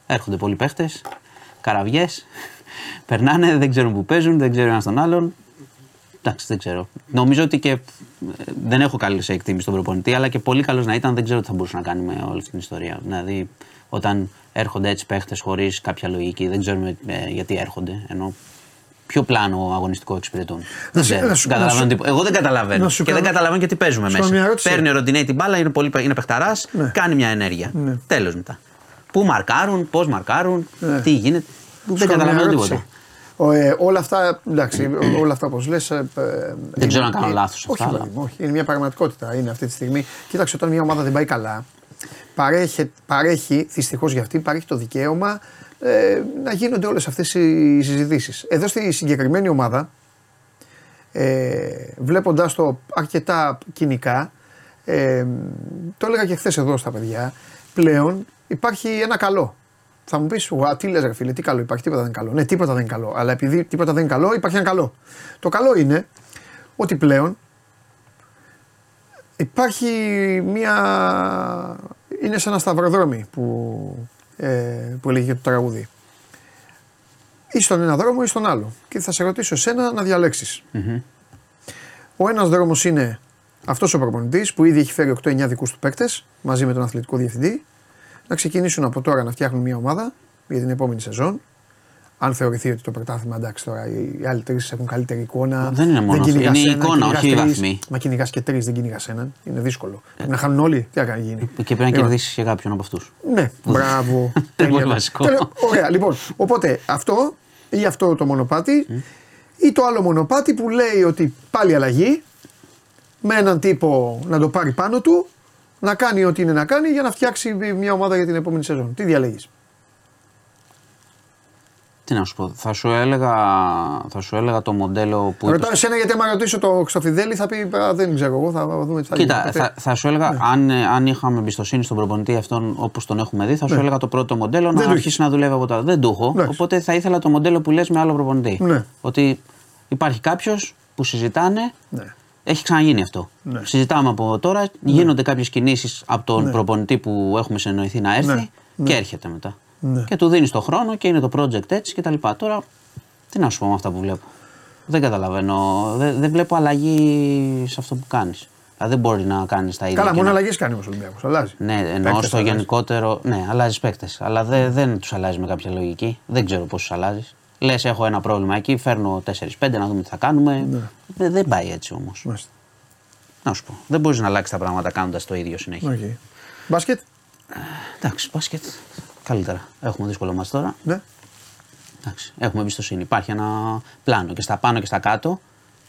Speaker 5: Έρχονται πολλοί παίχτες, καραβιές. Περνάνε, δεν ξέρουν που παίζουν, δεν ξέρουν ένας τον άλλον. Εντάξει, δεν ξέρω. Νομίζω ότι και ε, δεν έχω καλή σε εκτίμηση στον προπονητή, αλλά και πολύ καλός να ήταν, δεν ξέρω τι θα μπορούσε να κάνει με όλη αυτή την ιστορία. Δηλαδή, όταν έρχονται έτσι παίχτες χωρίς κάποια λογική, δεν ξέρουμε ε, γιατί έρχονται. Ενώ ποιο πλάνο αγωνιστικό εξυπηρετούν. Δεν
Speaker 1: σε-
Speaker 5: ξέρω.
Speaker 1: να σου-
Speaker 5: Δεν καταλαβαίνω
Speaker 1: να σου-
Speaker 5: τίποτα. Εγώ δεν καταλαβαίνω.
Speaker 1: να
Speaker 5: Και
Speaker 1: σου
Speaker 5: δεν
Speaker 1: κάνω-
Speaker 5: καταλαβαίνω και τι παίζουμε
Speaker 1: σου κάνω μια
Speaker 5: μέσα.
Speaker 1: ερώτηση.
Speaker 5: Παίρνει ο Ροντινέη την μπάλα, είναι, πολύ, είναι παιχταράς,
Speaker 1: Ναι.
Speaker 5: κάνει μια ενέργεια.
Speaker 1: Ναι.
Speaker 5: Τέλος μετά. Πού μαρκάρουν, πώς μαρκάρουν,
Speaker 1: Ναι.
Speaker 5: τι γίνεται. Δεν
Speaker 1: Σου κάνω μια
Speaker 5: καταλαβαίνω
Speaker 1: ερώτηση.
Speaker 5: τίποτα.
Speaker 1: Ο, ε, όλα αυτά, εντάξει, όλα αυτά όπως λες... Ε, ε,
Speaker 5: ξέρω
Speaker 1: είναι-
Speaker 5: αν κάνω
Speaker 1: ε,
Speaker 5: λάθος
Speaker 1: Όχι,
Speaker 5: αυτά,
Speaker 1: παιδί
Speaker 5: αλλά-
Speaker 1: μου, όχι, είναι μια πραγματικότητα, είναι αυτή τη στιγμή. Κοίταξε, όταν μια ομάδα δεν πάει καλά, παρέχει, παρέχει δυστυχώς για αυτή, παρέχει το δικαίωμα ε, να γίνονται όλες αυτές οι συζητήσεις. Εδώ στη συγκεκριμένη ομάδα, ε, βλέποντας το αρκετά κοινικά, ε, το έλεγα και χθες εδώ στα παιδιά, πλέον υπάρχει ένα καλό. Θα μου πεις, τι λες, ρε φίλε, τι καλό υπάρχει, τίποτα δεν είναι καλό. Ναι, τίποτα δεν είναι καλό. Αλλά επειδή τίποτα δεν είναι καλό, υπάρχει ένα καλό. Το καλό είναι ότι πλέον υπάρχει μια. είναι σαν ένα σταυροδρόμι που, ε, που έλεγε το τραγούδι. Ή στον ένα δρόμο ή στον άλλο. Και θα σε ρωτήσω εσένα να διαλεξει Ο ένας δρόμος είναι αυτός ο προπονητής που ήδη έχει φέρει 8-9 δικούς του παίκτες μαζί με τον αθλητικό διευθυντή να ξεκινήσουν από τώρα να φτιάχνουν μια ομάδα για την επόμενη σεζόν. Αν θεωρηθεί ότι το πρωτάθλημα εντάξει τώρα οι άλλοι τρεις έχουν καλύτερη εικόνα.
Speaker 5: Δεν είναι μόνος αυτό. Είναι η εικόνα, όχι οι βαθμοί.
Speaker 1: Μα κυνηγάς και τρεις, δεν κυνηγάς έναν. Είναι δύσκολο. Ε. Να χάνουν όλοι, τι θα γίνει.
Speaker 5: Και πρέπει να κερδίσεις και κάποιον από αυτούς.
Speaker 1: Ναι, μπράβο.
Speaker 5: Δεν είναι βασικό.
Speaker 1: Ωραία, λοιπόν. Οπότε αυτό ή αυτό το μονοπάτι ή το άλλο μονοπάτι που λέει ότι πάλι αλλαγή με έναν τύπο να το πάρει πάνω του να κάνει ό,τι είναι να κάνει για να φτιάξει μια ομάδα για την επόμενη σεζόν. Τι διαλέγεις;
Speaker 5: Τι να σου πω, θα σου έλεγα, θα σου έλεγα το μοντέλο που.
Speaker 1: Ρωτάω εσένα γιατί άμα ρωτήσω το Χρυστοφιδέλη θα πει δεν ξέρω εγώ, θα δούμε τι θα
Speaker 5: Κοίτα, θα, θα, σου έλεγα ναι. αν, αν είχαμε εμπιστοσύνη στον προπονητή αυτόν όπως τον έχουμε δει, θα σου ναι. έλεγα το πρώτο μοντέλο να αρχίσει να δουλεύει από τώρα. Δεν το έχω. Ναι. Οπότε θα ήθελα το μοντέλο που λες με άλλο προπονητή.
Speaker 1: Ναι.
Speaker 5: Ότι υπάρχει κάποιος που συζητάνε. Ναι. Έχει ξαναγίνει αυτό. Ναι. Συζητάμε από τώρα, ναι. γίνονται κάποιες κινήσεις από τον ναι. προπονητή που έχουμε συνεννοηθεί να έρθει ναι. και ναι. έρχεται μετά. Ναι. Και του δίνεις το χρόνο και είναι το project έτσι κτλ. Τώρα, τι να σου πω με αυτά που βλέπω. Δεν καταλαβαίνω. Δεν, δεν βλέπω αλλαγή σε αυτό που κάνεις. Δηλαδή δεν μπορεί να κάνεις τα ίδια.
Speaker 1: Καλά, μόνο να... αλλαγές κάνει ο Ολυμπιακός. Αλλάζει.
Speaker 5: Ναι, εννοώ στο γενικότερο. Ναι, αλλάζει παίκτες. Αλλά δεν, δεν τους αλλάζει με κάποια λογική. Δεν ξέρω πώς τους αλλάζεις. Λες, έχω ένα πρόβλημα εκεί, φέρνω 4-5 να δούμε τι θα κάνουμε. Ναι. Δεν, δεν πάει έτσι όμως. Να σου πω. Δεν μπορείς να αλλάξεις τα πράγματα κάνοντας το ίδιο συνέχεια.
Speaker 1: Okay. Μπάσκετ;
Speaker 5: Ε, εντάξει, μπάσκετ. Καλύτερα. Έχουμε δύσκολο μας τώρα.
Speaker 1: Ναι.
Speaker 5: Εντάξει, έχουμε εμπιστοσύνη. Υπάρχει ένα πλάνο και στα πάνω και στα κάτω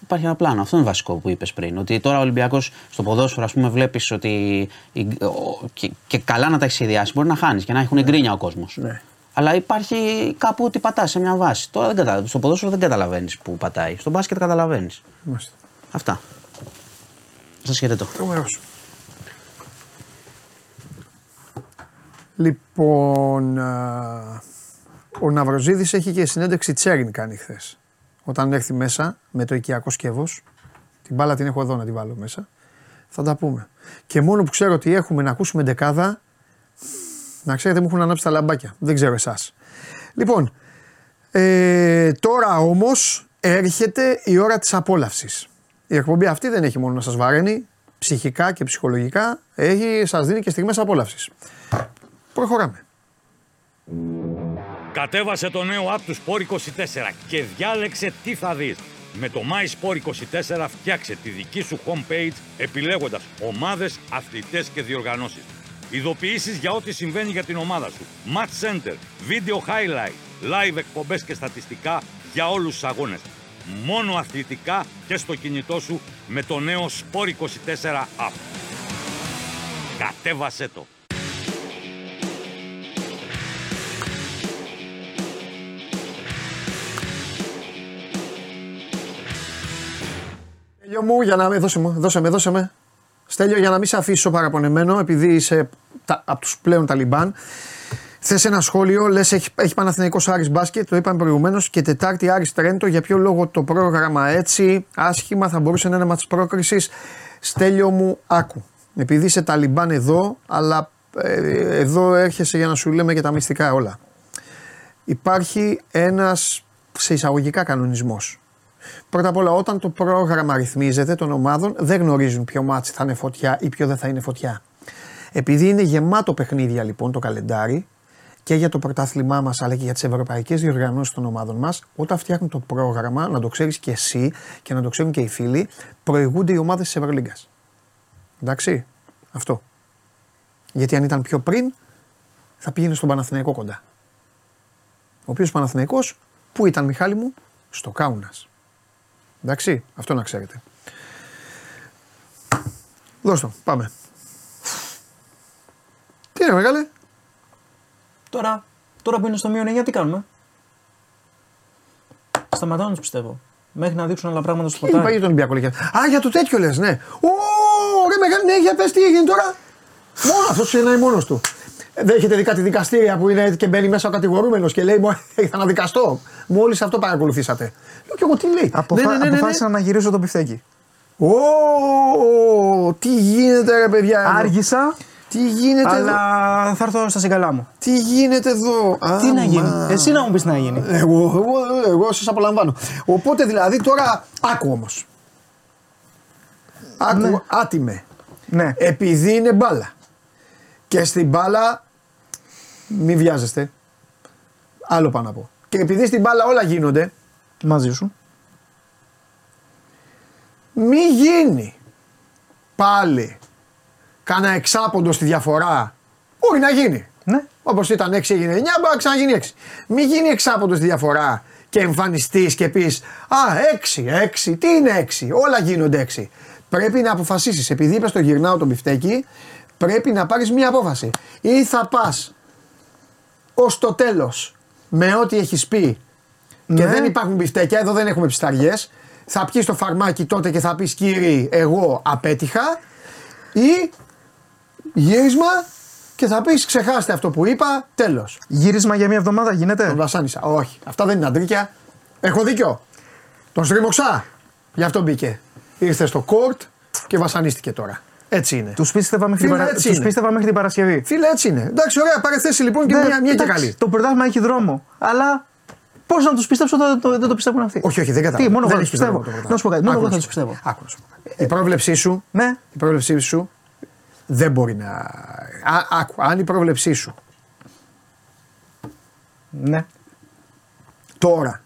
Speaker 5: υπάρχει ένα πλάνο. Αυτό είναι βασικό που είπες πριν. Ότι τώρα ο Ολυμπιακός στο ποδόσφαιρο, ας πούμε, βλέπεις ότι. Και, και, καλά να τα έχεις σχεδιάσει, μπορεί να χάνεις και να έχουν εγκρίνια ο κόσμος.
Speaker 1: Ναι.
Speaker 5: Αλλά υπάρχει κάπου ότι πατάς σε μια βάση. Τώρα δεν καταλαβαίνεις. Στο ποδόσφαιρο δεν καταλαβαίνεις που πατάει. Στο μπάσκετ καταλαβαίνεις. Αυτά. Σας χαιρετώ.
Speaker 1: Λοιπόν, ο Ναυροζίδης έχει και συνέντευξη Τσέριν κάνει χθες. Όταν έρθει μέσα με το οικιακό σκεύος, την μπάλα την έχω εδώ να την βάλω μέσα, θα τα πούμε. Και μόνο που ξέρω ότι έχουμε να ακούσουμε δεκάδα, να ξέρετε, μου έχουν ανάψει τα λαμπάκια. Δεν ξέρω εσάς. Λοιπόν, ε, τώρα όμως έρχεται η ώρα της απόλαυσης. Η εκπομπή αυτή δεν έχει μόνο να σας βαραίνει ψυχικά και ψυχολογικά, έχει, σας δίνει και στιγμές απόλαυσης. Προχωράμε.
Speaker 6: Κατέβασε το νέο app του Sport 24 και διάλεξε τι θα δεις. Με το My Sport 24 φτιάξε τη δική σου homepage επιλέγοντας ομάδες, αθλητές και διοργανώσεις. Ειδοποιήσεις για ό,τι συμβαίνει για την ομάδα σου. Match Center, Video Highlight, Live εκπομπές και στατιστικά για όλους τους αγώνες. Μόνο αθλητικά και στο κινητό σου με το νέο Sport 24 App. Κατέβασέ το!
Speaker 1: Στέλιο μου, για να με, δώσε μου, δώσε με, δώσε με. Στέλιο, για να μην σε αφήσω παραπονεμένο, επειδή είσαι τα, από τους πλέον Ταλιμπάν. Θες ένα σχόλιο, λες έχει, έχει Παναθηναϊκός Άρης μπάσκετ, το είπαμε προηγουμένως και Τετάρτη Άρης Τρέντο. Για ποιο λόγο το πρόγραμμα έτσι, άσχημα, θα μπορούσε να είναι ένα τη πρόκρισης. Στέλιο μου, άκου. Επειδή είσαι Ταλιμπάν εδώ, αλλά ε, εδώ έρχεσαι για να σου λέμε και τα μυστικά όλα. Υπάρχει ένας σε εισαγωγικά κανονισμός. Πρώτα απ' όλα, όταν το πρόγραμμα ρυθμίζεται των ομάδων, δεν γνωρίζουν ποιο ματς θα είναι φωτιά ή ποιο δεν θα είναι φωτιά. Επειδή είναι γεμάτο παιχνίδια λοιπόν το καλεντάρι και για το πρωτάθλημά μας αλλά και για τις ευρωπαϊκές διοργανώσεις των ομάδων μας, όταν φτιάχνουν το πρόγραμμα, να το ξέρεις και εσύ και να το ξέρουν και οι φίλοι, προηγούνται οι ομάδες της Ευρωλίγκας. Εντάξει, αυτό. Γιατί αν ήταν πιο πριν, θα πήγαινε στον Παναθηναϊκό κοντά. Ο οποίος Παναθηναϊκός, πού ήταν Μιχάλη μου, στο Κάουνας. Εντάξει, αυτό να ξέρετε. Δώστο, πάμε. Τι είναι μεγάλε;
Speaker 7: Τώρα. Τώρα που είναι στο μείον 9, τι κάνουμε; Σταματάω να τους πιστεύω. Μέχρι να δείξουν άλλα πράγματα στο
Speaker 1: Τι είπα
Speaker 7: ποτάρι.
Speaker 1: για τον Ολυμπιακό λέγε. Α, για το τέτοιο λες, ναι. Ω, ρε μεγάλη, ναι, για πες τι έγινε τώρα. Μόνο αυτός είναι μόνος του. Δεν έχετε δει κάτι δικαστήρια που είναι και μπαίνει μέσα ο κατηγορούμενος και λέει: Μου θα να δικαστώ. Μόλις αυτό παρακολουθήσατε. Λέω και εγώ τι λέει;
Speaker 7: Αποφα...
Speaker 1: Ναι, ναι, ναι, ναι, ναι.
Speaker 7: Αποφάσισα να γυρίσω το πιφτέκι.
Speaker 1: Ω, τι γίνεται ρε παιδιά. εδώ;
Speaker 7: Άργησα,
Speaker 1: Τι γίνεται
Speaker 7: αλλά
Speaker 1: εδώ.
Speaker 7: θα έρθω στα συγκαλά μου.
Speaker 1: Τι γίνεται εδώ;
Speaker 7: Τι να
Speaker 1: Άμα.
Speaker 7: γίνει. Εσύ να μου πεις τι να γίνει.
Speaker 1: Εγώ, εγώ, εγώ σας απολαμβάνω. Οπότε δηλαδή τώρα άκου όμως. Άκου,
Speaker 7: Ναι.
Speaker 1: άτιμε.
Speaker 7: Ναι.
Speaker 1: Επειδή είναι μπάλα. Και στην μπάλα μη βιάζεστε. Άλλο πάνω να πω. Και επειδή στην μπάλα όλα γίνονται,
Speaker 7: Μαζί σου.
Speaker 1: μη γίνει πάλι κάνα εξάποντο στη διαφορά. Μπορεί να γίνει.
Speaker 7: Ναι.
Speaker 1: Όπως ήταν 6 έγινε 9, μπορεί να ξαναγίνει 6. Μην γίνει εξάποντος στη διαφορά και εμφανιστείς και πεις Α, 6, 6, τι είναι 6, όλα γίνονται 6. Πρέπει να αποφασίσεις. Επειδή είπες στο γυρνάω τον πιφτέκι, πρέπει να πάρεις μία απόφαση. Ή θα πας ως το τέλος με ό,τι έχεις πει και
Speaker 7: Ναι.
Speaker 1: δεν υπάρχουν πιφτέκια, εδώ δεν έχουμε πισταριέ. Θα πιεις το φαρμάκι τότε και θα πεις κύριε, εγώ απέτυχα. Ή γύρισμα και θα πεις ξεχάστε αυτό που είπα, τέλος.
Speaker 7: Γύρισμα για μια εβδομάδα γίνεται;
Speaker 1: Τον βασάνισα. Όχι, αυτά δεν είναι αντρίκια. Έχω δίκιο. Τον στρίμωξα. Γι' αυτό μπήκε. Ήρθε στο κόρτ και βασανίστηκε τώρα. Έτσι είναι.
Speaker 7: Τους πίστευα μέχρι, την
Speaker 1: Φίλε,
Speaker 7: παρα...
Speaker 1: έτσι
Speaker 7: τους
Speaker 1: είναι.
Speaker 7: πίστευα μέχρι την Παρασκευή.
Speaker 1: Φίλε, έτσι είναι. Εντάξει, ωραία, παρεθέσει λοιπόν και
Speaker 7: Ναι,
Speaker 1: μια, μια και
Speaker 7: εντάξει,
Speaker 1: καλή.
Speaker 7: Το πρωτάθλημα έχει δρόμο. Αλλά πώς να τους πιστέψω όταν το- δεν το πιστεύουν αυτοί;
Speaker 1: Όχι, όχι, δεν κατάλαβα.
Speaker 7: Τι, μόνο
Speaker 1: δεν
Speaker 7: εγώ τους
Speaker 1: έχεις
Speaker 7: πιστεύω.
Speaker 1: δρόμο το
Speaker 7: Να σου πω κάτι, μόνο
Speaker 1: Άκου
Speaker 7: εγώ θα
Speaker 1: να
Speaker 7: τους
Speaker 1: σου
Speaker 7: πιστεύω.
Speaker 1: πω. Άκου να σου πω κάτι. Η πρόβλεψή σου,
Speaker 7: Ναι,
Speaker 1: η πρόβλεψή σου δεν μπορεί να. Α, άκου, αν η πρόβλεψή σου
Speaker 7: ναι.
Speaker 1: τώρα,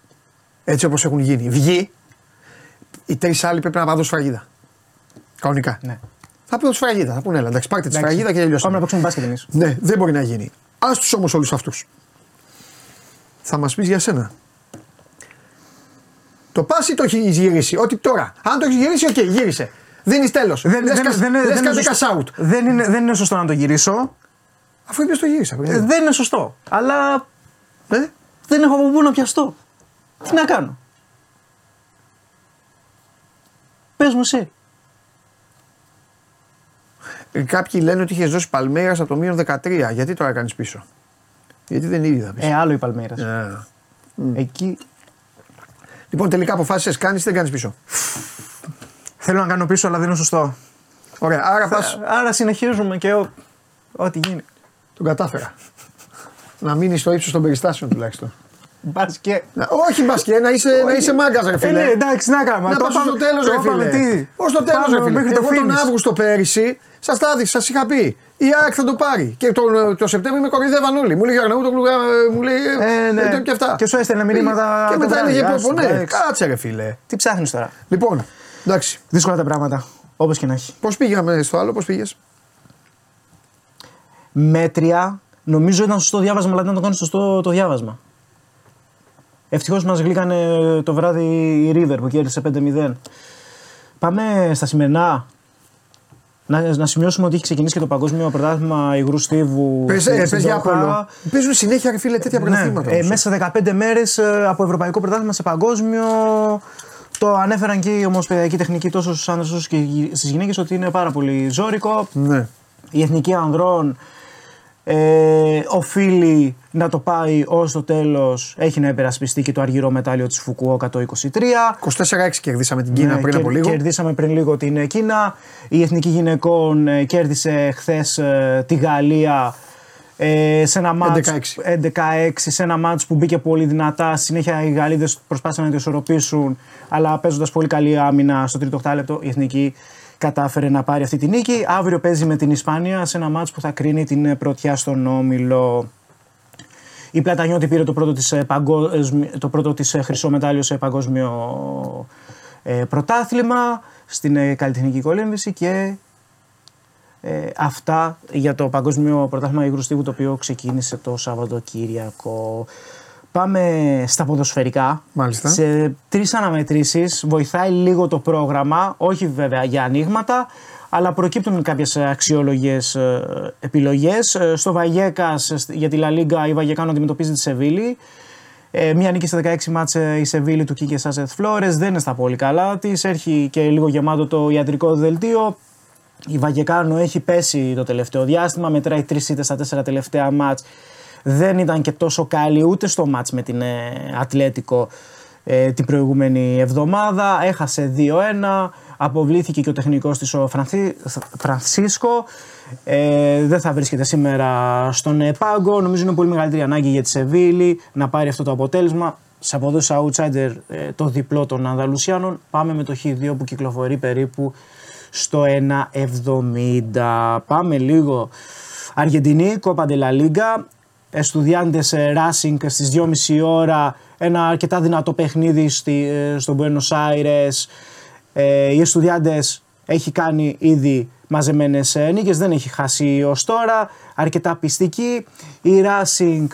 Speaker 1: έτσι όπως έχουν γίνει, βγει, οι τρεις άλλοι πρέπει να πάνε σφραγίδα. Κανονικά.
Speaker 7: ναι.
Speaker 1: Θα πούνε σφραγίδα. Θα πούνε, έλα, εντάξει, πάρτε τη
Speaker 7: Εντάξει.
Speaker 1: σφραγίδα και τελειώσαμε.
Speaker 7: Πάμε να παίξουμε μπάσκετ εμείς.
Speaker 1: Ναι, δεν μπορεί να γίνει. Άσ' τους όμως όλους αυτούς. Θα μας πεις για σένα. Το πα ή το έχει γυρίσει. Ότι τώρα. Αν το έχει γυρίσει, οκ, γύρισε. Δίνεις τέλος.
Speaker 7: Δεν, δεν, δεν, δεν, δεν, είναι
Speaker 1: cash
Speaker 7: σωστό.
Speaker 1: out.
Speaker 7: δεν, είναι, δεν είναι σωστό να το γυρίσω.
Speaker 1: Αφού είπες το γύρισα.
Speaker 7: Ε,
Speaker 1: παιδιά.
Speaker 7: δεν είναι σωστό. Αλλά
Speaker 1: Ε;
Speaker 7: δεν έχω από πού να πιαστώ. Τι να κάνω; Πες μου εσύ.
Speaker 1: Ε, Κάποιοι λένε ότι είχε δώσει Παλμέρα από το μείον 13. Γιατί τώρα κάνει πίσω; Γιατί δεν είδα πίσω.
Speaker 7: Ε, άλλο η Παλμέρας.
Speaker 1: Ε.
Speaker 7: Εκεί
Speaker 1: Λοιπόν, τελικά αποφάσισες, κάνεις ή δεν κάνεις πίσω.
Speaker 7: θέλω να κάνω πίσω, αλλά δεν είναι σωστό.
Speaker 1: Ωραία, άρα πα.
Speaker 7: Άρα συνεχίζουμε και ό, ό,τι γίνει.
Speaker 1: Τον κατάφερα. να μείνεις στο ύψος των περιστάσεων τουλάχιστον.
Speaker 7: Μπας και...
Speaker 1: Να- όχι μπασκέ, να είσαι, να είσαι μάγκας, ρε
Speaker 7: Ε,
Speaker 1: φίλε.
Speaker 7: ναι, εντάξει, να κάνουμε.
Speaker 1: Να
Speaker 7: Το
Speaker 1: πας
Speaker 7: πάμε-
Speaker 1: στο τέλος,
Speaker 7: το
Speaker 1: ρε
Speaker 7: πάμε,
Speaker 1: φίλε.
Speaker 7: τι.
Speaker 1: Ω το τέλος,
Speaker 7: Πάμε
Speaker 1: ρε φίλε.
Speaker 7: μέχρι το
Speaker 1: Εγώ τον
Speaker 7: finish.
Speaker 1: Αύγουστο πέρυσι σας τα έδειξα, σας είχα πει. Η ΑΕΚ θα το πάρει. Και τον, το Σεπτέμβριο με κοροϊδεύαν όλοι. Μου λέει Γιάννα, μου λέει.
Speaker 7: Ε, ναι.
Speaker 1: ε, και αυτά.
Speaker 7: Και σου έστελνε μηνύματα
Speaker 1: Και
Speaker 7: το
Speaker 1: μετά
Speaker 7: βράδυ,
Speaker 1: έλεγε
Speaker 7: άστο,
Speaker 1: πω, ναι,
Speaker 7: εντάξει.
Speaker 1: κάτσε ρε φίλε.
Speaker 7: Τι ψάχνεις τώρα;
Speaker 1: Λοιπόν, εντάξει.
Speaker 7: Δύσκολα τα πράγματα. Όπως και να έχει.
Speaker 1: Πώς πήγαμε στο άλλο, πώς πήγες;
Speaker 7: Μέτρια. Νομίζω ήταν σωστό διάβασμα, αλλά δεν το κάνει σωστό το διάβασμα. Ευτυχώς μας γλύκανε το βράδυ η River που κέρδισε 5-0. Πάμε στα σημερινά. Να, να σημειώσουμε ότι έχει ξεκινήσει και το Παγκόσμιο Πρωτάθλημα Υγρού Στίβου.
Speaker 1: Πες
Speaker 7: στην- στην
Speaker 1: για
Speaker 7: Ντόχα.
Speaker 1: Απόλλω. Παίζουν συνέχεια, ρε φίλε, τέτοια
Speaker 7: Ναι,
Speaker 1: πρωταθλήματα.
Speaker 7: ε,
Speaker 1: όμως.
Speaker 7: μέσα σε 15 μέρες από Ευρωπαϊκό Πρωτάθλημα σε Παγκόσμιο. Το ανέφεραν και οι ομοσπονδιακοί τεχνικοί τόσο στους άντρες όσο και στις γυναίκες ότι είναι πάρα πολύ ζώρικο.
Speaker 1: Ναι.
Speaker 7: Η εθνική ανδρών ε, οφείλει να το πάει ως το τέλος. Έχει να υπερασπιστεί και το αργυρό μετάλλιο της Φουκουόκα το 23.
Speaker 1: 24-6 κερδίσαμε την Κίνα
Speaker 7: Ναι,
Speaker 1: πριν
Speaker 7: κερ-
Speaker 1: από λίγο.
Speaker 7: Κερδίσαμε πριν λίγο την Κίνα. Η εθνική γυναικών ε, κέρδισε χθες τη Γαλλία ε, σε ένα μάτς
Speaker 1: 11-6.
Speaker 7: 11-6 σε ένα μάτς που μπήκε πολύ δυνατά. Στη συνέχεια οι Γαλλίδες προσπάθησαν να το ισορροπήσουν αλλά παίζοντας πολύ καλή άμυνα στο τρίτο οκτάλεπτο η εθνική κατάφερε να πάρει αυτή τη νίκη. Αύριο παίζει με την Ισπανία σε ένα μάτς που θα κρίνει την πρωτιά στον Όμιλο. Η Πλατανιώτη πήρε το πρώτο της, ε, παγκόσμιο- το πρώτο της ε, χρυσό μετάλλιο σε παγκόσμιο ε, πρωτάθλημα στην ε, καλλιτεχνική κολύμβηση και ε, αυτά για το Παγκόσμιο Πρωτάθλημα Υγρού Στίβου το οποίο ξεκίνησε το Σαββατοκύριακο. Πάμε στα ποδοσφαιρικά.
Speaker 1: Μάλιστα.
Speaker 7: Σε τρεις αναμετρήσεις βοηθάει λίγο το πρόγραμμα, όχι βέβαια για ανοίγματα, αλλά προκύπτουν κάποιες αξιόλογες επιλογές. Στο Βαγέκα για τη Λα Λίγκα η Βαγεκάνο αντιμετωπίζει τη Σεβίλη. Ε, μία νίκη στα 16 μάτς η Σεβίλη του Κίκε Σάζεθ Φλόρες δεν είναι στα πολύ καλά της. Έχει και λίγο γεμάτο το ιατρικό δελτίο. Η Βαγεκάνο έχει πέσει το τελευταίο διάστημα, μετράει τρεις ήττες στα τέσσερα τελευταία μάτς. Δεν ήταν και τόσο καλή ούτε στο μάτς με την ε, Ατλέτικο ε, την προηγούμενη εβδομάδα. Έχασε 2-1. Αποβλήθηκε και ο τεχνικός της ο Φρανσίσκο. Ε, δεν θα βρίσκεται σήμερα στον πάγκο. Νομίζω είναι πολύ μεγαλύτερη ανάγκη για τη Σεβίλη να πάρει αυτό το αποτέλεσμα. Σε αποδόσεις outsider ε, το διπλό των Ανδαλουσιάνων. Πάμε με το Χ2 που κυκλοφορεί περίπου στο 1,70. Πάμε λίγο. Αργεντινή, Κόπα Ντελα Λίγκα. Εστουδιάντες Racing στις 2.30 ώρα. Ένα αρκετά δυνατό παιχνίδι στη, ε, στον Buenos Aires. Ε, οι Εστουδιάντες έχει κάνει ήδη μαζεμένες νίκες, δεν έχει χάσει ως τώρα. Αρκετά πιστική. Η Racing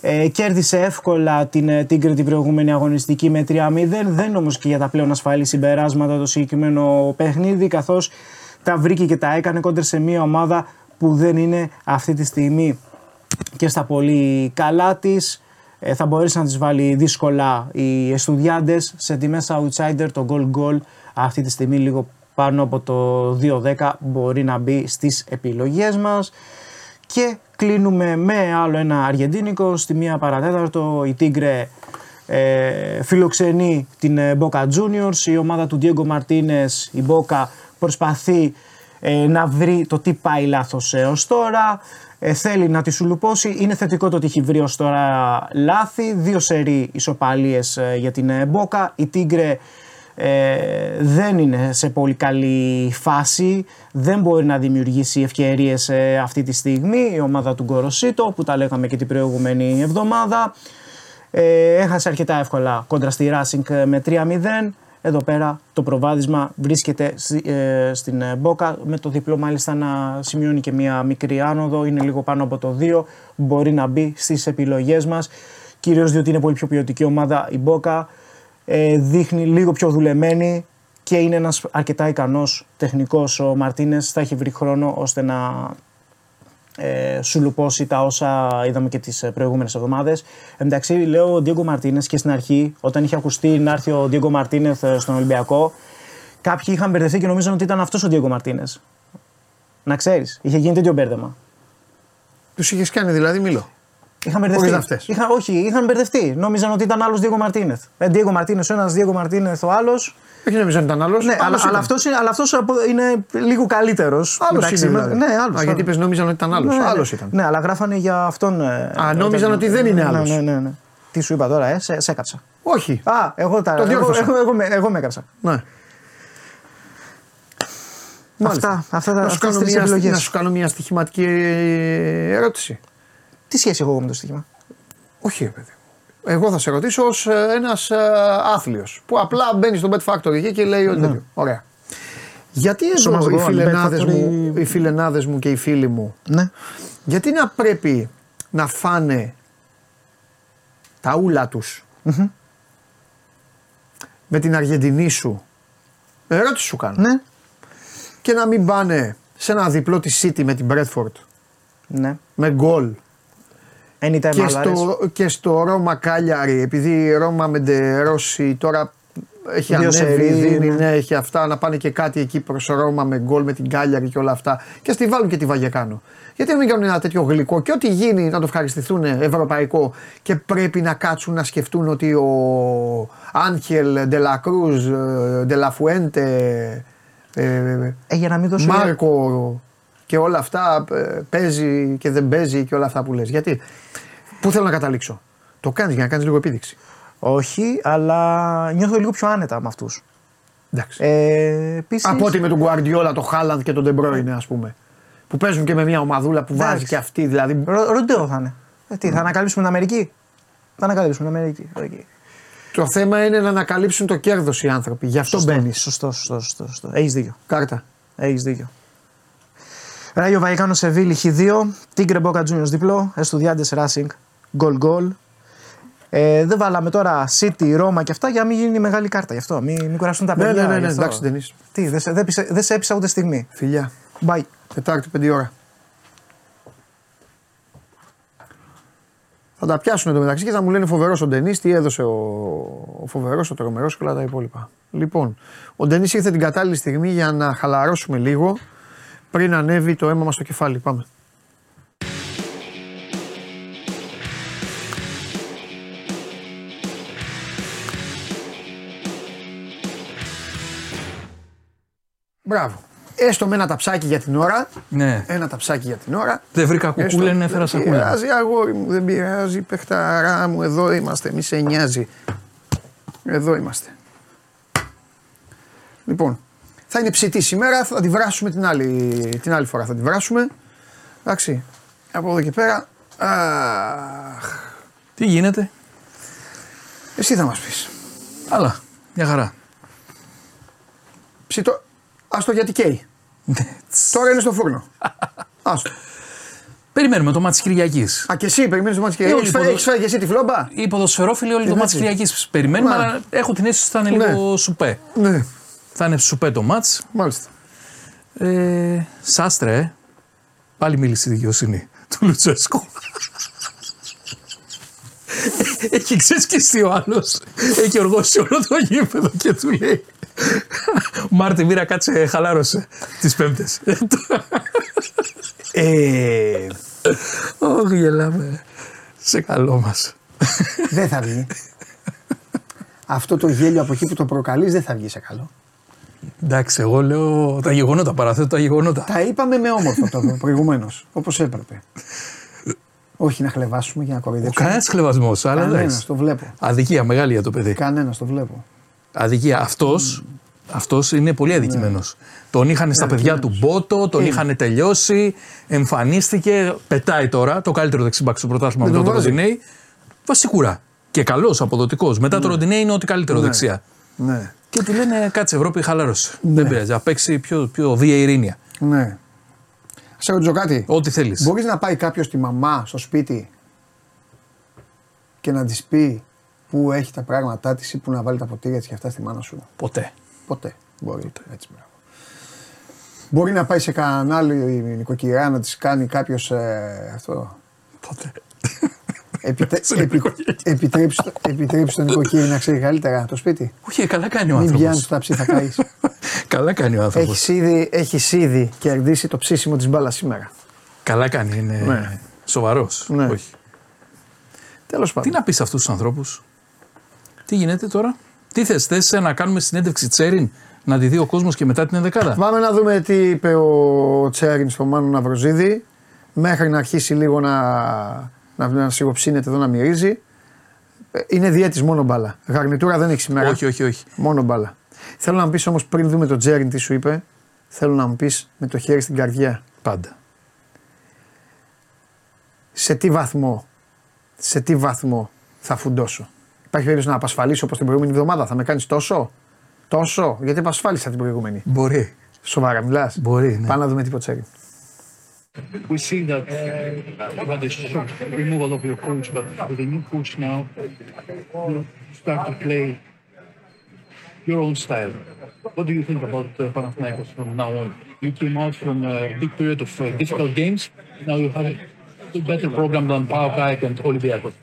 Speaker 7: ε, κέρδισε εύκολα την ε, Τίγκρε την προηγούμενη αγωνιστική με 3-0. Δεν όμως και για τα πλέον ασφαλή συμπεράσματα το συγκεκριμένο παιχνίδι, καθώς τα βρήκε και τα έκανε κόντρα σε μια ομάδα που δεν είναι αυτή τη στιγμή και στα πολύ καλά της. Ε, θα μπορέσει να τις βάλει δύσκολα οι εστουδιάντες σε τιμές outsider το goal goal αυτή τη στιγμή λίγο πάνω από το 2-10 μπορεί να μπει στις επιλογές μας. Και κλείνουμε με άλλο ένα αργεντίνικο. Στη μία παρατέταρτο η Τίγκρε ε, φιλοξενεί την ε, Boca Juniors. Η ομάδα του Diego Martinez η Boca προσπαθεί ε, να βρει το τι πάει λάθος έως τώρα. Ε, θέλει να τη σουλουπώσει είναι θετικό το ότι έχει βρει ως τώρα λάθη. Δύο σερί ισοπαλίες για την Boca. Η Τίγκρε ε, δεν είναι σε πολύ καλή φάση, δεν μπορεί να δημιουργήσει ευκαιρίες ε, αυτή τη στιγμή. Η ομάδα του Γκοροσίτο που τα λέγαμε και την προηγούμενη εβδομάδα ε, έχασε αρκετά εύκολα κόντρα στη Racing με 3-0 εδώ πέρα το προβάδισμα βρίσκεται ε, στην Μπόκα. Με το διπλό μάλιστα να σημειώνει και μια μικρή άνοδο. Είναι λίγο πάνω από το 2 μπορεί να μπει στις επιλογές μας. Κυρίως διότι είναι πολύ πιο ποιοτική ομάδα η Μπόκα ε, δείχνει λίγο πιο δουλεμένη και είναι ένας αρκετά ικανός τεχνικός ο Μαρτίνες θα έχει βρει χρόνο ώστε να ε, σουλουπώσει τα όσα είδαμε και τις προηγούμενες εβδομάδες. Εντάξει λέω ο Ντίγκο Μαρτίνες και στην αρχή όταν είχε ακουστεί να έρθει ο Ντίγκο Μαρτίνεθ στον Ολυμπιακό κάποιοι είχαν μπερδευτεί και νομίζαν ότι ήταν αυτός ο Ντίγκο Μαρτίνες. Να ξέρεις, είχε γίνει τέτοιο μπέρδεμα.
Speaker 1: Τους είχες κάνει δηλαδή, μιλώ.
Speaker 7: Είχαν μπερδευτεί. Είχα, όχι, είχαν μπερδευτεί. Νόμιζαν ότι ήταν άλλος Διέγκο Μαρτίνεθ. Ε, Διέγκο Μαρτίνεθ ο ένας, Διέγκο Μαρτίνεθ ο άλλος.
Speaker 1: Όχι, νόμιζαν ότι ήταν άλλος.
Speaker 7: Ναι, αλλά, αλλά αυτός είναι, αλλά αυτός είναι λίγο καλύτερος.
Speaker 1: Άλλος είναι.
Speaker 7: Δηλαδή. Ναι, άλλος,
Speaker 1: Α, γιατί είπες νόμιζαν ότι ήταν άλλος.
Speaker 7: Ναι,
Speaker 1: άλλος
Speaker 7: ναι.
Speaker 1: ήταν.
Speaker 7: Ναι, αλλά γράφανε για αυτόν. ε,
Speaker 1: Α, νόμιζαν ότι δεν είναι άλλο.
Speaker 7: Ναι, ναι, ναι, ναι. Τι σου είπα τώρα, ε, σε, σε έκαψα.
Speaker 1: Όχι.
Speaker 7: Α, εγώ τα.
Speaker 1: Το
Speaker 7: εγώ,
Speaker 1: διόρθωσα.
Speaker 7: εγώ, εγώ, με- εγώ με έκαψα.
Speaker 1: Ναι. Μάλιστα.
Speaker 7: Αυτά, αυτά, τα-
Speaker 1: να, σου
Speaker 7: αυτές
Speaker 1: κάνω
Speaker 7: τις
Speaker 1: μια,
Speaker 7: επιλογές.
Speaker 1: να σου κάνω μια στοιχηματική ερώτηση.
Speaker 7: Τι σχέση έχω εγώ με το στοίχημα;
Speaker 1: Όχι, ρε παιδί. μου. Εγώ θα σε ρωτήσω ως ένας άθλιος που απλά μπαίνει στο Bet Factory εκεί και λέει ότι. τέτοιο. Ωραία. Γιατί
Speaker 7: So
Speaker 1: εδώ
Speaker 7: must
Speaker 1: οι
Speaker 7: go on,
Speaker 1: φιλενάδες,
Speaker 7: Bet
Speaker 1: μου,
Speaker 7: Factory.
Speaker 1: οι φιλενάδες μου και οι φίλοι μου
Speaker 7: Ναι.
Speaker 1: γιατί να πρέπει να φάνε τα ούλα τους με την Αργεντινή σου; Ερώτηση σου κάνω
Speaker 7: Ναι.
Speaker 1: και να μην πάνε σε ένα διπλό της City με την Bradford
Speaker 7: Ναι.
Speaker 1: με γκολ
Speaker 7: Anytime
Speaker 1: και
Speaker 7: Alvarez.
Speaker 1: στο, και στο Ρώμα Κάλιαρη, επειδή η Ρώμα με Ντερόση τώρα έχει
Speaker 7: Δύο
Speaker 1: ανέβει,
Speaker 7: σερί,
Speaker 1: δίνει,
Speaker 7: ναι.
Speaker 1: ναι, έχει αυτά, να πάνε και κάτι εκεί προς Ρώμα με γκολ με την Κάλιαρη και όλα αυτά. Και στη βάλουν και τη Βαγεκάνο. Γιατί να μην κάνουν ένα τέτοιο γλυκό; Και ό,τι γίνει να το ευχαριστηθούν ευρωπαϊκό και πρέπει να κάτσουν να σκεφτούν ότι ο Άγχελ Ντελακρούζ, Ντελαφουέντε,
Speaker 7: Ε, για να μην δώσω.
Speaker 1: Μάρκο και όλα αυτά ε, παίζει και δεν παίζει και όλα αυτά που λες. Γιατί, πού θέλω να καταλήξω; Το κάνεις για να κάνεις λίγο επίδειξη.
Speaker 7: Όχι, αλλά νιώθω λίγο πιο άνετα με αυτούς.
Speaker 1: Εντάξει.
Speaker 7: Ε, επίσης,
Speaker 1: Από ότι με τον Guardiola, τον Χάλαντ και τον Ντε Μπρόινε ας πούμε. Που παίζουν και με μια ομαδούλα που
Speaker 7: Εντάξει.
Speaker 1: βάζει και αυτή. Δηλαδή,
Speaker 7: Ρο- Ροντέο θα είναι. Ε, τι, θα ανακαλύψουμε την Αμερική; Θα ανακαλύψουμε την Αμερική. Οκ.
Speaker 1: το θέμα είναι να ανακαλύψουν το κέρδος οι άνθρωποι. Γι' αυτό μπαίνεις.
Speaker 7: Σωστό, σωστό, σωστό. σωστό. Έχεις δίκιο.
Speaker 1: Κάρτα.
Speaker 7: Έχεις δίκιο. Ράγιο Βαϊκάνο Σεβίλη Χ2, Τίγκρε Μπόκα Juniors διπλό, Εστουδιάντες Racing, γκολ γκολ. Ε, δεν βάλαμε τώρα City, Ρώμα και αυτά για να μην γίνει μεγάλη κάρτα γι' αυτό. Μην, μην κουραστούν τα
Speaker 1: Ναι,
Speaker 7: παιδιά.
Speaker 1: ναι, ναι, ναι,
Speaker 7: γι' αυτό.
Speaker 1: εντάξει, Ντενίς.
Speaker 7: Τι, δεν σε, δεν πεισε- δεν σε έπεισα ούτε στιγμή.
Speaker 1: Φιλιά.
Speaker 7: Bye.
Speaker 1: Τετάρτη, πέντε ώρα. Θα τα πιάσουν εδώ μεταξύ και θα μου λένε φοβερός ο Ντενή, τι έδωσε ο, ο φοβερός, ο τρομερός και όλα τα υπόλοιπα. Λοιπόν, ο Ντενή ήρθε την κατάλληλη στιγμή για να χαλαρώσουμε λίγο πριν ανέβει το αίμα μας στο κεφάλι. Πάμε. Μπράβο. Έστω με ένα ταψάκι για την ώρα.
Speaker 8: Ναι.
Speaker 1: Ένα ταψάκι για την ώρα.
Speaker 8: Δεν βρήκα
Speaker 1: Έστω.
Speaker 8: κουκούλα, είναι έφερα
Speaker 1: Δεν
Speaker 8: σακούλα.
Speaker 1: πειράζει, αγόρι μου, δεν πειράζει. Πεχταρά μου, εδώ είμαστε. Μη σε νοιάζει. Εδώ είμαστε. Λοιπόν, θα είναι ψητή σήμερα, θα τη βράσουμε την άλλη, την άλλη φορά. Θα τη βράσουμε. Εντάξει. Από εδώ και πέρα. Αχ,
Speaker 8: Τι γίνεται;
Speaker 1: εσύ θα μας πεις.
Speaker 8: Αλλά, μια χαρά.
Speaker 1: Ψητό. Άστο γιατί καίει.
Speaker 8: Ναι.
Speaker 1: Τώρα είναι στο φούρνο. Άστο.
Speaker 8: Περιμένουμε το μάτι της Κυριακής.
Speaker 1: Α, και εσύ περιμένεις το μάτι και
Speaker 8: Ε, όλοι
Speaker 1: έχεις φέρει,
Speaker 8: ποδο-
Speaker 1: έχεις φέρει και εσύ τη φλόμπα;
Speaker 8: Οι ποδοσφαιρόφιλοι όλοι
Speaker 1: Ε,
Speaker 8: το μάτι της
Speaker 1: έτσι.
Speaker 8: Κυριακής περιμένουμε,
Speaker 1: Μα.
Speaker 8: αλλά έχω την αίσθηση ότι θα είναι
Speaker 1: Ναι.
Speaker 8: λίγο σουπέ.
Speaker 1: Ναι,
Speaker 8: Θα είναι σουπέ το μάτς.
Speaker 1: μάλιστα.
Speaker 8: Ε, Σάστρε, ε. πάλι μίλησε η δικαιοσύνη του Λουτσέσκου. Έχει ξεσκιστεί ο άλλος. Έχει οργώσει όλο το γήπεδο και του λέει. Μάρτι, μοίρα, κάτσε, χαλάρωσε τις Πέμπτες.
Speaker 1: Ε,
Speaker 8: Όχι, γελάμε. Σε καλό μας.
Speaker 1: δεν θα βγει. Αυτό το γέλιο από εκεί που το προκαλείς δεν θα βγει σε καλό.
Speaker 8: Εντάξει, εγώ λέω τα γεγονότα, παραθέτω τα γεγονότα.
Speaker 1: Τα είπαμε με όμορφο το προηγουμένως, όπως έπρεπε. Όχι να χλεβάσουμε και να κοροϊδέψουμε.
Speaker 8: Κανένας χλεβασμός, αλλά
Speaker 1: Κανένας,
Speaker 8: εντάξει.
Speaker 1: το βλέπω.
Speaker 8: Αδικία μεγάλη για το παιδί.
Speaker 1: Κανένας, το βλέπω.
Speaker 8: Αδικία. Αυτός αυτός είναι πολύ αδικημένος. Τον είχαν στα παιδιά του Μπότο, τον
Speaker 1: Ναι. Ε.
Speaker 8: είχαν τελειώσει, εμφανίστηκε, πετάει τώρα το καλύτερο δεξιμπάκ στο πρωτάθλημα με
Speaker 1: Δεν
Speaker 8: τον
Speaker 1: τον βάζει.
Speaker 8: Ροντινέη. Βασικούρα. Και καλός, αποδοτικός. Μετά το Ροντινέη είναι ό,τι καλύτερο δεξιά.
Speaker 1: Ναι,
Speaker 8: Και του λένε κάτσε Ευρώπη, χαλάρωσε. Δεν πειράζει. Θα παίξει πιο, πιο βία ειρήνια.
Speaker 1: ναι. Σε ρωτήσω κάτι.
Speaker 8: Ό,τι θέλεις.
Speaker 1: Μπορείς να πάει κάποιος τη μαμά στο σπίτι και να της πει πού έχει τα πράγματά της ή πού να βάλει τα ποτήρια της και αυτά στη μάνα σου;
Speaker 8: Ποτέ.
Speaker 1: Ποτέ. Μπορεί. Έτσι, μπράβο. Μπορεί να πάει σε κανένα άλλο νοικοκυριά να της κάνει κάποιος αυτό;
Speaker 8: Ποτέ.
Speaker 1: Επιτε...
Speaker 8: Σε
Speaker 1: επι...
Speaker 8: νοικοκυριά.
Speaker 1: επιτρέψει, το- επιτρέψει τον νοικοκύρη να ξέρει καλύτερα το σπίτι.
Speaker 8: Όχι, καλά κάνει ο
Speaker 1: Μην
Speaker 8: άνθρωπος.
Speaker 1: πιάνεις τα ψή, θα καεί.
Speaker 8: καλά κάνει ο άνθρωπος.
Speaker 1: Έχεις ήδη, έχεις ήδη κερδίσει το ψήσιμο της μπάλας σήμερα.
Speaker 8: Καλά κάνει. Είναι
Speaker 1: Ναι.
Speaker 8: σοβαρός.
Speaker 1: Ναι.
Speaker 8: Όχι.
Speaker 1: Τέλος
Speaker 8: Τι
Speaker 1: πάντων.
Speaker 8: να πεις σε αυτούς τους ανθρώπους, Τι γίνεται τώρα, Τι θες, θες να κάνουμε συνέντευξη Τσέριν, να τη δει ο κόσμος και μετά την ενδεκάδα;
Speaker 1: Πάμε να δούμε τι είπε ο Τσέριν στο Μάνο Ναυροζίδη. Μέχρι να αρχίσει λίγο να, να, να σιγοψύνεται εδώ να μυρίζει. Ε, Είναι διέτης μόνο μπάλα. Γαρνιτούρα δεν έχει σήμερα.
Speaker 8: όχι, όχι, όχι.
Speaker 1: Μόνο μπάλα. Θέλω να μου πεις όμως πριν δούμε τον Τσέριν τι σου είπε, θέλω να μου πεις με το χέρι στην καρδιά.
Speaker 8: Πάντα.
Speaker 1: Σε τι βαθμό, σε τι βαθμό θα φουντώσω; Υπάρχει περίπτωση να απασφαλίσω όπως την προηγούμενη εβδομάδα; Θα με κάνεις τόσο, τόσο, γιατί απασφάλισα την προηγούμενη.
Speaker 8: Μπορεί.
Speaker 1: Σοβαρά μιλάς;
Speaker 8: Μπορεί, ναι.
Speaker 1: Πάμε να δούμε τι είπε ο Τσέριν.
Speaker 9: We see that uh, had shock removal of your coach, but with a new coach now, you start to play your own style. What do you think about uh, Panathinaikos from now on? You came out from a big period of uh, difficult games. Now you have a better program than Paukak and Olympiacos.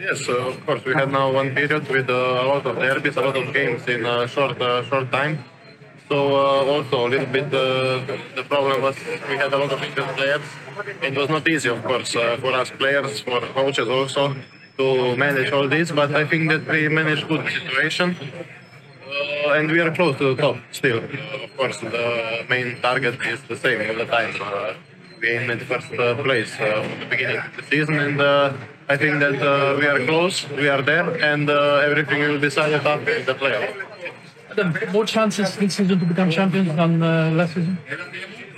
Speaker 10: Yes, uh, of course. We had now one period with uh, a lot of derbies, a lot of games in a short, uh, short time. So uh, also a little bit uh, the problem was we had a lot of injured players. It was not easy, of course, uh, for us players, for coaches also, to manage all this. But I think that we managed good situation. Uh, and we are close to the top still. Uh, of course, the main target is the same all the time. Uh, we aim at first place from the beginning of the season, and I think that we are close, we are there, and everything will be decided after the playoff.
Speaker 9: Then more chances this season to become champions than uh, last season.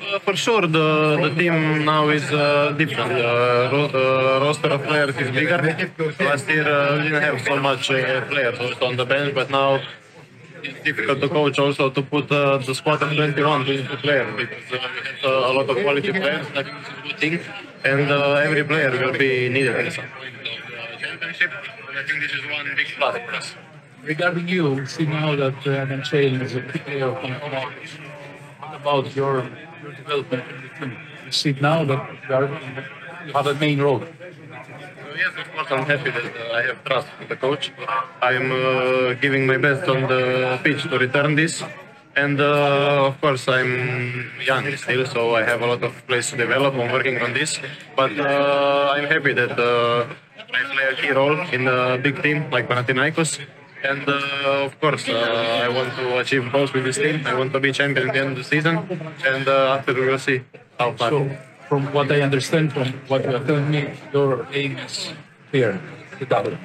Speaker 10: Uh, for sure, the, the team now is uh, different. The ro- the roster of players is bigger. Last year uh, we didn't have so much uh, players also on the bench, but now it's difficult to coach also to put uh, the squad of 21 to players because uh, we have uh, a lot of quality players. I think it's a good thing, and uh, every player will be needed at some point of the championship. I think this is one big plus for us.
Speaker 9: Regarding you, we see now that uh, Shane is a player about your, your development in the team? You see now that you, are, you have a main role.
Speaker 10: Yes, of course, I'm happy that uh, I have trust with the coach. I'm uh, giving my best on the pitch to return this. And uh, of course, I'm young still, so I have a lot of place to develop. I'm working on this. But uh, I'm happy that uh, I play a key role in a big team like Panathinaikos. And uh, of course, uh, I want to achieve goals with this team. I want to be champion at the end of the season. And uh, after we will see how far.
Speaker 9: So, from what I understand from what you are telling me, your aim is clear, the double.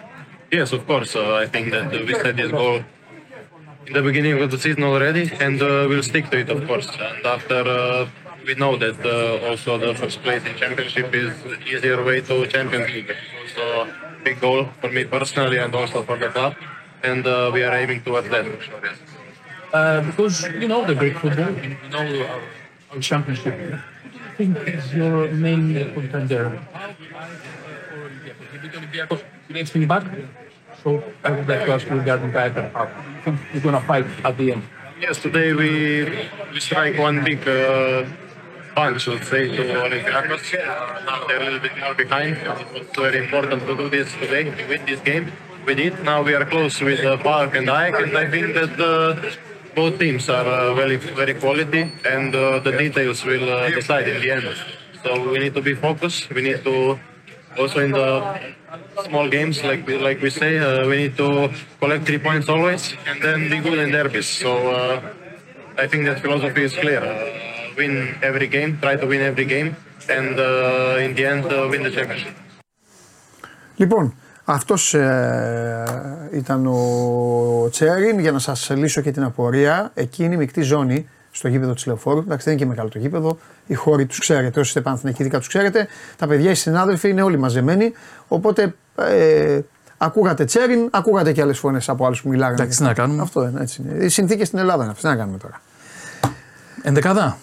Speaker 10: Yes, of course. Uh, I think that uh, we set this goal in the beginning of the season already, and uh, we'll stick to it, of course. And after uh, we know that uh, also the first place in championship is easier way to Champions League. It's also a big goal for me personally and also for the club, and uh, we are aiming towards that. For sure, yes.
Speaker 9: Uh, because you know the Greek football, you know our, our championship. I think is your main contender. Needs me back. So I would like to ask you regarding that. How you think you're gonna fight at the end?
Speaker 10: Yes, today we we strike one big uh, punch, let's say, to Olympiacos. Now they're a little bit more behind. It was very important to do this today, to win this game. We did. Now we are close with uh, Park and Ike, and I think that uh, both teams are uh, very, very quality, and uh, the details will uh, decide in the end. So we need to be focused. We need to also in the small games, like we, like we say, uh, we need to collect three points always, and then be good in derbies. So uh, I think that philosophy is clear. Uh, win every game, try to win every game, and uh, in the end, uh, win the championship.
Speaker 1: Λοιπόν, αυτός ε, ήταν ο Τσέριν για να σας λύσω και την απορία. Εκείνη η μεικτή ζώνη στο γήπεδο της Λεωφόρου. Εντάξει, δεν είναι και μεγάλο το γήπεδο. Οι χώροι τους ξέρετε. Όσοι είστε πανθυνακοί, τους ξέρετε. Τα παιδιά, οι συνάδελφοι είναι όλοι μαζεμένοι. Οπότε ε, ακούγατε Τσέριν, ακούγατε και άλλες φωνές από άλλους που μιλάγανε.
Speaker 8: Εντάξει, τι να κάνουμε.
Speaker 1: Αυτό είναι, έτσι είναι. Οι συνθήκες στην Ελλάδα είναι αυτές. Τι να κάνουμε τώρα.
Speaker 8: Ενδεκάδα.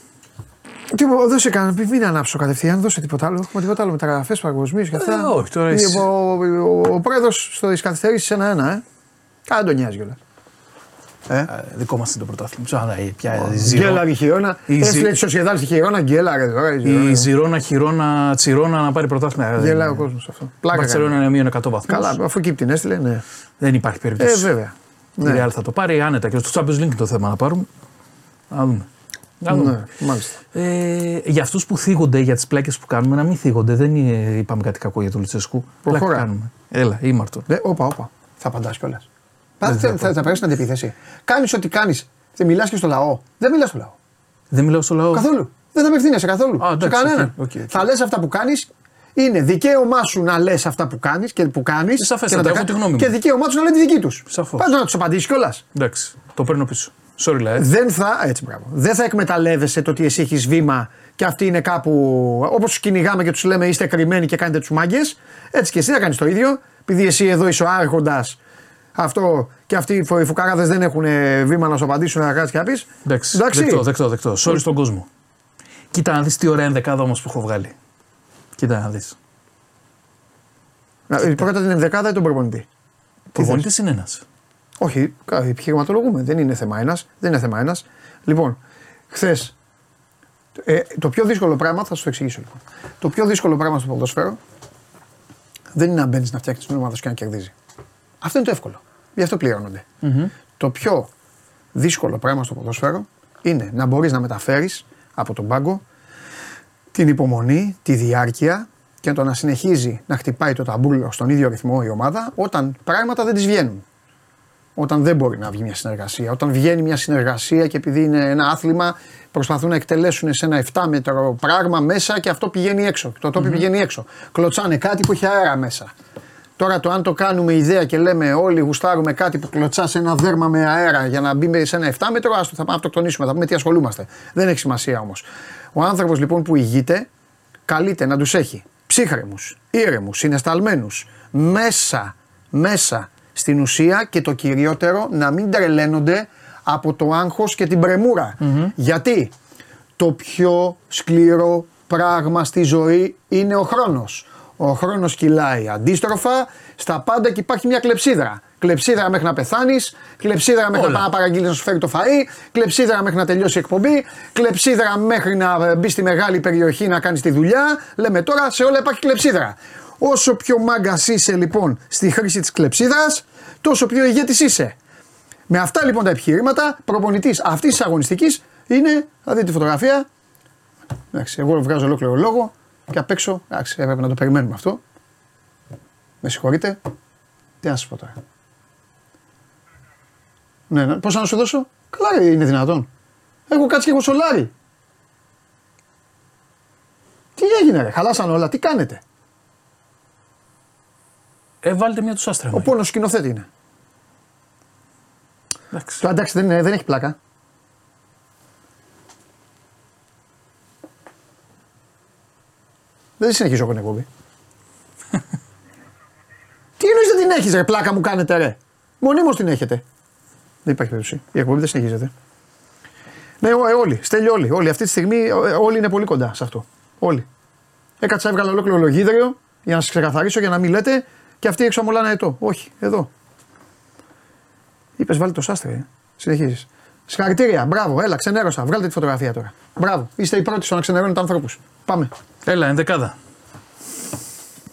Speaker 1: Τίποτα, δώσε κανένα, μην ανάψω κατευθείαν, δώσε τίποτα άλλο. Έχουμε τίποτα άλλο μεταγραφές παγκοσμίως και αυτά.
Speaker 8: Ε, όχι, τώρα
Speaker 1: Ε,
Speaker 8: εσύ-
Speaker 1: Ο, ο, ο πρόεδρος στι καθυστερήσει ένα-ένα, ε. Κάνε τον νοιάζει κιόλας. Ε.
Speaker 8: Δικό μας είναι το πρωτάθλημα. Ψάχνα, ε, πια η Ζηρώνα.
Speaker 1: Γκέλαρ η χειρόνα.
Speaker 8: Η Ζη-
Speaker 1: Έστειλε της Σοσιαδάλ στη χειρόνα, γκέλαρ τώρα. η Ζηρώνα.
Speaker 8: Η Ζηρώνα, Χιρόνα, Τσιρόνα να πάρει πρωτάθλημα.
Speaker 1: Γελάει ο κόσμος αυτό.
Speaker 8: Η
Speaker 1: Πλάκα.
Speaker 8: Μπαρσελόνα
Speaker 1: κάνει.
Speaker 8: είναι μείον 100 βαθμούς.
Speaker 1: Καλά, αφού εκεί την έστειλε, ναι.
Speaker 8: Δεν υπάρχει περίπτωση.
Speaker 1: Ε, βέβαια.
Speaker 8: Η
Speaker 1: Ναι.
Speaker 8: Real θα το πάρει άνετα και στο Champions League είναι το θέμα να πάρουμε. Να δούμε. Να δούμε.
Speaker 1: Ναι, μάλιστα.
Speaker 8: Ε, για αυτούς που θίγονται, για τις πλάκε που κάνουμε, να μην θίγονται. Δεν είναι, είπαμε κάτι κακό για τον Λουτσέσκου. Πλάκα
Speaker 1: Προχώρα.
Speaker 8: κάνουμε. Έλα, ήμαρτον.
Speaker 1: Ναι, όπα, όπα. Θα απαντάς κιόλας.
Speaker 8: Δεν
Speaker 1: Θα,
Speaker 8: θα
Speaker 1: θα, θα, θα περάσει την αντιπίθεση. Κάνεις ό,τι κάνεις. Δεν μιλάς και στο λαό. Δεν μιλάς στο λαό.
Speaker 8: Δεν μιλάω στο λαό.
Speaker 1: Καθόλου. Δεν θα απευθύνεσαι καθόλου.
Speaker 8: Α,
Speaker 1: σε
Speaker 8: εντάξει,
Speaker 1: κανέναν.
Speaker 8: ok, ok, ok.
Speaker 1: Θα λες αυτά που κάνεις. Είναι δικαίωμά σου να λες αυτά που κάνεις και που κάνεις.
Speaker 8: σαφέστατα, έχω τη γνώμη μου.
Speaker 1: Και δικαίωμά του να λένε τη δική τους.
Speaker 8: Σαφώς.
Speaker 1: Πάντα να τους απαντήσεις κιόλας.
Speaker 8: Εντάξει, το παίρνω πίσω. Sorry, λαέ.
Speaker 1: Δεν θα, έτσι μπράβο, δεν θα εκμεταλλεύεσαι το ότι εσύ έχεις βήμα και αυτοί είναι κάπου. Όπως του κυνηγάμε και τους λέμε είστε κρυμμένοι και κάνετε τους μάγκες. Έτσι και εσύ θα κάνεις το ίδιο. Επειδή εσύ εδώ είσαι ο άρχοντας αυτό και αυτοί οι φου- οι φουκαράδες δεν έχουν ε, βήμα να σου απαντήσουν να κάτσει και να πεις.
Speaker 8: Εντάξει, δεκτό, δεκτό, δεκτό. Sorry στον κόσμο. Κοίτα να δεις τι ωραία ενδεκάδα όμως που έχω βγάλει. Κοίτα να δεις.
Speaker 1: Πρώτα την ενδεκάδα ή τον προπονητή;
Speaker 8: Προπονητής είναι ένας.
Speaker 1: Όχι, κα- επιχειρηματολογούμε. Δεν είναι θέμα ένας. Δεν είναι θέμα ένας. Λοιπόν, χθες. Ε, το πιο δύσκολο πράγμα, θα σου το εξηγήσω λοιπόν. Το πιο δύσκολο πράγμα στο ποδόσφαιρο δεν είναι να μπαίνεις να φτιάξει την ομάδα σου και να κερδίζει. Αυτό είναι το εύκολο. Γι' αυτό πληρώνονται. Το πιο δύσκολο πράγμα στο ποδόσφαιρο είναι να μπορείς να μεταφέρεις από τον πάγκο την υπομονή, τη διάρκεια και το να συνεχίζει να χτυπάει το ταμπούλο στον ίδιο ρυθμό η ομάδα όταν πράγματα δεν της βγαίνουν όταν δεν μπορεί να βγει μια συνεργασία. Όταν βγαίνει μια συνεργασία και επειδή είναι ένα άθλημα, προσπαθούν να εκτελέσουν σε ένα 7 μέτρο πράγμα μέσα και αυτό πηγαίνει έξω. Το τοπι πηγαίνει έξω. Κλωτσάνε κάτι που έχει αέρα μέσα. Τώρα το αν το κάνουμε ιδέα και λέμε όλοι γουστάρουμε κάτι που κλωτσά σε ένα δέρμα με αέρα για να μπει σε ένα 7 μέτρο, άστο, θα πάμε να αυτοκτονήσουμε, θα πούμε τι ασχολούμαστε. Δεν έχει σημασία όμως. Ο άνθρωπος λοιπόν που ηγείται καλείται να τους έχει ψύχρεμους, ήρεμους, συναισθαλμένου, μέσα, μέσα στην ουσία και το κυριότερο να μην τρελαίνονται από το άγχος και την πρεμουρα Γιατί το πιο σκληρό πράγμα στη ζωή είναι ο χρόνος. Ο χρόνος κυλάει αντίστροφα. Στα πάντα και υπάρχει μια κλεψίδρα. Κλεψίδρα μέχρι να πεθάνεις, κλεψίδρα μέχρι
Speaker 8: Όλα.
Speaker 1: να παραγγείλεις να σου φέρει το φαΐ, κλεψίδρα μέχρι να τελειώσει η εκπομπή, κλεψίδρα μέχρι να ε, μπει στη μεγάλη περιοχή να κάνεις τη δουλειά. Λέμε τώρα σε όλα υπάρχει κλεψίδρα. Όσο πιο μάγκα είσαι λοιπόν στη χρήση της κλεψίδρα, τόσο πιο ηγέτης είσαι. Με αυτά λοιπόν τα επιχειρήματα, προπονητής αυτής της αγωνιστικής είναι, θα δείτε τη φωτογραφία. Εντάξει, εγώ βγάζω ολόκληρο λόγο και απ' έξω, εντάξει, έπρεπε να το περιμένουμε αυτό. Με συγχωρείτε. Τι να σα πω τώρα. Ναι, ναι. Πώς να σου δώσω; Καλά ρε, είναι δυνατόν. Έχω κάτσει και έχω σολάρι. Τι έγινε ρε, χαλάσαν όλα, τι κάνετε;
Speaker 8: Ε, βάλτε μια τους άστρα.
Speaker 1: Ο πόνος σκηνοθέτη είναι.
Speaker 8: Εντάξει.
Speaker 1: Το εντάξει δεν, είναι- δεν έχει πλάκα. Δεν συνεχίζω εγώ την εκπομπή. Τι εννοείς δεν την έχεις ρε, πλάκα μου κάνετε ρε. Μονίμως την έχετε. Δεν υπάρχει περίπτωση. Η εκπομπή δεν συνεχίζεται. Ναι, ό- ε, όλοι. Στέλνει όλοι. Όλοι. Αυτή τη στιγμή ε, όλοι είναι πολύ κοντά σε αυτό. Όλοι. Έκατσα, έβγαλα ολόκληρο λογίδριο για να σας ξεκαθαρίσω για να μην λέτε και αυτοί έξω αμολάνε ετώ. Όχι, εδώ. Είπες, βάλτε το σάστρε. Ε. Συνεχίζεις. Συγχαρητήρια, μπράβο, έλα, ξενέρωσα. Βγάλτε τη φωτογραφία τώρα. Μπράβο, είστε οι πρώτοι στο να ξενερώνετε ανθρώπους. Πάμε.
Speaker 8: Έλα, ενδεκάδα.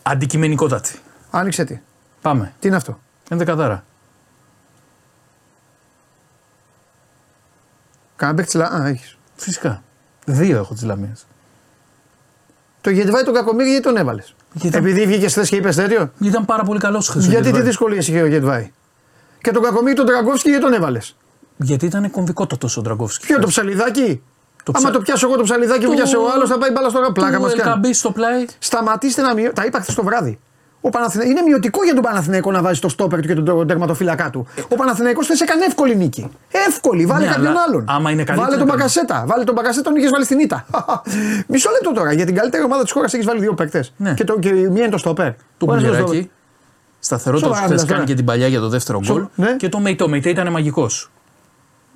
Speaker 8: Αντικειμενικότατη.
Speaker 1: Άνοιξε τι.
Speaker 8: Πάμε.
Speaker 1: Τι είναι αυτό;
Speaker 8: Ενδεκαδάρα.
Speaker 1: Κάνα παίκτη λα. Α, έχεις.
Speaker 8: Φυσικά. Δύο έχω τη Λαμία.
Speaker 1: Το Γετβάη τον Κακομίρι γιατί τον έβαλες;
Speaker 8: Γιατί-
Speaker 1: Επειδή βγήκε χθες και είπες τέτοιο;
Speaker 8: Ήταν πάρα πολύ καλός χθες.
Speaker 1: Γιατί τι δυσκολίε είχε ο Γετβάη. Και τον Κακομίρι τον Τραγκόφσκι γιατί τον έβαλες;
Speaker 8: Γιατί ήταν κομβικό το τόσο ο Ντραγκόφσκι.
Speaker 1: Ποιο το ψαλιδάκι;
Speaker 8: Το
Speaker 1: Άμα
Speaker 8: ψα-
Speaker 1: το πιάσω εγώ το ψαλιδάκι που
Speaker 8: Το-
Speaker 1: πιάσε ο άλλος θα πάει μπάλα στο πλάκα μας.
Speaker 8: Του Ελκαμπή στο πλάι.
Speaker 1: Σταματήστε να μειώ. Τα είπα χθες το βράδυ. Ο Παναθηνα... Είναι μειωτικό για τον Παναθηναϊκό να βάζει το στόπερ του και τον τερματοφύλακά του. Ο Παναθηναϊκός θες έκανε εύκολη νίκη. Εύκολη, βάλε
Speaker 8: Ναι,
Speaker 1: κάποιον
Speaker 8: αλλά
Speaker 1: άλλον.
Speaker 8: άμα είναι καλύτερη,
Speaker 1: Βάλε τον
Speaker 8: κάνει.
Speaker 1: Μπακασέτα. Βάλε τον Μπακασέτα, τον είχες βάλει στην ήττα. Μισό λεπτό τώρα. Για την καλύτερη ομάδα της χώρας έχεις βάλει δύο παίκτες.
Speaker 8: Ναι.
Speaker 1: Και, το, και η μία είναι το στόπερ.
Speaker 8: Το
Speaker 1: Ο ένας είναι το
Speaker 8: Μπουλιαράκι. Σταθερότητα
Speaker 1: Σοβαρά
Speaker 8: που χθες
Speaker 1: μιλάς
Speaker 8: κάνει
Speaker 1: τώρα.
Speaker 8: και την παλιά για το δεύτερο
Speaker 1: Σο-
Speaker 8: γκολ.
Speaker 1: ναι.
Speaker 8: Και το Μεϊτέ. Ο Μεϊτέ ήταν μαγικός.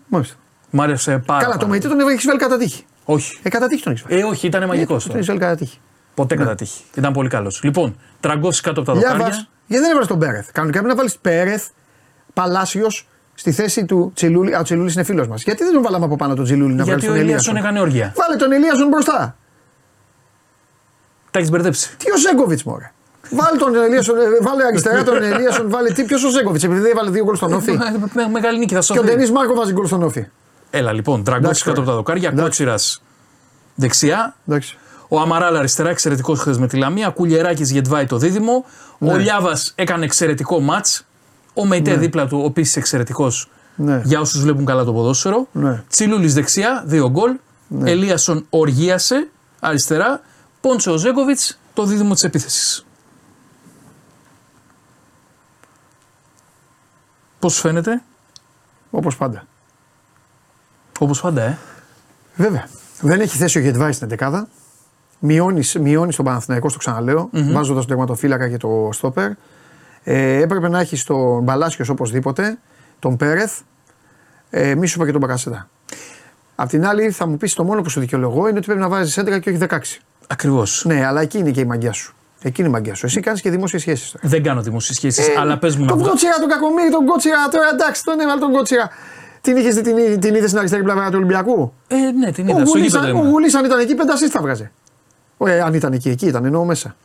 Speaker 1: Μάλιστα.
Speaker 8: Μ' άρεσε πάρα
Speaker 1: Καλά, το
Speaker 8: πολύ.
Speaker 1: Μεϊτέ τον έχεις βάλει κατά τύχη.
Speaker 8: Όχι.
Speaker 1: Ε, κατά τύχη τον έχεις βάλει.
Speaker 8: Ε, όχι, ήταν μαγικός.
Speaker 1: Τον έχεις βάλει κατά τύχη.
Speaker 8: Ποτέ κατά τύχη. Ήταν πολύ καλός. Λοιπόν, τραγκώσει κάτω από τα
Speaker 1: Για
Speaker 8: δοκάρια.
Speaker 1: βάζ. Γιατί δεν έβαλες τον Πέρεθ; Κανονικά πρέπει να βάλεις Πέρεθ, Παλάσιος στη θέση του Τσιλούλη. Α, ο Τσιλούλης είναι φίλος μας. Γιατί δεν τον βάλαμε από πάνω τον Τσιλούλη να
Speaker 8: Γιατί
Speaker 1: βγάλει
Speaker 8: ο
Speaker 1: τον
Speaker 8: Ελίασον
Speaker 1: Ελίασον.
Speaker 8: έκανε όργια.
Speaker 1: Βάλε τον Ελίασον μπροστά.
Speaker 8: Τα έχεις μπερδέψει.
Speaker 1: Τι ο Ζέγκοβιτς μωρέ; Βάλε τον Ελίασον, ε, βάλε αριστερά τον Ελίασον, βάλε τι. Ποιος ο Ζέγκοβιτς, επειδή δεν έβαλε δύο γκολ στον Όφη.
Speaker 8: Με- Μεγάλη νίκη θα
Speaker 1: Και ο
Speaker 8: σωθεί.
Speaker 1: Ντενή Μάρκο βάζει γκολ στον Όφη.
Speaker 8: Έλα λοιπόν, τραγκώσει
Speaker 1: Εντάξει,
Speaker 8: κάτω από τα
Speaker 1: τώρα.
Speaker 8: δοκάρια.
Speaker 1: Εντάξει.
Speaker 8: Κότσιρας δεξιά.
Speaker 1: Εντάξει.
Speaker 8: Ο Αμαράλ αριστερά, εξαιρετικός χθες με τη Λαμία. Κουλιεράκης Γετβάη το δίδυμο. Ο Λιάβας έκανε εξαιρετικό ματ. Ο Μεϊτέ δίπλα του, επίση εξαιρετικός
Speaker 1: Ναι.
Speaker 8: για όσους βλέπουν καλά το ποδόσφαιρο.
Speaker 1: Ναι.
Speaker 8: Τσιλούλης δεξιά, δύο γκολ. Ελίασον οργίασε αριστερά. Πόντσο Ζέγκοβιτς το δίδυμο της επίθεσης. Πώς φαίνεται,
Speaker 1: Όπως πάντα.
Speaker 8: όπως πάντα, ε.
Speaker 1: Βέβαια. Δεν έχει θέση ο Γετβάη στην 11. Μειώνει μειώνεις τον Παναθηναϊκό, στο ξαναλέω, βάζοντας τον τερματοφύλακα και το στόπερ. Ε, έπρεπε να έχεις τον Μπαλάσιος οπωσδήποτε, τον Πέρεθ, ε, μη σου είπα και τον Μπακασέτα. Απ' την άλλη, θα μου πεις το μόνο που σου δικαιολογώ είναι ότι πρέπει να βάζεις 11 και όχι 16.
Speaker 8: Ακριβώς.
Speaker 1: Ναι, αλλά εκεί είναι και η μαγιά σου. Εκεί είναι η μαγιά σου. Εσύ κάνεις και δημόσιες σχέσεις τώρα.
Speaker 8: Δεν κάνω δημόσιες σχέσεις, αλλά πες μου να
Speaker 1: Τον
Speaker 8: βγάλω.
Speaker 1: Κότσιρα, τον Κακομίρι, τον Κότσιρα, τώρα εντάξει, τον έβαλε τον Κότσιρα. Την είχες δει την, την είδες στην αριστερή πλευρά του Ολυμπιακού;
Speaker 8: Ε, ναι, την
Speaker 1: Ο
Speaker 8: είδα. Στο
Speaker 1: Γουλής,
Speaker 8: γήπεδο
Speaker 1: αν- ο
Speaker 8: ήμουν.
Speaker 1: Γουλής αν ήταν εκεί, πέντε assist θα βγάζε. Ε, αν ήταν εκεί, εκεί ήταν, εννοώ μέσα.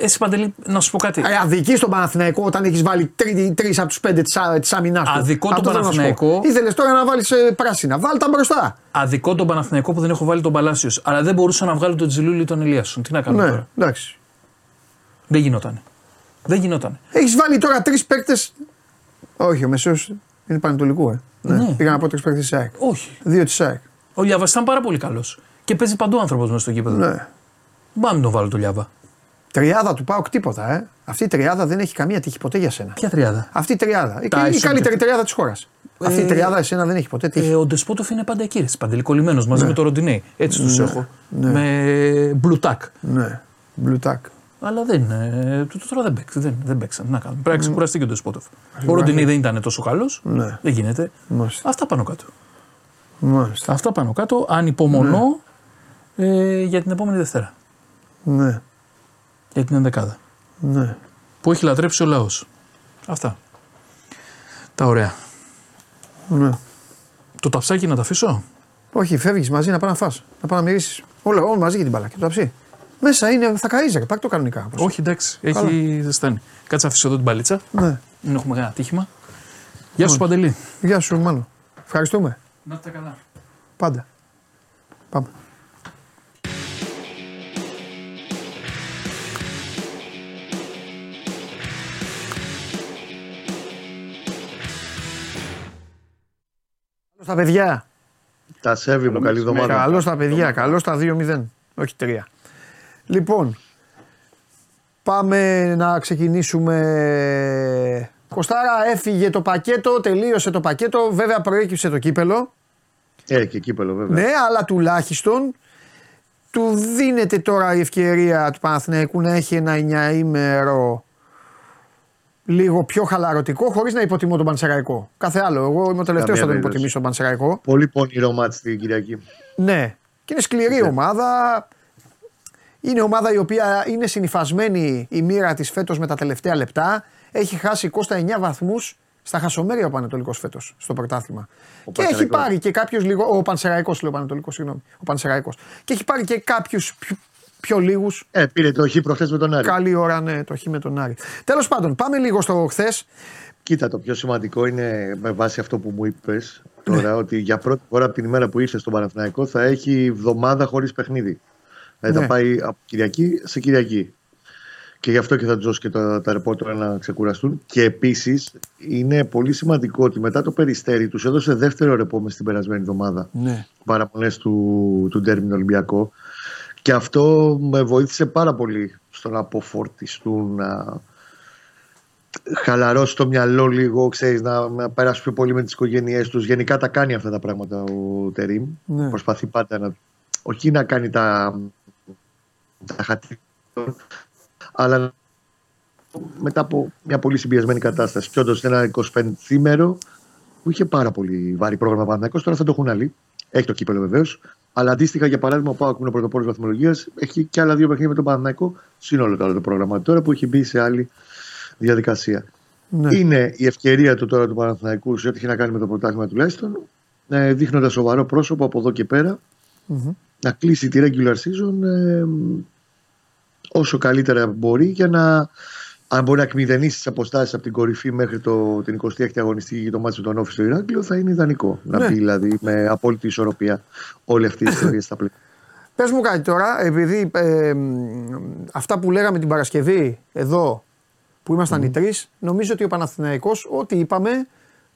Speaker 8: Εσύ Παντελή, να σου πω κάτι.
Speaker 1: Ε, αδική στον Παναθηναϊκό όταν έχεις βάλει τρεις από τους πέντε της άμυνα του.
Speaker 8: Αδικό τον
Speaker 1: Αυτό θέλω να σου πω.
Speaker 8: Παναθηναϊκό.
Speaker 1: Ήθελες τώρα να βάλεις πράσινα. Βάλ τα μπροστά.
Speaker 8: Αδικό τον Παναθηναϊκό που δεν έχω βάλει τον Παλάσιος. Αλλά δεν μπορούσα να βγάλω τον Τζιλούλη ή τον Ελίασον. Τι να κάνω
Speaker 1: Ναι,
Speaker 8: τώρα;
Speaker 1: εντάξει.
Speaker 8: Δεν γινότανε. Δεν γινότανε.
Speaker 1: Έχεις βάλει τώρα τρεις παίκτες. Όχι, ο Μεσαίο είναι πανετολικού, ε. Ναι.
Speaker 8: Ναι.
Speaker 1: Πήγα να πω τρεις παίκτες της ΑΕΚ.
Speaker 8: Όχι.
Speaker 1: Δύο της ΑΕΚ.
Speaker 8: Ο Λιάβα ήταν πάρα πολύ καλός. Και παίζει παντού άνθρωπος μέσα στο γήπεδο.
Speaker 1: Ναι.
Speaker 8: Πάμε να τον βάλω το Λιάβα.
Speaker 1: Τριάδα του πάω τίποτα, ε. Αυτή η τριάδα δεν έχει καμία τύχη ποτέ για σένα.
Speaker 8: Ποια τριάδα;
Speaker 1: Αυτή η τριάδα. Η,
Speaker 8: Τα
Speaker 1: η
Speaker 8: ισο-
Speaker 1: καλύτερη τριάδα της χώρας. Αυτή η
Speaker 8: Ε,
Speaker 1: τριάδα εσένα δεν έχει ποτέ τύχη.
Speaker 8: Ε, ο Ντεσπότοφ είναι πάντα εκεί. ρε, Παντελή κολλημένος μαζί με το Ροντινέι. Έτσι τους έχω.
Speaker 1: ναι.
Speaker 8: Με μπλουτάκ.
Speaker 1: Ναι. Blue tack.
Speaker 8: Αλλά δεν είναι. Του τώρα δεν παίξαν. Δεν, δεν παίξαν. Τι Να κάνουμε. Πρέπει να ξεκουραστεί και ο Ντεσπότοφ. Ο Ροντινέι δεν ήταν τόσο καλός.
Speaker 1: Ναι.
Speaker 8: Δεν γίνεται.
Speaker 1: Μάλιστα.
Speaker 8: Αυτά πάνω κάτω.
Speaker 1: Μάλιστα.
Speaker 8: Αυτά πάνω κάτω. Ανυπομονώ ε, για την επόμενη Δευτέρα.
Speaker 1: Ναι.
Speaker 8: για την ενδεκάδα.
Speaker 1: Ναι.
Speaker 8: Που έχει λατρέψει ο λαός. Αυτά. Τα ωραία.
Speaker 1: ναι.
Speaker 8: Το ταψάκι να τα αφήσω;
Speaker 1: Όχι, φεύγεις μαζί να πάει να φας, να πάει να μυρίσει. Όλα, όλα μαζί για την μπάλα και το ταψί. Μέσα είναι, θα καΐζε, πάρ' το κανονικά. όπως.
Speaker 8: Όχι, εντάξει,
Speaker 1: Καλά.
Speaker 8: έχει ζεστάνει. Κάτσε να αφήσω εδώ την παλίτσα.
Speaker 1: Ναι.
Speaker 8: Μην έχουμε κανένα τύχημα. Γεια σου, Παντελή.
Speaker 1: Γεια σου, μάλλον. Ευχαριστούμε.
Speaker 8: Να είστε καλά.
Speaker 1: Πάντα. Πάμε. Καλώς τα παιδιά.
Speaker 11: Τα σέβη μου, καλή εβδομάδα.
Speaker 1: Καλώς τα παιδιά. Καλώς τα 2-0. Όχι 3. Λοιπόν, πάμε να ξεκινήσουμε. Κοστάρα έφυγε το πακέτο, τελείωσε το πακέτο. Βέβαια προέκυψε το κύπελο.
Speaker 11: Ε, και κύπελο βέβαια.
Speaker 1: Ναι, αλλά τουλάχιστον του δίνεται τώρα η ευκαιρία του Παναθηναϊκού να έχει ένα εννιαήμερο λίγο πιο χαλαρωτικό, χωρίς να υποτιμώ τον Πανσεραϊκό. Κάθε άλλο. Εγώ είμαι ο τελευταίος
Speaker 11: Καμία
Speaker 1: θα τον
Speaker 11: περίπτωση.
Speaker 1: υποτιμήσω τον Πανσεραϊκό.
Speaker 11: Πολύ πονηρό μάτι την Κυριακή.
Speaker 1: Ναι. Και είναι σκληρή ομάδα. Είναι ομάδα η οποία είναι συνυφασμένη η μοίρα της φέτος με τα τελευταία λεπτά. Έχει χάσει Κώστα 9 βαθμούς στα χασομέρια ο Πανετολικός φέτος στο πρωτάθλημα.
Speaker 11: Ο
Speaker 1: και έχει
Speaker 11: Πανσεραϊκός.
Speaker 1: πάρει και κάποιους λίγο. Ο Πανσεραϊκός, λέω Πανετολικός, συγγνώμη. Ο Πανσεραϊκός. Και έχει πάρει και κάποιους πιο, πιο λίγους.
Speaker 11: Ε, πήρε το χ προχθές με τον Άρη.
Speaker 1: Καλή ώρα, ναι, το χ με τον Άρη. Τέλος πάντων, πάμε λίγο στο χθες.
Speaker 11: Κοίτα, το πιο σημαντικό είναι με βάση αυτό που μου είπες τώρα
Speaker 1: Ναι.
Speaker 11: ότι για πρώτη φορά από την ημέρα που ήρθε στον Παναθηναϊκό θα έχει εβδομάδα χωρίς παιχνίδι. Δηλαδή
Speaker 1: Ναι.
Speaker 11: θα πάει από Κυριακή σε Κυριακή. Και γι' αυτό και θα του δώσω και τα, τα ρεπόρτερα να ξεκουραστούν. Και επίσης είναι πολύ σημαντικό ότι μετά το περιστέρι τους έδωσε δεύτερο ρεπό μες την περασμένη εβδομάδα.
Speaker 1: Ναι.
Speaker 11: Παραμονές του, του Ντέρμιν Ολυμπιακό. Και αυτό με βοήθησε πάρα πολύ στο να αποφορτιστούν, να χαλαρώσει το μυαλό λίγο, ξέρεις, να, να περάσουν πιο πολύ με τις οικογένειές τους. Γενικά τα κάνει αυτά τα πράγματα ο Τερίμ.
Speaker 1: Ναι.
Speaker 11: Προσπαθεί πάντα να... Όχι να κάνει τα, τα χατήρια, αλλά μετά από μια πολύ συμπιεσμένη κατάσταση. Και όντως ένα 25 θήμερο που είχε πάρα πολύ βαρύ πρόγραμμα Παναθηναϊκός, τώρα θα το έχουν άλλοι. Έχει το κύπελο βεβαίως. Αλλά αντίστοιχα, για παράδειγμα, ο Πάοκ που είναι ο πρωτοπόρο βαθμολογία έχει και άλλα δύο παιχνίδια με τον Παναθηναϊκό, σύνολο το άλλο το πρόγραμμα τώρα που έχει μπει σε άλλη διαδικασία.
Speaker 1: Ναι.
Speaker 11: Είναι η ευκαιρία του τώρα του Παναθηναϊκού σε ό,τι έχει να κάνει με το πρωτάθλημα τουλάχιστον, ε, δείχνοντας σοβαρό πρόσωπο από εδώ και πέρα,
Speaker 1: Μμμ.
Speaker 11: να κλείσει τη regular season ε, όσο καλύτερα μπορεί για να αν μπορεί να εκμηδενήσει τις αποστάσεις από την κορυφή μέχρι το, την 26η αγωνιστική για το μάτι με τον Όφη στο Ηράκλειο, θα είναι ιδανικό.
Speaker 1: Ναι.
Speaker 11: Να μπει δηλαδή με απόλυτη ισορροπία όλη αυτή η ιστορία στα πλαίσια.
Speaker 1: Πες μου κάτι τώρα, επειδή ε, μ, αυτά που λέγαμε την Παρασκευή εδώ που ήμασταν οι τρεις, νομίζω ότι ο Παναθηναϊκός ό,τι είπαμε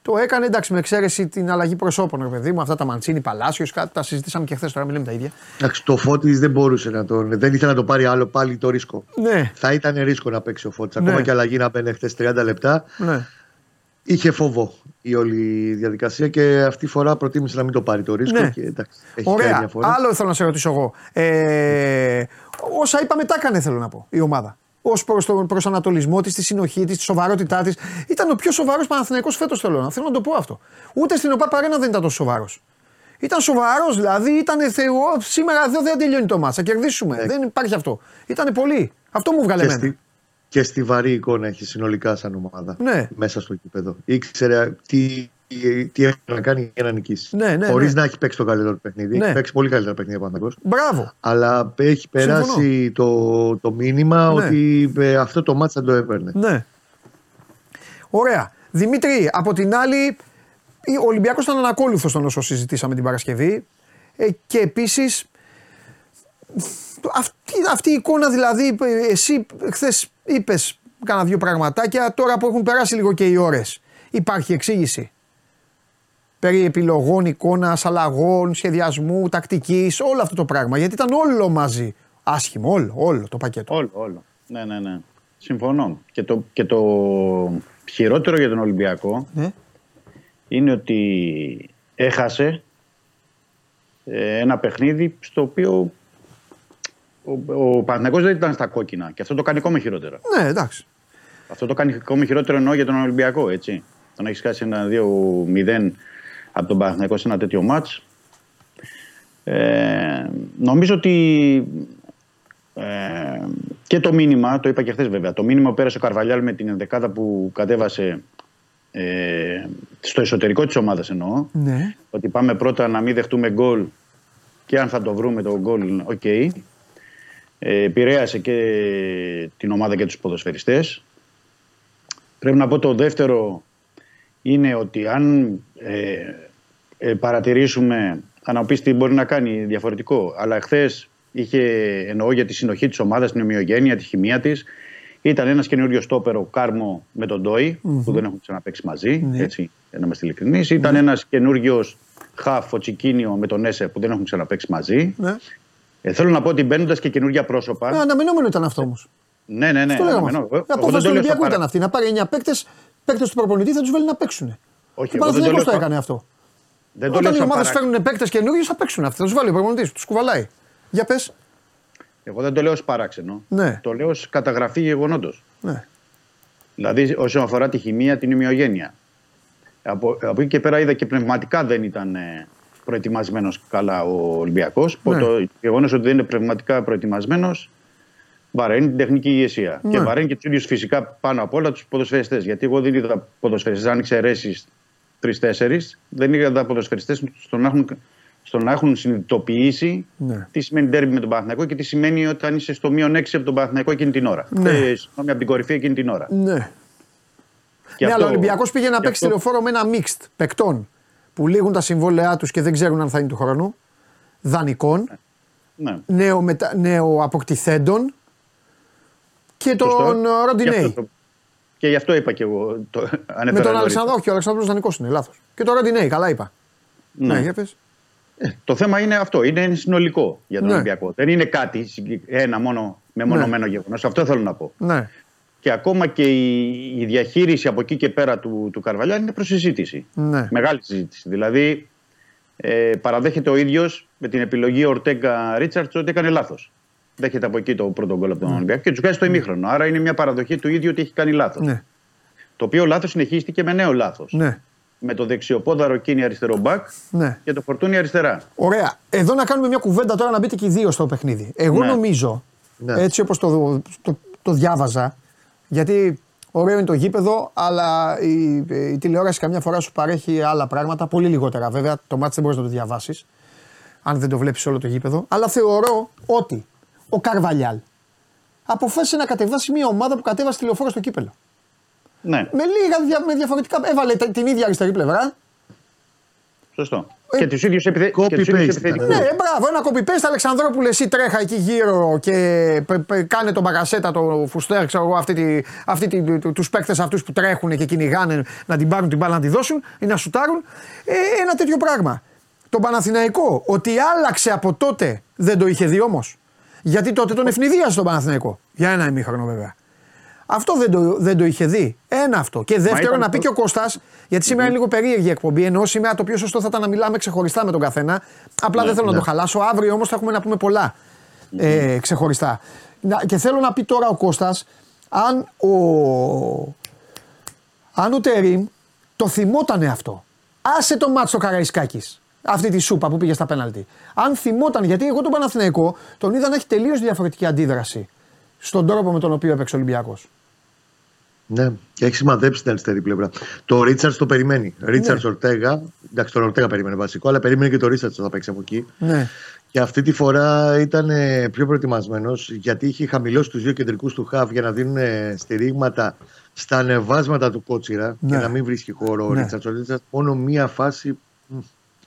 Speaker 1: το έκανε εντάξει με εξαίρεση την αλλαγή προσώπων, ρε παιδί μου, αυτά τα Μαντσίνη, Παλάσιος, κάτι τα συζητήσαμε και χθες τώρα, μιλάμε τα ίδια.
Speaker 11: Εντάξει, το Φώτης δεν μπορούσε να τον. Δεν ήθελε να το πάρει άλλο πάλι το ρίσκο.
Speaker 1: Ναι,
Speaker 11: Θα ήταν ρίσκο να παίξει ο Φώτης.
Speaker 1: Ναι.
Speaker 11: Ακόμα και αλλαγή να μπαίνει χθες 30 λεπτά.
Speaker 1: ναι.
Speaker 11: Είχε φόβο η όλη διαδικασία και αυτή τη φορά προτίμησε να μην το πάρει το ρίσκο.
Speaker 1: Ναι.
Speaker 11: Και, εντάξει, έχει κάνει
Speaker 1: Ωραία.
Speaker 11: μια φορά.
Speaker 1: Άλλο θέλω να σε ρωτήσω εγώ. Ε, όσα είπαμε, τα έκανε θέλω να πω η ομάδα. Ω προς τον προσανατολισμό της, τη συνοχή της, τη σοβαρότητά της. Ήταν ο πιο σοβαρός Παναθηναϊκός φέτος θέλω να, θέλω να το πω αυτό. Ούτε στην ΟΠΑ Παρένα δεν ήταν τόσο σοβαρός. Ήταν σοβαρός δηλαδή, ήταν θεό. Σήμερα εδώ δεν τελειώνει το μάτσα. Θα κερδίσουμε. Δεν υπάρχει αυτό. Ήταν πολύ. Αυτό μου βγάλε
Speaker 11: και,
Speaker 1: εμένα.
Speaker 11: στη, και στη βαρύ εικόνα έχει συνολικά σαν ομάδα.
Speaker 1: Ναι.
Speaker 11: Μέσα στο κήπεδο. Ήξερε τι, τι έχει να κάνει για να νικήσει.
Speaker 1: Ναι, ναι,
Speaker 11: Χωρίς
Speaker 1: ναι.
Speaker 11: να έχει παίξει το καλύτερο του παιχνίδι.
Speaker 1: Ναι.
Speaker 11: Έχει παίξει πολύ καλύτερα παιχνίδια ο Παναθηναϊκός.
Speaker 1: Μπράβο.
Speaker 11: Αλλά έχει περάσει το, το μήνυμα
Speaker 1: Ναι.
Speaker 11: ότι ε, αυτό το μάτσα το έπαιρνε.
Speaker 1: Ναι. Ωραία. Δημήτρη, από την άλλη, ο Ολυμπιακός ήταν ανακόλουθος στον όσο συζητήσαμε την Παρασκευή ε, και επίσης αυτή, αυτή η εικόνα δηλαδή, ε, εσύ χθες είπες κάνα δύο πραγματάκια, τώρα που έχουν περάσει λίγο και οι ώρες, υπάρχει εξήγηση; Περί επιλογών, εικόνας, αλλαγών, σχεδιασμού, τακτικής, όλο αυτό το πράγμα. Γιατί ήταν όλο μαζί. Άσχημο, όλο, όλο το πακέτο.
Speaker 12: Όλο, όλο. Ναι, ναι, ναι. Συμφωνώ. Και το, και το χειρότερο για τον Ολυμπιακό
Speaker 1: Ναι.
Speaker 12: είναι ότι έχασε ε, ένα παιχνίδι στο οποίο ο, ο Παναθηναϊκός δεν ήταν στα κόκκινα. Και αυτό το κάνει ακόμα χειρότερα.
Speaker 1: Ναι, εντάξει.
Speaker 12: Αυτό το κάνει ακόμα χειρότερο εννοώ για τον Ολυμπιακό, έτσι. Το να έχεις χάσει ένα 2-0 από τον Παναθηναϊκό σε ένα τέτοιο μάτς. Ε, νομίζω ότι Ε, και το μήνυμα, το είπα και χθες βέβαια, το μήνυμα που πέρασε ο Καρβαλιάλ με την ενδεκάδα που κατέβασε ε, στο εσωτερικό της ομάδας εννοώ,
Speaker 1: Ναι.
Speaker 12: ότι πάμε πρώτα να μην δεχτούμε γκολ και αν θα το βρούμε το γκολ, οκ. Ε, επηρέασε και την ομάδα και τους ποδοσφαιριστές. Πρέπει να πω το δεύτερο είναι ότι αν ε, ε, παρατηρήσουμε, θα να πεις τι μπορεί να κάνει διαφορετικό, αλλά χθες είχε, εννοώ για τη συνοχή της ομάδας, την ομοιογένεια, τη χημεία της, ήταν ένας καινούριο στόπερ ο Κάρμο με τον Ντόη που δεν έχουν ξαναπαίξει μαζί,
Speaker 1: Ναι.
Speaker 12: έτσι, για να είμαστε ειλικρινείς. Ήταν ένας καινούριος χαφ, ο Τσικίνιο με τον Έσε που δεν έχουν ξαναπέξει μαζί.
Speaker 1: Ναι.
Speaker 12: Ε, θέλω να πω ότι μπαίνοντας και καινούργια πρόσωπα.
Speaker 1: Ε, αναμενόμενο ήταν αυτό όμως.
Speaker 12: Ναι, ναι, ναι.
Speaker 1: το λέγαμε.
Speaker 12: αναμενόμενο.
Speaker 1: αυτό.
Speaker 12: Εγώ-
Speaker 1: Η
Speaker 12: εγώ
Speaker 1: απόφαση
Speaker 12: δεν
Speaker 1: του
Speaker 12: το λέω στα
Speaker 1: Ολυμπιακού
Speaker 12: παρα-
Speaker 1: ήταν αυτή. Να πάρει 9 παίκτες, παίκτε του προπονητή θα τους βάλει να παίξουν.
Speaker 12: Όχι,
Speaker 1: Και
Speaker 12: εγώ δεν το
Speaker 1: Παναθηναϊκός
Speaker 12: λέω
Speaker 1: το
Speaker 12: στα-
Speaker 1: έκανε αυτό.
Speaker 12: Δεν το λέω
Speaker 1: Όταν οι
Speaker 12: σαν
Speaker 1: ομάδες
Speaker 12: παρά-
Speaker 1: φέρνουν παίκτες καινούριου θα παίξουν αυτοί. Θα τους βάλει ο προπονητής, τους κουβαλάει. Για πες.
Speaker 12: Εγώ δεν το λέω ως παράξενο.
Speaker 1: Ναι.
Speaker 12: Το λέω ως καταγραφή γεγονότος.
Speaker 1: Ναι.
Speaker 12: Δηλαδή όσον αφορά τη χημεία, την ημιογένεια. Από, από εκεί και πέρα είδα και πνευματικά δεν ήταν ε, προετοιμασμένος καλά ο Ολυμπιακός.
Speaker 1: Ναι.
Speaker 12: Το γεγονός ότι δεν είναι πνευματικά προετοιμασμένος βαραίνει την τεχνική ηγεσία.
Speaker 1: Ναι.
Speaker 12: Και βαραίνει και τους ίδιους φυσικά πάνω απ' όλα τους ποδοσφαιριστές. Γιατί εγώ δεν είδα ποδοσφαιριστές, αν εξαιρέσει τρει-τέσσερι, δεν είδα ποδοσφαιριστές στο να έχουν, στο να έχουν συνειδητοποιήσει
Speaker 1: Ναι.
Speaker 12: τι σημαίνει ντέρμπι με τον Παναθηναϊκό και τι σημαίνει όταν είσαι στο μείον 6 από τον Παναθηναϊκό εκείνη την ώρα.
Speaker 1: Ναι.
Speaker 12: Ε, συγγνώμη, από την κορυφή εκείνη την ώρα.
Speaker 1: Ναι.
Speaker 12: Και
Speaker 1: ναι,
Speaker 12: αυτό-
Speaker 1: αλλά ο Ολυμπιακός πήγε να
Speaker 12: και
Speaker 1: παίξει
Speaker 12: αυτό-
Speaker 1: τηλεφόρο με ένα mixed παικτών που λήγουν τα συμβόλαιά τους και δεν ξέρουν αν θα είναι του χρόνου. Δανεικών,
Speaker 12: Ναι.
Speaker 1: νέο, μετα... νέο αποκτηθέντων και τον
Speaker 12: Σωστό.
Speaker 1: ε,
Speaker 12: Γι' αυτό
Speaker 1: Ροντινέη.
Speaker 12: το- Και γι' αυτό είπα και εγώ. Το, ανέφερα
Speaker 1: Με τον
Speaker 12: νωρίτερα.
Speaker 1: Αλεξανδρό, όχι, ο Αλεξανδρό Δανεικός είναι, λάθος. Και τον Ροντινέη, καλά είπα.
Speaker 12: Ναι.
Speaker 1: Ναι, για πες.
Speaker 12: Ε, το θέμα είναι αυτό. Είναι συνολικό για τον
Speaker 1: Ναι.
Speaker 12: Ολυμπιακό. Δεν είναι κάτι συγκεκ- ένα μόνο μεμονωμένο γεγονός. Αυτό θέλω να πω.
Speaker 1: Ναι.
Speaker 12: Και ακόμα και η, η διαχείριση από εκεί και πέρα του, του Καρβαλιά είναι προς συζήτηση.
Speaker 1: Ναι.
Speaker 12: Μεγάλη συζήτηση. Δηλαδή, ε, παραδέχεται ο ίδιος με την επιλογή Ορτέγκα Ρίτσαρτ ότι έκανε λάθος. Δέχεται από εκεί το πρώτο γκολ από τον Ολυμπιακό και του κάνει στο ημίχρονο. Άρα είναι μια παραδοχή του ίδιου ότι έχει κάνει λάθος.
Speaker 1: Ναι.
Speaker 12: Το οποίο λάθος συνεχίστηκε με νέο λάθος.
Speaker 1: Ναι.
Speaker 12: Με το δεξιοπόδαρο κίνη αριστερό μπακ
Speaker 1: ναι.
Speaker 12: και το φορτούνι αριστερά.
Speaker 1: Ωραία. Εδώ να κάνουμε μια κουβέντα τώρα να μπείτε και οι δύο στο παιχνίδι. Εγώ
Speaker 12: Ναι.
Speaker 1: νομίζω,
Speaker 12: Ναι.
Speaker 1: έτσι όπως το, το, το διάβαζα, γιατί ωραίο είναι το γήπεδο, αλλά η, η τηλεόραση καμιά φορά σου παρέχει άλλα πράγματα, πολύ λιγότερα βέβαια. Το μάτι δεν μπορείς να το διαβάσεις, αν δεν το βλέπεις όλο το γήπεδο. Αλλά θεωρώ ότι ο Καρβαλιάλ αποφάσισε να κατεβάσει μια ομάδα που κατέβασε τηλεοφόρο στο κύπελο.
Speaker 12: Ναι,
Speaker 1: Με λίγα δια- με διαφορετικά. Έβαλε τα- την ίδια αριστερή πλευρά.
Speaker 12: σωστό.
Speaker 1: Ε,
Speaker 12: και τους ίδιους επιθε...
Speaker 2: copy
Speaker 12: και τους ίδιους
Speaker 2: paste
Speaker 12: επιθετικούς.
Speaker 1: Ναι, μπράβο, ένα κοπιπέστα Αλεξανδρόπουλε, εσύ τρέχα εκεί γύρω και π- π- κάνε τον Μπαγκασέτα, το Φουστέρ, ξέρω εγώ, αυτή τη, αυτή τη, του- τους παίκτες αυτούς που τρέχουν και κυνηγάνε να την πάρουν την μπάλα να τη δώσουν ή να σουτάρουν. Ε, ένα τέτοιο πράγμα. Το Παναθηναϊκό, ότι άλλαξε από τότε δεν το είχε δει όμως. Γιατί τότε τον ευνηδίασε τον Παναθηναϊκό. Για ένα ημίχρονο βέβαια. Αυτό δεν το, δεν το είχε δει. Ένα αυτό. Και δεύτερο,
Speaker 12: ήταν
Speaker 1: να πει
Speaker 12: το-
Speaker 1: και ο Κώστας, γιατί σήμερα είναι λίγο περίεργη η εκπομπή. Ενώ σήμερα το πιο σωστό θα ήταν να μιλάμε ξεχωριστά με τον καθένα. Απλά δεν θέλω να το χαλάσω. Αύριο όμως θα έχουμε να πούμε πολλά ε, ξεχωριστά. Να- και θέλω να πει τώρα ο Κώστας αν ο, αν ο Τερίμ το θυμότανε αυτό. Άσε το μάτσο Καραϊσκάκης. Αυτή τη σούπα που πήγε στα πέναλτι. Αν θυμόταν, γιατί εγώ τον Παναθηναϊκό τον είδα να έχει τελείως διαφορετική αντίδραση στον τρόπο με τον οποίο έπαιξε ο Ολυμπιακός.
Speaker 11: Ναι, και έχει σημαδέψει την αριστερή πλευρά. Το Ρίτσαρτς το περιμένει. Ρίτσαρτς Ορτέγα. Εντάξει, τον Ορτέγα περίμενε βασικό, αλλά περίμενε και το Ρίτσαρτς θα παίξει από εκεί.
Speaker 1: Ναι.
Speaker 11: Και αυτή τη φορά ήταν ε, πιο προετοιμασμένος γιατί είχε χαμηλώσει τους δύο κεντρικούς του χαφ για να δίνουν ε, στηρίγματα στα ανεβάσματα του Κότσιρα
Speaker 1: Ναι.
Speaker 11: και να μην βρίσκει χώρο ο
Speaker 1: Ναι.
Speaker 11: Ρίτσαρτς. Ο Ρίτσαρτς μόνο μία φάση.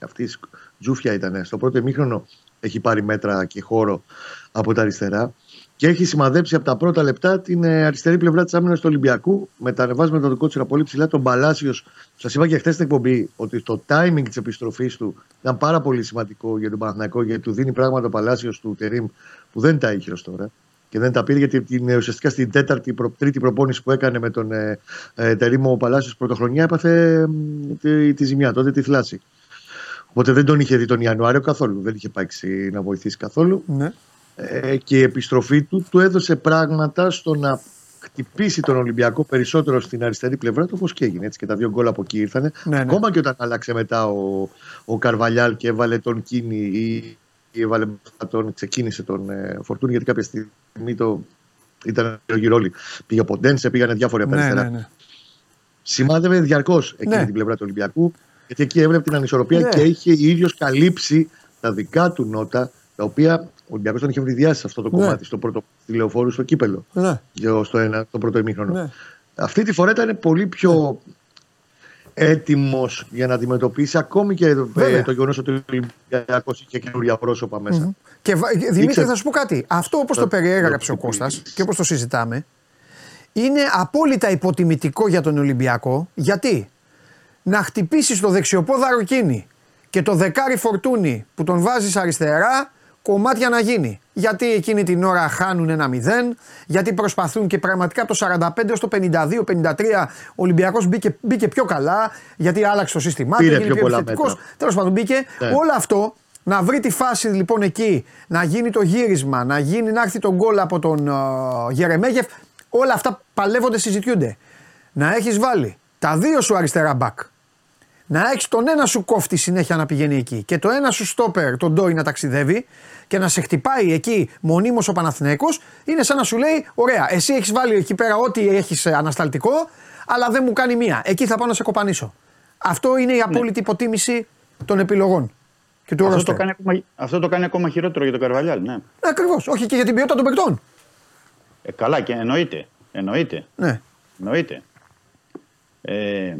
Speaker 11: Μ, Αυτή η σκ- τζούφια ήταν. Στο πρώτο ημίχρονο έχει πάρει μέτρα και χώρο από τα αριστερά. Και έχει σημαδέψει από τα πρώτα λεπτά την ε, αριστερή πλευρά της άμυνας του Ολυμπιακού με τα ανεβάσματα του Κότσιρα πολύ ψηλά. Τον Παλάσιος, σας είπα και χθες στην εκπομπή ότι το timing της επιστροφής του ήταν πάρα πολύ σημαντικό για τον Παναθηναϊκό γιατί του δίνει πράγματα ο Παλάσιος του Τερήμ που δεν τα είχε ως τώρα. Και δεν τα πήρε γιατί την, ε, ουσιαστικά στην τέταρτη, προ, τρίτη προπόνηση που έκανε με τον ε, ε, Τερήμ ο Παλάσιος πρωτοχρονιά έπαθε ε, τη, τη ζημιά, τότε τη θλάση. Οπότε δεν τον είχε δει τον Ιανουάριο καθόλου. Δεν είχε πάει να βοηθήσει καθόλου.
Speaker 1: Ναι.
Speaker 11: Ε, και η επιστροφή του του έδωσε πράγματα στο να χτυπήσει τον Ολυμπιακό περισσότερο στην αριστερή πλευρά του όπω και έγινε. Έτσι, και τα δύο γκολ από εκεί ήρθανε.
Speaker 1: Ναι, ναι.
Speaker 11: Ακόμα και όταν άλλαξε μετά ο, ο Καρβαλιάλ και έβαλε τον Κίνη ή έβαλε τον, ξεκίνησε τον ε, Φορτούνη γιατί κάποια στιγμή το, ήταν ο Γυρόλη. Πήγε ο Ποντένσε, πήγανε διάφοροι από τα
Speaker 1: Ναι,
Speaker 11: αριστερά.
Speaker 1: ναι, ναι.
Speaker 11: Σημάδευε διαρκώς εκείνη
Speaker 1: Ναι.
Speaker 11: την πλευρά του Ολυμπιακού, γιατί εκεί έβλεπε την ανισορροπία
Speaker 1: Ναι.
Speaker 11: και είχε ίδιος καλύψει τα δικά του νότα, τα οποία ο Ολυμπιακό τον είχε βριδιάσει σε αυτό το
Speaker 1: Ναι.
Speaker 11: κομμάτι, στο πρώτο τηλεοφόρου, στο κύπελο.
Speaker 1: Ναι.
Speaker 11: για- Στο ένα, το πρώτο ημίχρονο.
Speaker 1: Ναι.
Speaker 11: Αυτή τη φορά ήταν πολύ πιο έτοιμος για να αντιμετωπίσει ακόμη και ε,
Speaker 1: Βέβαια.
Speaker 11: το γεγονός ότι ο Ολυμπιακός είχε καινούργια πρόσωπα μέσα.
Speaker 1: Και βα- Δημήτρη,
Speaker 11: Ήξερε-
Speaker 1: θα σου πω κάτι. Αυτό όπως το
Speaker 11: Θα-
Speaker 1: περιέγραψε ο
Speaker 11: θα-
Speaker 1: Κώστας και όπως το συζητάμε, είναι απόλυτα υποτιμητικό για τον Ολυμπιακό. Γιατί; Να χτυπήσεις το δεξιοπόδαρο εκείνη και το δεκάρι φορτούνι που τον βάζεις αριστερά, κομμάτια να γίνει. Γιατί εκείνη την ώρα χάνουν ένα μηδέν, γιατί προσπαθούν και πραγματικά από το 45 έως το 52-53 ο Ολυμπιακός μπήκε, μπήκε πιο καλά, γιατί άλλαξε το σύστημά του,
Speaker 11: Πήρε
Speaker 1: έγινε
Speaker 11: πιο πολλά
Speaker 1: επιθετικός.
Speaker 11: μέτρα.
Speaker 1: Τέλος πάντων μπήκε.
Speaker 11: Ναι.
Speaker 1: Όλο αυτό να βρει τη φάση λοιπόν εκεί, να γίνει το γύρισμα, να, γίνει, να έρθει τον γκολ από τον ε, Γερεμέγεφ, όλα αυτά παλεύονται, συζητιούνται. Να έχεις βάλει τα δύο σου αριστερά μπακ, να έχει τον ένα σου κόφτη συνέχεια να πηγαίνει εκεί και το ένα σου στόπερ, τον Ντόι να ταξιδεύει και να σε χτυπάει εκεί μονίμως ο Παναθηναίκος είναι σαν να σου λέει: Ωραία, εσύ έχεις βάλει εκεί πέρα ό,τι έχεις ανασταλτικό, αλλά δεν μου κάνει μία. Εκεί θα πάω να σε κοπανίσω. Αυτό είναι η απόλυτη υποτίμηση των επιλογών και του
Speaker 12: Αυτό
Speaker 1: ρόστερ.
Speaker 12: το, κάνει ακόμα, αυτό το κάνει ακόμα χειρότερο για τον Καρβαλιάλ, ναι.
Speaker 1: Ακριβώς. Όχι και για την ποιότητα των παικτών.
Speaker 12: Ε, καλά και εννοείται. Εννοείται.
Speaker 1: Ναι.
Speaker 12: Εννοείται. Ε,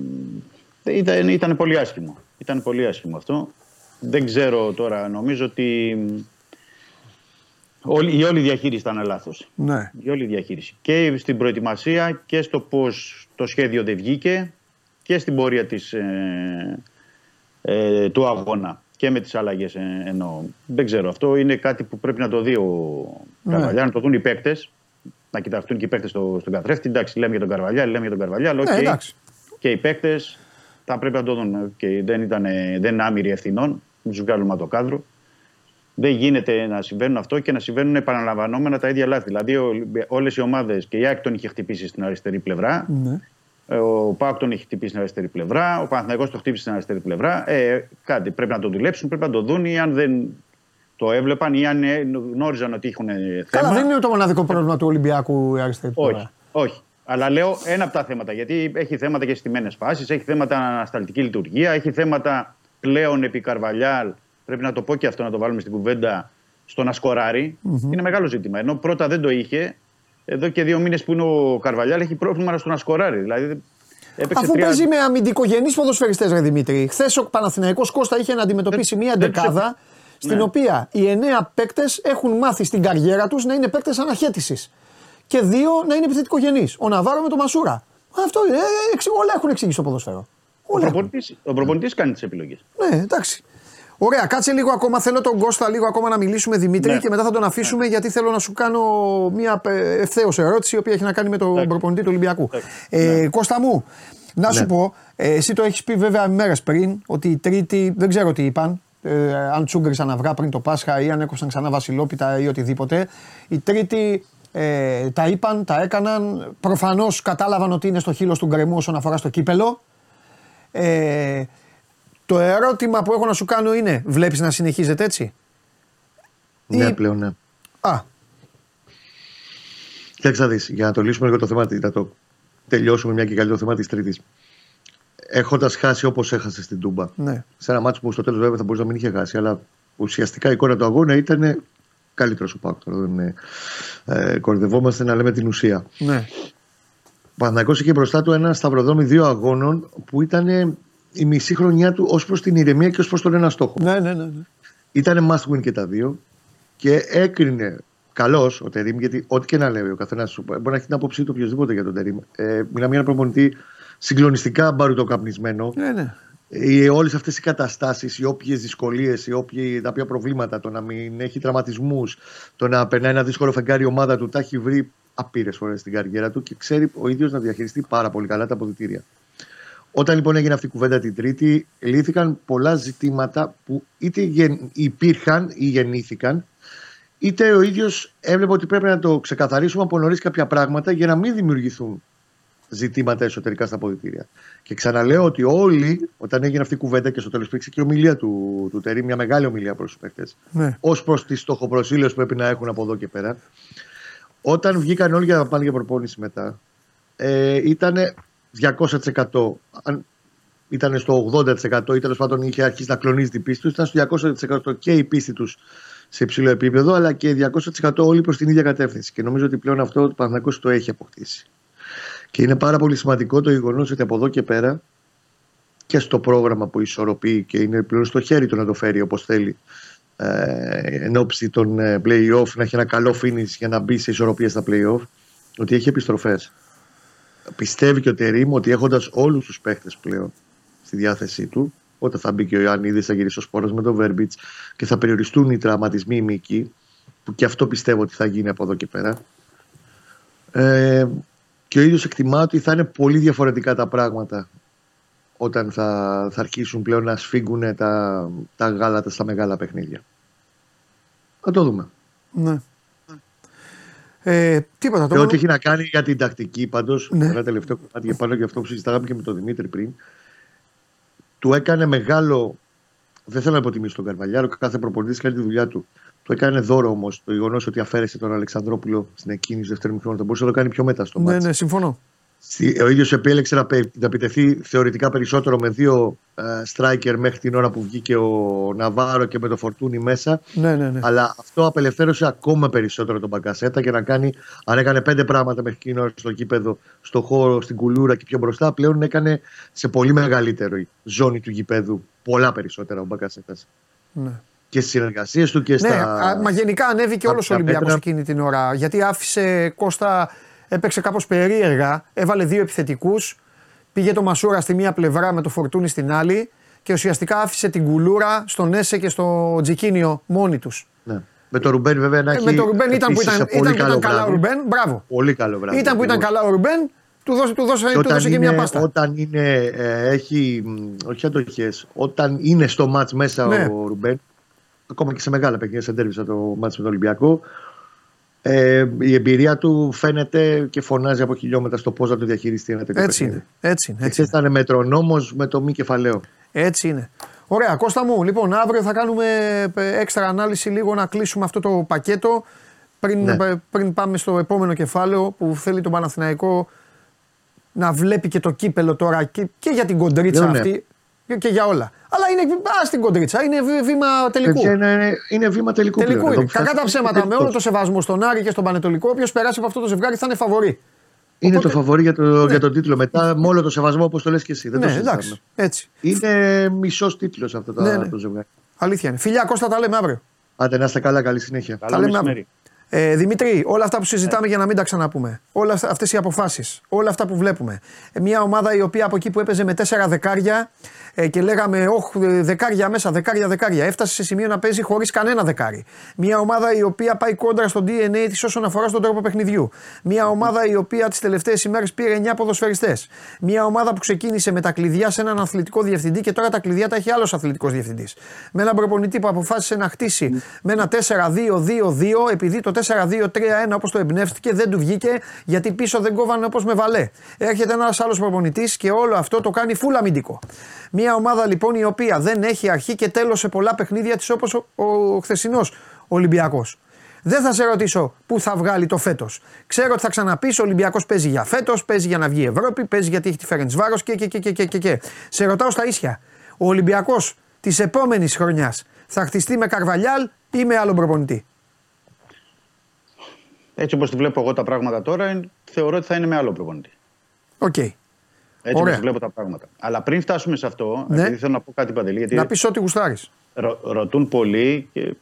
Speaker 12: ήταν, ήταν πολύ άσχημο. Ήταν πολύ άσχημο αυτό. Δεν ξέρω τώρα, νομίζω ότι όλη, η όλη διαχείριση ήταν λάθος.
Speaker 1: Ναι.
Speaker 12: Η όλη διαχείριση. Και στην προετοιμασία και στο πώς το σχέδιο δεν βγήκε και στην πορεία της, ε, ε, του αγώνα και με τις αλλαγές ε, εννοώ. Δεν ξέρω. Αυτό είναι κάτι που πρέπει να το δει ο
Speaker 1: Ναι.
Speaker 12: Καρβαλιάλ, να το δουν οι παίκτες. Να κοιταχτούν και οι παίκτες στο, στον καθρέφτη. Εντάξει, λέμε για τον Καρβαλιάλ, λέμε για τον Καρβαλιάλ.
Speaker 1: Ναι,
Speaker 12: οκ.
Speaker 1: εντάξει.
Speaker 12: και οι παίκτες θα πρέπει να το δουν. Okay, δεν, ήταν, δεν είναι άμοιροι ευθυνών. Μην τους βγάλουμε από το κάδρο. Δεν γίνεται να συμβαίνουν αυτό και να συμβαίνουν επαναλαμβανόμενα τα ίδια λάθη. Δηλαδή, όλες οι ομάδες και η ΑΕΚ τον είχε χτυπήσει στην αριστερή πλευρά.
Speaker 1: Ναι.
Speaker 12: Ε, Ο ΠΑΟΚ τον είχε χτυπήσει στην αριστερή πλευρά. Ο Παναθηναϊκός το χτύπησε στην αριστερή πλευρά. Ε, κάτι πρέπει να το δουλέψουν, πρέπει να το δουν ή αν δεν το έβλεπαν ή αν ε, γνώριζαν ότι έχουν ε, θέμα.
Speaker 1: Καλά, δεν είναι το μοναδικό πρόβλημα του Ολυμπιακού η αριστερή πλευρά.
Speaker 12: Όχι, όχι. Αλλά λέω ένα από τα θέματα. Γιατί έχει θέματα και στιμένες φάσεις, έχει θέματα ανασταλτική λειτουργία, έχει θέματα πλέον επί Καρβαλιάλ. Πρέπει να το πω και αυτό να το βάλουμε στην κουβέντα στο να σκοραρει Είναι μεγάλο ζήτημα. Ενώ πρώτα δεν το είχε, εδώ και δύο μήνες που είναι ο Καρβαλιάλ έχει πρόβλημα στο να σκοράρει. Δηλαδή έπαιξε
Speaker 1: Αφού
Speaker 12: τρία...
Speaker 1: παίζει με αμυντικογενείς ποδοσφαιριστές, Ρε Δημήτρη. Χθες ο Παναθηναϊκός Κώστα είχε να αντιμετωπίσει μία
Speaker 12: δεν τους
Speaker 1: δεκάδα στην
Speaker 12: Ναι.
Speaker 1: οποία οι εννέα παίκτες έχουν μάθει στην καριέρα τους να είναι παίκτες αναχέτησης. Και δύο να είναι επιθετικογενεί. Ο Ναβάρο με τον Μασούρα. Αυτό είναι. ε, εξ- όλα έχουν εξηγήσει στο ποδόσφαιρο.
Speaker 12: Ο
Speaker 1: Όλα έχουν.
Speaker 12: προπονητής, ο προπονητής κάνει τις επιλογές.
Speaker 1: Ναι, εντάξει. Ωραία, κάτσε λίγο ακόμα. Θέλω τον Κώστα λίγο ακόμα να μιλήσουμε, Δημήτρη,
Speaker 12: Ναι.
Speaker 1: και μετά θα τον αφήσουμε γιατί θέλω να σου κάνω μια ευθέως ερώτηση η οποία έχει να κάνει με τον
Speaker 12: Εντάξει.
Speaker 1: προπονητή του Ολυμπιακού.
Speaker 12: Εντάξει.
Speaker 1: Ε, Κώστα μου, να σου
Speaker 11: Ναι.
Speaker 1: πω, ε, εσύ το έχεις πει βέβαια μέρες πριν ότι η Τρίτη, δεν ξέρω τι είπαν, ε, αν τσούγκρισαν αυγά πριν το Πάσχα ή αν έκοψαν ξανά Βασιλόπιτα ή οτιδήποτε. Η Τρίτη ε, τα είπαν, τα έκαναν. Προφανώς κατάλαβαν ότι είναι στο χείλος του γκρεμού όσον αφορά στο κύπελο. Ε, το ερώτημα που έχω να σου κάνω είναι, βλέπεις να συνεχίζεται έτσι;
Speaker 11: Ναι,
Speaker 1: Ή-
Speaker 11: πλέον ναι.
Speaker 1: Α,
Speaker 11: Κοίταξε να δεις, για να το λύσουμε λίγο το θέμα, να το τελειώσουμε μια και καλύτερο θέμα της Τρίτης. Έχοντας χάσει όπως έχασε στην Τούμπα,
Speaker 1: ναι.
Speaker 11: σε ένα μάτσο που στο τέλος βέβαια θα μπορούσε να μην είχε χάσει, αλλά ουσιαστικά η εικόνα του αγώνα ήταν καλύτερος ο Πάουκ. Τώρα δεν είναι, ε, κορυδευόμαστε να λέμε την ουσία.
Speaker 1: ναι.
Speaker 11: Ο Παναθηναϊκός είχε μπροστά του ένα σταυροδρόμι δύο αγώνων που ήταν η μισή χρονιά του ως προς την ηρεμία και ως προς τον ένα στόχο.
Speaker 1: Ναι, ναι, ναι. ναι.
Speaker 11: Ήταν must win και τα δύο και έκρινε καλώ ο Τερήμ, γιατί ό,τι και να λέει ο καθένας μπορεί να έχει την άποψή του οποιοδήποτε για τον Τερήμ. Ε, μιλάμε για ένα προπονητή συγκλονιστικά μπαρουτοκαπνισμένο.
Speaker 1: ναι, ναι.
Speaker 11: Ε, Όλες αυτές οι καταστάσεις, οι όποιες δυσκολίες, οι όποιοι, τα οποία προβλήματα, το να μην έχει τραυματισμούς, το να περνάει ένα δύσκολο φεγγάρι η ομάδα του, τα έχει βρει απείρες φορές στην καριέρα του και ξέρει ο ίδιος να διαχειριστεί πάρα πολύ καλά τα αποδητήρια. Όταν λοιπόν έγινε αυτή η κουβέντα την Τρίτη, λύθηκαν πολλά ζητήματα που είτε γεν- υπήρχαν ή γεννήθηκαν, είτε ο ίδιος έβλεπε ότι πρέπει να το ξεκαθαρίσουμε από νωρίς κάποια πράγματα για να μην δημιουργηθούν ζητήματα εσωτερικά στα αποδητήρια. Και ξαναλέω ότι όλοι, όταν έγινε αυτή η κουβέντα και στο τέλος υπήρξε και η ομιλία του, του Τερή, μια μεγάλη ομιλία προς τους παίχτε,
Speaker 1: Ναι.
Speaker 11: ως προς τη στοχοπροσήλωση που πρέπει να έχουν από εδώ και πέρα. Όταν βγήκαν όλοι για να πάνε για προπόνηση μετά, ε, ήταν 200%. Αν ήταν στο 80% ή τέλος πάντων είχε αρχίσει να κλονίζει την πίστη τους, ήταν στο 200% και η πίστη τους σε υψηλό επίπεδο, αλλά και 200% όλοι προς την ίδια κατεύθυνση. Και νομίζω ότι πλέον αυτό ο Παναθηναϊκός το έχει αποκτήσει. Και είναι πάρα πολύ σημαντικό το γεγονός ότι από εδώ και πέρα και στο πρόγραμμα που ισορροπεί και είναι πλέον στο χέρι του να το φέρει όπως θέλει ε, εν ώψη των ε, play-off να έχει ένα καλό finish για να μπει σε ισορροπία στα play-off ότι έχει επιστροφές. Πιστεύει και ο Τερίμ ότι έχοντας όλους τους παίχτες πλέον στη διάθεσή του, όταν θα μπει και ο Ιωαννίδης, θα γυρίσει ο Σπόρος με τον Βέρμπιτς και θα περιοριστούν οι τραυματισμοί μήκη, που και αυτό πιστεύω ότι θα γίνει από εδώ και πέρα. Ε, και ο ίδιος εκτιμά ότι θα είναι πολύ διαφορετικά τα πράγματα όταν θα, θα αρχίσουν πλέον να σφίγγουν τα, τα γάλατα στα μεγάλα παιχνίδια. Θα το δούμε.
Speaker 1: Ναι. Ε, τίποτα.
Speaker 11: Και
Speaker 1: Το
Speaker 11: ό,τι έχει να κάνει για την τακτική πάντως,
Speaker 1: Ναι.
Speaker 11: ένα τελευταίο κομμάτι για πάνω και αυτό που συζητάγαμε και με τον Δημήτρη πριν, του έκανε μεγάλο. Δεν θέλω να υποτιμήσω τον Καρβαλιάρο, κάθε προπονητής κάνει τη δουλειά του. Του έκανε δώρο όμως το γεγονός ότι αφαίρεσε τον Αλεξανδρόπουλο στην εκκίνηση του δεύτερου μηχρόνου. Θα μπορούσε να το κάνει πιο μετά στο
Speaker 1: ναι,
Speaker 11: μάτι.
Speaker 1: ναι, συμφωνώ.
Speaker 11: Ο ίδιος επέλεξε να, πε- να επιτεθεί θεωρητικά περισσότερο με δύο ε, striker μέχρι την ώρα που βγήκε ο Ναβάρο και με το Φορτούνι μέσα.
Speaker 1: Ναι, ναι, ναι.
Speaker 11: Αλλά αυτό απελευθέρωσε ακόμα περισσότερο τον Μπαγκασέτα και να κάνει, αν έκανε πέντε πράγματα μέχρι εκείνη την ώρα στο γήπεδο, στο χώρο, στην κουλούρα και πιο μπροστά, πλέον έκανε σε πολύ μεγαλύτερη ζώνη του γήπεδου πολλά περισσότερα ο Μπαγκασέτας.
Speaker 1: ναι.
Speaker 11: Και στις συνεργασίες του και
Speaker 1: Ναι,
Speaker 11: στα.
Speaker 1: α, μα γενικά ανέβηκε
Speaker 11: στα-
Speaker 1: όλος ο
Speaker 11: στα
Speaker 1: Ολυμπιακός
Speaker 11: μέτρα.
Speaker 1: εκείνη την ώρα. Γιατί άφησε Κώστα, έπαιξε κάπως περίεργα. Έβαλε δύο επιθετικούς. Πήγε το Μασούρα στη μία πλευρά με το Φορτούνι στην άλλη. Και ουσιαστικά άφησε την κουλούρα στον Έσε και στο Τζικίνιο μόνοι τους.
Speaker 11: Ναι. Με το Ρουμπέν βέβαια να
Speaker 1: Ε,
Speaker 11: έχει.
Speaker 1: με το Ρουμπέν ήταν που
Speaker 11: επίσης
Speaker 1: ήταν,
Speaker 11: σε πολύ
Speaker 1: ήταν, που ήταν καλά ο
Speaker 11: βράδυ.
Speaker 1: Ρουμπέν. Μπράβο.
Speaker 11: Πολύ καλό βράδυ.
Speaker 1: Ήταν που ήταν
Speaker 11: ακριβώς.
Speaker 1: καλά ο Ρουμπέν. Του δώσε, του δώσε,
Speaker 11: Και
Speaker 1: του
Speaker 11: όταν
Speaker 1: δώσε και
Speaker 11: είναι,
Speaker 1: μια πάστα.
Speaker 11: Όταν είναι, ε, έχει, μ, όχι αντοχές, όταν είναι στο μάτς μέσα
Speaker 1: Ναι.
Speaker 11: ο Ρουμπέν, ακόμα και σε μεγάλα παιχνίδια, σε ντέρμπι σαν το μάτς με τον Ολυμπιακό, ε, η εμπειρία του φαίνεται και φωνάζει από χιλιόμετρα στο πώς να το διαχειριστεί ένα τέτοιο
Speaker 1: Έτσι
Speaker 11: παιχνίδι.
Speaker 1: είναι. Έτσι είναι.
Speaker 11: Και
Speaker 1: Έτσι
Speaker 11: ξέρεις,
Speaker 1: είναι.
Speaker 11: ήταν μετρονόμος με το μη κεφαλαίο.
Speaker 1: Έτσι είναι. Ωραία, Κώστα μου, λοιπόν, αύριο θα κάνουμε ε, έξτρα ανάλυση λίγο να κλείσουμε αυτό το πακέτο πριν,
Speaker 11: Ναι.
Speaker 1: ε, πριν πάμε στο επόμενο κεφάλαιο που θέλει τον Παναθηναϊκό να βλέπει και το κύπελο τώρα και, και για την κοντρίτσα
Speaker 11: Ναι, ναι.
Speaker 1: αυτή και, και για όλα. Αλλά είναι α την κοντρίτσα, είναι βή- βήμα τελικού.
Speaker 11: Παιδιά, Είναι, είναι βήμα τελικού,
Speaker 1: Τελικού
Speaker 11: πλέον.
Speaker 1: είναι.
Speaker 11: Εδώ
Speaker 1: Κακά τα
Speaker 11: φτάσαμε
Speaker 1: ψέματα. Με
Speaker 11: τελικός.
Speaker 1: όλο το σεβασμό στον Άρη και στον Πανετολικό, όποιος περάσει από αυτό το ζευγάρι θα είναι φαβορή.
Speaker 11: Είναι
Speaker 1: Οπότε-
Speaker 11: το φαβορή για, το, για τον τίτλο. Μετά, με όλο το σεβασμό, όπως το λες και εσύ. Δεν το
Speaker 1: ναι,
Speaker 11: συζητάμε.
Speaker 1: εντάξει. Έτσι.
Speaker 11: Είναι μισός τίτλος αυτό το,
Speaker 1: Ναι, ναι.
Speaker 11: το ζευγάρι.
Speaker 1: Αλήθεια είναι. Φιλιά, Κώστα, τα λέμε αύριο.
Speaker 11: Άντε να είστε καλά, καλή συνέχεια.
Speaker 1: Τα λέμε αύριο. Ε, Δημήτρη, όλα αυτά που συζητάμε για να μην τα ξαναπούμε. Όλα αυτές οι αποφάσεις. Όλα αυτά που βλέπουμε. Ε, μια ομάδα η οποία από εκεί που έπαιζε με τέσσερα δεκάρια ε, και λέγαμε, Ωχ, ε, δεκάρια μέσα, δεκάρια, δεκάρια. Έφτασε σε σημείο να παίζει χωρίς κανένα δεκάρι. Μια ομάδα η οποία πάει κόντρα στο DNA της όσον αφορά στον τρόπο παιχνιδιού. Μια ομάδα η οποία τις τελευταίες ημέρες πήρε 9 ποδοσφαιριστές. Μια ομάδα που ξεκίνησε με τα κλειδιά σε έναν αθλητικό διευθυντή και τώρα τα κλειδιά τα έχει άλλος αθλητικός διευθυντής. Με έναν προπονητή που αποφάσισε να χτίσει με ένα 4-2-2-2 επειδή το 4-2-3-1 όπως το εμπνεύστηκε δεν του βγήκε γιατί πίσω δεν κόβανε όπως με βαλέ. Έρχεται ένας άλλος προπονητής και όλο αυτό το κάνει φούλα αμυντικό. Μια ομάδα λοιπόν η οποία δεν έχει αρχή και τέλος σε πολλά παιχνίδια της όπως ο, ο χθεσινός Ολυμπιακός. Δεν θα σε ρωτήσω πού θα βγάλει το φέτος. Ξέρω ότι θα ξαναπείς: Ο Ολυμπιακός παίζει για φέτος, παίζει για να βγει η Ευρώπη, παίζει γιατί έχει τη Φέρεντ Βάρο και, και, και, και, και, και, και. Σε ρωτάω στα ίσια. Ο Ολυμπιακός της επόμενης χρονιάς θα χτιστεί με Καρβαλιάλ ή με άλλον προπονητή;
Speaker 12: Έτσι όπως τη βλέπω εγώ τα πράγματα τώρα, ε, θεωρώ ότι θα είναι με άλλο προπονητή.
Speaker 1: Οκ.
Speaker 12: Έτσι
Speaker 1: Ωραία.
Speaker 12: όπως βλέπω τα πράγματα. Αλλά πριν φτάσουμε σε αυτό,
Speaker 1: Ναι.
Speaker 12: επειδή θέλω να πω κάτι Παντελή, γιατί
Speaker 1: Να πεις ό,τι γουστάρεις.
Speaker 12: ρω- ρωτούν πολλοί και,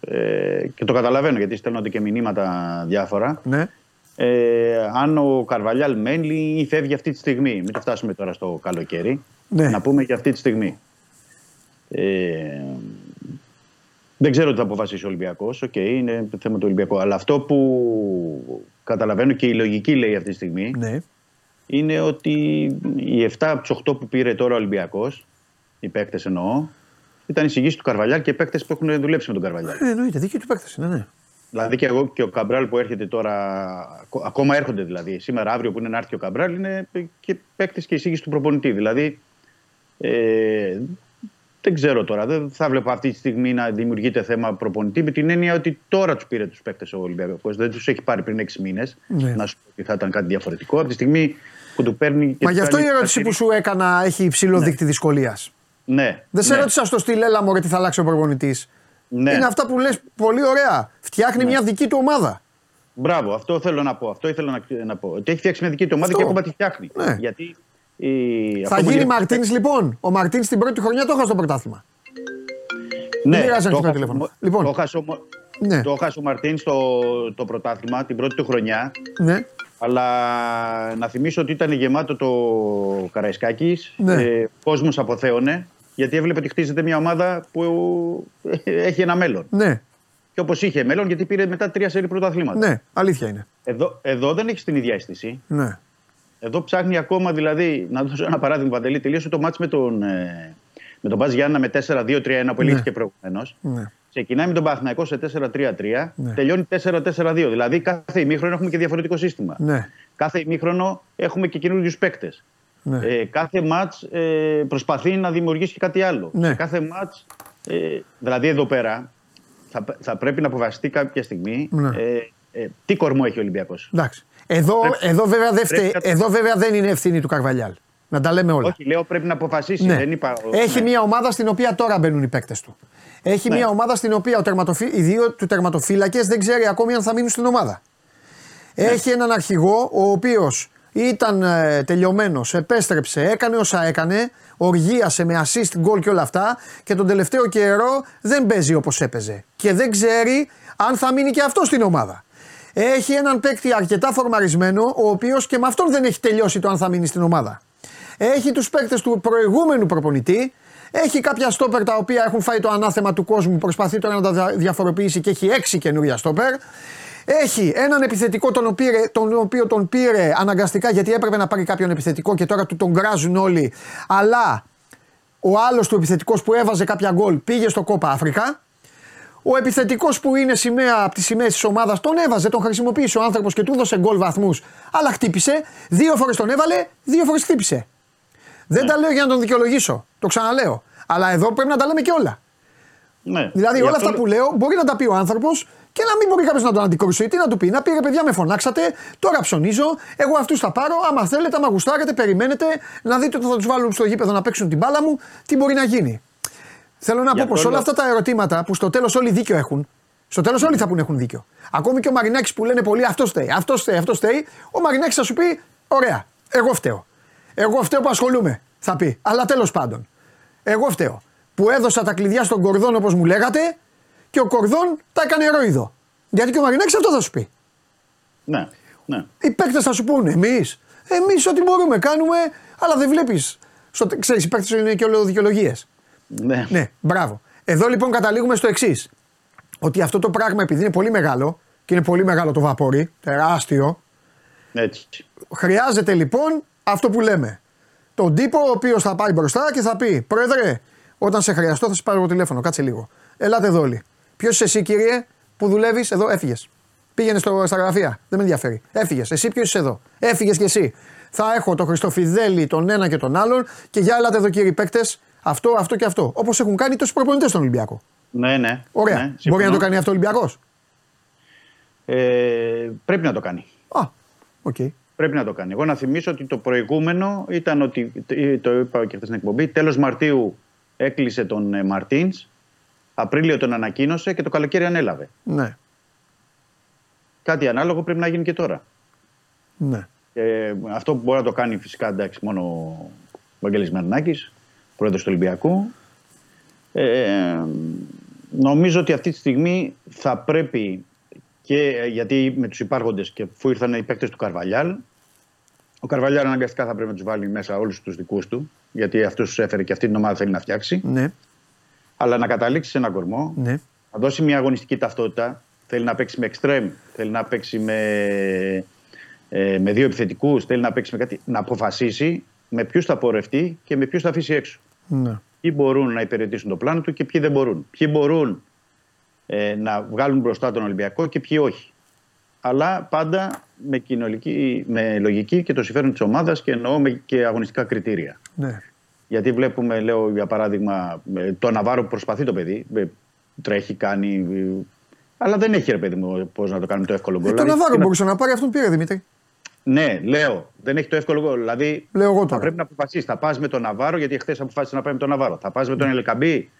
Speaker 12: ε, και το καταλαβαίνω γιατί στέλνονται και μηνύματα διάφορα.
Speaker 1: Ναι.
Speaker 12: Ε, αν ο Καρβαλιάλ μένει ή φεύγει αυτή τη στιγμή. Μην το φτάσουμε τώρα στο καλοκαίρι.
Speaker 1: Ναι.
Speaker 12: Να πούμε και αυτή τη στιγμή. Ε, δεν ξέρω τι θα αποφασίσει ο Ολυμπιακός. Οκ, είναι θέμα του Ολυμπιακού. Αλλά αυτό που καταλαβαίνω και η λογική λέει αυτή τη στιγμή
Speaker 1: Ναι.
Speaker 12: Είναι ότι οι 7 από τους 8 που πήρε τώρα ο Ολυμπιακός, οι παίκτες εννοώ, ήταν εισηγήσεις του Καρβαλιάλ και παίκτες που έχουν δουλέψει με τον Καρβαλιάλ.
Speaker 1: Ε, εννοείται, δικοί του παίκτες είναι, ναι.
Speaker 12: Δηλαδή και εγώ και ο Καμπράλ που έρχεται τώρα, ακο- ακόμα έρχονται δηλαδή. Σήμερα, αύριο που είναι να έρθει ο Καμπράλ, είναι και παίκτη και εισήγηση του προπονητή. Δηλαδή, ε, δεν ξέρω τώρα. Δεν θα βλέπω αυτή τη στιγμή να δημιουργείται θέμα προπονητή με την έννοια ότι τώρα τους πήρε τους παίκτες ο Ολυμπιακός. Δεν τους έχει πάρει πριν 6 μήνες.
Speaker 1: Ναι.
Speaker 12: Να σου πω ότι θα ήταν κάτι διαφορετικό. Από τη στιγμή που του παίρνει. Και
Speaker 1: Μα
Speaker 12: του
Speaker 1: γι' αυτό η
Speaker 12: κάνει
Speaker 1: ερώτηση που σου έκανα έχει υψηλό δείκτη δυσκολίας.
Speaker 12: Ναι.
Speaker 1: Δεν σε
Speaker 12: ναι.
Speaker 1: ρώτησα στο στυλ, έλα μωρέ τι θα αλλάξει ο προπονητής.
Speaker 12: Ναι.
Speaker 1: Είναι αυτά που λες πολύ ωραία. Φτιάχνει μια δική του ομάδα.
Speaker 12: Μπράβο, αυτό θέλω να πω. Αυτό ήθελα να, να πω. Ότι έχει φτιάξει μια δική του ομάδα
Speaker 1: Αυτό.
Speaker 12: και ακόμα τη φτιάχνει.
Speaker 1: Ναι.
Speaker 12: Γιατί. Η,
Speaker 1: Θα
Speaker 12: ακόμα
Speaker 1: γίνει
Speaker 12: και-
Speaker 1: Μαρτίνη λοιπόν. Ο Μαρτίνη την πρώτη χρονιά το έχασε στο πρωτάθλημα.
Speaker 12: Ναι,
Speaker 1: Δεν πειράζει να
Speaker 12: το
Speaker 1: χτυπάει
Speaker 12: έχασε
Speaker 1: τηλέφωνο.
Speaker 12: ο-
Speaker 1: Λοιπόν.
Speaker 12: Το έχασε ο-
Speaker 1: Ναι.
Speaker 12: το έχασε ο Μαρτίν στο το πρωτάθλημα την πρώτη του χρονιά.
Speaker 1: Ναι.
Speaker 12: Αλλά να θυμίσω ότι ήταν γεμάτο το Καραϊσκάκης.
Speaker 1: Ναι.
Speaker 12: Ε, Κόσμος αποθέωνε γιατί έβλεπε ότι χτίζεται μια ομάδα που έχει ένα μέλλον.
Speaker 1: Ναι,
Speaker 12: Και όπως είχε μέλλον, γιατί πήρε μετά τρία σερή πρωταθλήματα.
Speaker 1: ναι, αλήθεια είναι.
Speaker 12: Εδώ, εδώ δεν έχει την ίδια αίσθηση.
Speaker 1: Ναι.
Speaker 12: Εδώ ψάχνει ακόμα, δηλαδή, να δώσω ένα παράδειγμα, Παντελή, τελείωσε το μάτς με τον, ε, με τον Μπάζ Γιάννα με 4-2-3-1 που ελήφθηκε προηγουμένως.
Speaker 1: ναι.
Speaker 12: Ξεκινάει με τον Παναθηναϊκό σε 4-3-3,
Speaker 1: Ναι.
Speaker 12: τελειώνει 4-4-2. Δηλαδή κάθε ημίχρονο έχουμε και διαφορετικό σύστημα.
Speaker 1: Ναι.
Speaker 12: Κάθε ημίχρονο έχουμε και καινούριους παίκτες.
Speaker 1: Ναι.
Speaker 12: Ε, κάθε μάτς ε, προσπαθεί να δημιουργήσει και κάτι άλλο.
Speaker 1: Ναι.
Speaker 12: Σε κάθε μάτς. Ε, δηλαδή εδώ πέρα θα, θα πρέπει να αποφασιστεί κάποια στιγμή
Speaker 1: Ναι.
Speaker 12: ε, ε, τι κορμό έχει ο Ολυμπιακός.
Speaker 1: Εντάξει. Εδώ,
Speaker 12: Πρέπει-
Speaker 1: εδώ, βέβαια δεν φταίει-
Speaker 12: πρέπει να-
Speaker 1: εδώ βέβαια δεν είναι ευθύνη του Καρβαλιάλ. Να τα λέμε όλα.
Speaker 12: Όχι, λέω πρέπει να αποφασίσει.
Speaker 1: Ναι.
Speaker 12: Δεν είπα,
Speaker 1: Έχει
Speaker 12: ναι.
Speaker 1: μια ομάδα στην οποία τώρα μπαίνουν οι παίκτες του. Έχει
Speaker 12: Ναι.
Speaker 1: μια ομάδα στην οποία ο τερματοφύ... οι δύο του τερματοφύλακες δεν ξέρει ακόμη αν θα μείνουν στην ομάδα.
Speaker 12: Ναι.
Speaker 1: Έχει έναν αρχηγό ο οποίος ήταν ε, τελειωμένος, επέστρεψε, έκανε όσα έκανε, οργίασε με assist, goal και όλα αυτά και τον τελευταίο καιρό δεν παίζει όπως έπαιζε. Και δεν ξέρει αν θα μείνει και αυτός στην ομάδα. Έχει έναν παίκτη αρκετά φορμαρισμένο, ο οποίος και με αυτόν δεν έχει τελειώσει το αν θα μείνει στην ομάδα. Έχει τους παίκτες του προηγούμενου προπονητή. Έχει κάποια στόπερ τα οποία έχουν φάει το ανάθεμα του κόσμου. Προσπαθεί τώρα να τα δια- διαφοροποιήσει και έχει έξι καινούρια στόπερ. Έχει έναν επιθετικό τον οποίο, τον οποίο τον πήρε αναγκαστικά γιατί έπρεπε να πάρει κάποιον επιθετικό και τώρα του τον γκράζουν όλοι. Αλλά ο άλλος του επιθετικός που έβαζε κάποια γκολ πήγε στο Κόπα Αφρικα. Ο επιθετικός που είναι σημαία από τις σημαίες της ομάδας τον έβαζε, τον χρησιμοποίησε ο άνθρωπος και του έδωσε γκολ βαθμούς. Αλλά χτύπησε. Δύο φορές τον έβαλε, δύο φορές χτύπησε. Δεν τα λέω για να τον δικαιολογήσω. Το ξαναλέω. Αλλά εδώ πρέπει να τα λέμε και όλα.
Speaker 12: Ναι.
Speaker 1: Δηλαδή
Speaker 12: Γι'
Speaker 1: όλα
Speaker 12: αυτό
Speaker 1: αυτά που λέω μπορεί να τα πει ο άνθρωπος και να μην μπορεί κάποιος να τον αντικρούσει. Τι να του πει, να πει ρε παιδιά με φωνάξατε, τώρα ψωνίζω, εγώ αυτούς θα πάρω. Άμα θέλετε, άμα γουστάρετε, περιμένετε να δείτε ότι θα τους βάλουν στο γήπεδο να παίξουν την μπάλα μου, τι μπορεί να γίνει. Θέλω να
Speaker 12: Γι'
Speaker 1: πω πως
Speaker 12: αυτό
Speaker 1: όλα
Speaker 12: λέω-
Speaker 1: αυτά τα ερωτήματα που στο τέλος όλοι δίκιο έχουν, στο τέλος όλοι θα πούνε έχουν δίκιο. Ακόμη και ο Μαρινάκης που λένε πολλοί αυτός φταίει, αυτός φταίει, αυτός φταίει, ο Μαρινάκης θα σου πει: Ωραία, εγώ φταίω. Εγώ φταίω που ασχολούμαι, θα πει. Αλλά τέλος πάντων, εγώ φταίω. Που έδωσα τα κλειδιά στον Κορδόν όπως μου λέγατε και ο Κορδόν τα έκανε ερώιδο. Γιατί και ο Μαρινάκη αυτό θα σου πει.
Speaker 12: Ναι, ναι.
Speaker 1: Οι παίκτες θα σου πούνε, εμείς. Εμείς ό,τι μπορούμε κάνουμε, αλλά δεν βλέπεις. Ξέρεις, οι παίκτες είναι και όλο δικαιολογίες.
Speaker 12: ναι.
Speaker 1: Ναι, μπράβο. Εδώ λοιπόν καταλήγουμε στο εξής. Ότι αυτό το πράγμα επειδή είναι πολύ μεγάλο και είναι πολύ μεγάλο το βαπόρι, τεράστιο,
Speaker 12: Έτσι.
Speaker 1: χρειάζεται λοιπόν αυτό που λέμε. Τον τύπο ο οποίος θα πάει μπροστά και θα πει: Πρόεδρε, όταν σε χρειαστώ θα σε πάρω το τηλέφωνο, κάτσε λίγο. Ελάτε εδώ όλοι. Ποιος είσαι εσύ, κύριε, που δουλεύεις εδώ, έφυγες. Πήγαινε στο, στα γραφεία, δεν με ενδιαφέρει. Έφυγες. Εσύ ποιος είσαι εδώ. Έφυγες κι εσύ. Θα έχω τον Χριστοφιδέλη, τον ένα και τον άλλον και για ελάτε εδώ, κύριοι παίκτες, αυτό, αυτό και αυτό. Όπως έχουν κάνει τόσοι προπονητές στον Ολυμπιακό.
Speaker 12: Ναι, ναι.
Speaker 1: Ωραία.
Speaker 12: Ναι,
Speaker 1: Μπορεί
Speaker 12: συμφωνώ.
Speaker 1: να το κάνει αυτό ο Ολυμπιακός;
Speaker 12: Ε, πρέπει να το κάνει.
Speaker 1: Α, οκ.
Speaker 12: Πρέπει να το κάνει. Εγώ να θυμίσω ότι το προηγούμενο ήταν ότι, το είπα και χθες στην εκπομπή, τέλος Μαρτίου έκλεισε τον ε, Μαρτίνς, Απρίλιο τον ανακοίνωσε και το καλοκαίρι ανέλαβε.
Speaker 1: Ναι,
Speaker 12: Κάτι ανάλογο πρέπει να γίνει και τώρα.
Speaker 1: ναι.
Speaker 12: Ε, αυτό που μπορεί να το κάνει φυσικά εντάξει, μόνο ο Βαγγέλης Μαρινάκης, πρόεδρος του Ολυμπιακού. Ε, νομίζω ότι αυτή τη στιγμή θα πρέπει και ε, γιατί με τους υπάρχοντες και αφού ήρθαν οι παίκτες του Καρβαλιάλ, ο Καρβαλιάλ αναγκαστικά θα πρέπει να τους βάλει μέσα όλους τους δικούς του, γιατί αυτούς τους έφερε και αυτή την ομάδα θέλει να φτιάξει.
Speaker 1: Ναι,
Speaker 12: Αλλά να καταλήξει σε έναν κορμό,
Speaker 1: ναι.
Speaker 12: να δώσει μια αγωνιστική ταυτότητα. Θέλει να παίξει με εξτρέμ, θέλει να παίξει με, ε, με δύο επιθετικούς, θέλει να παίξει με κάτι. Να αποφασίσει με ποιους θα πορευτεί και με ποιους θα αφήσει έξω.
Speaker 1: ναι.
Speaker 12: Ποιοι μπορούν να υπηρετήσουν το πλάνο του και ποιοι δεν μπορούν. Ποιοι μπορούν ε, να βγάλουν μπροστά τον Ολυμπιακό και ποιοι όχι. Αλλά πάντα με, κοινωνική, με λογική και το συμφέρον της ομάδας και εννοώ με και αγωνιστικά κριτήρια.
Speaker 1: Ναι.
Speaker 12: Γιατί βλέπουμε, λέω για παράδειγμα, ε, το Ναβάρο που προσπαθεί το παιδί. ε, Τρέχει, κάνει. ε, Αλλά δεν έχει ρε παιδί μου πώς να το κάνουμε το εύκολο γκολ.
Speaker 1: Ε, τον
Speaker 12: Δηλαδή,
Speaker 1: Ναβάρο
Speaker 12: τι να-
Speaker 1: μπορούσε να πάρει, αυτόν πήρε Δημήτρη.
Speaker 12: Ναι, λέω. Δεν έχει το εύκολο γκολ. Δηλαδή
Speaker 1: Λέω εγώ
Speaker 12: θα
Speaker 1: τώρα.
Speaker 12: πρέπει να αποφασίσεις. Θα πας με τον Ναβάρο, γιατί χθες αποφάσισε να πάει με τον Ναβάρο. Θα πας με τον Ελκαμπή.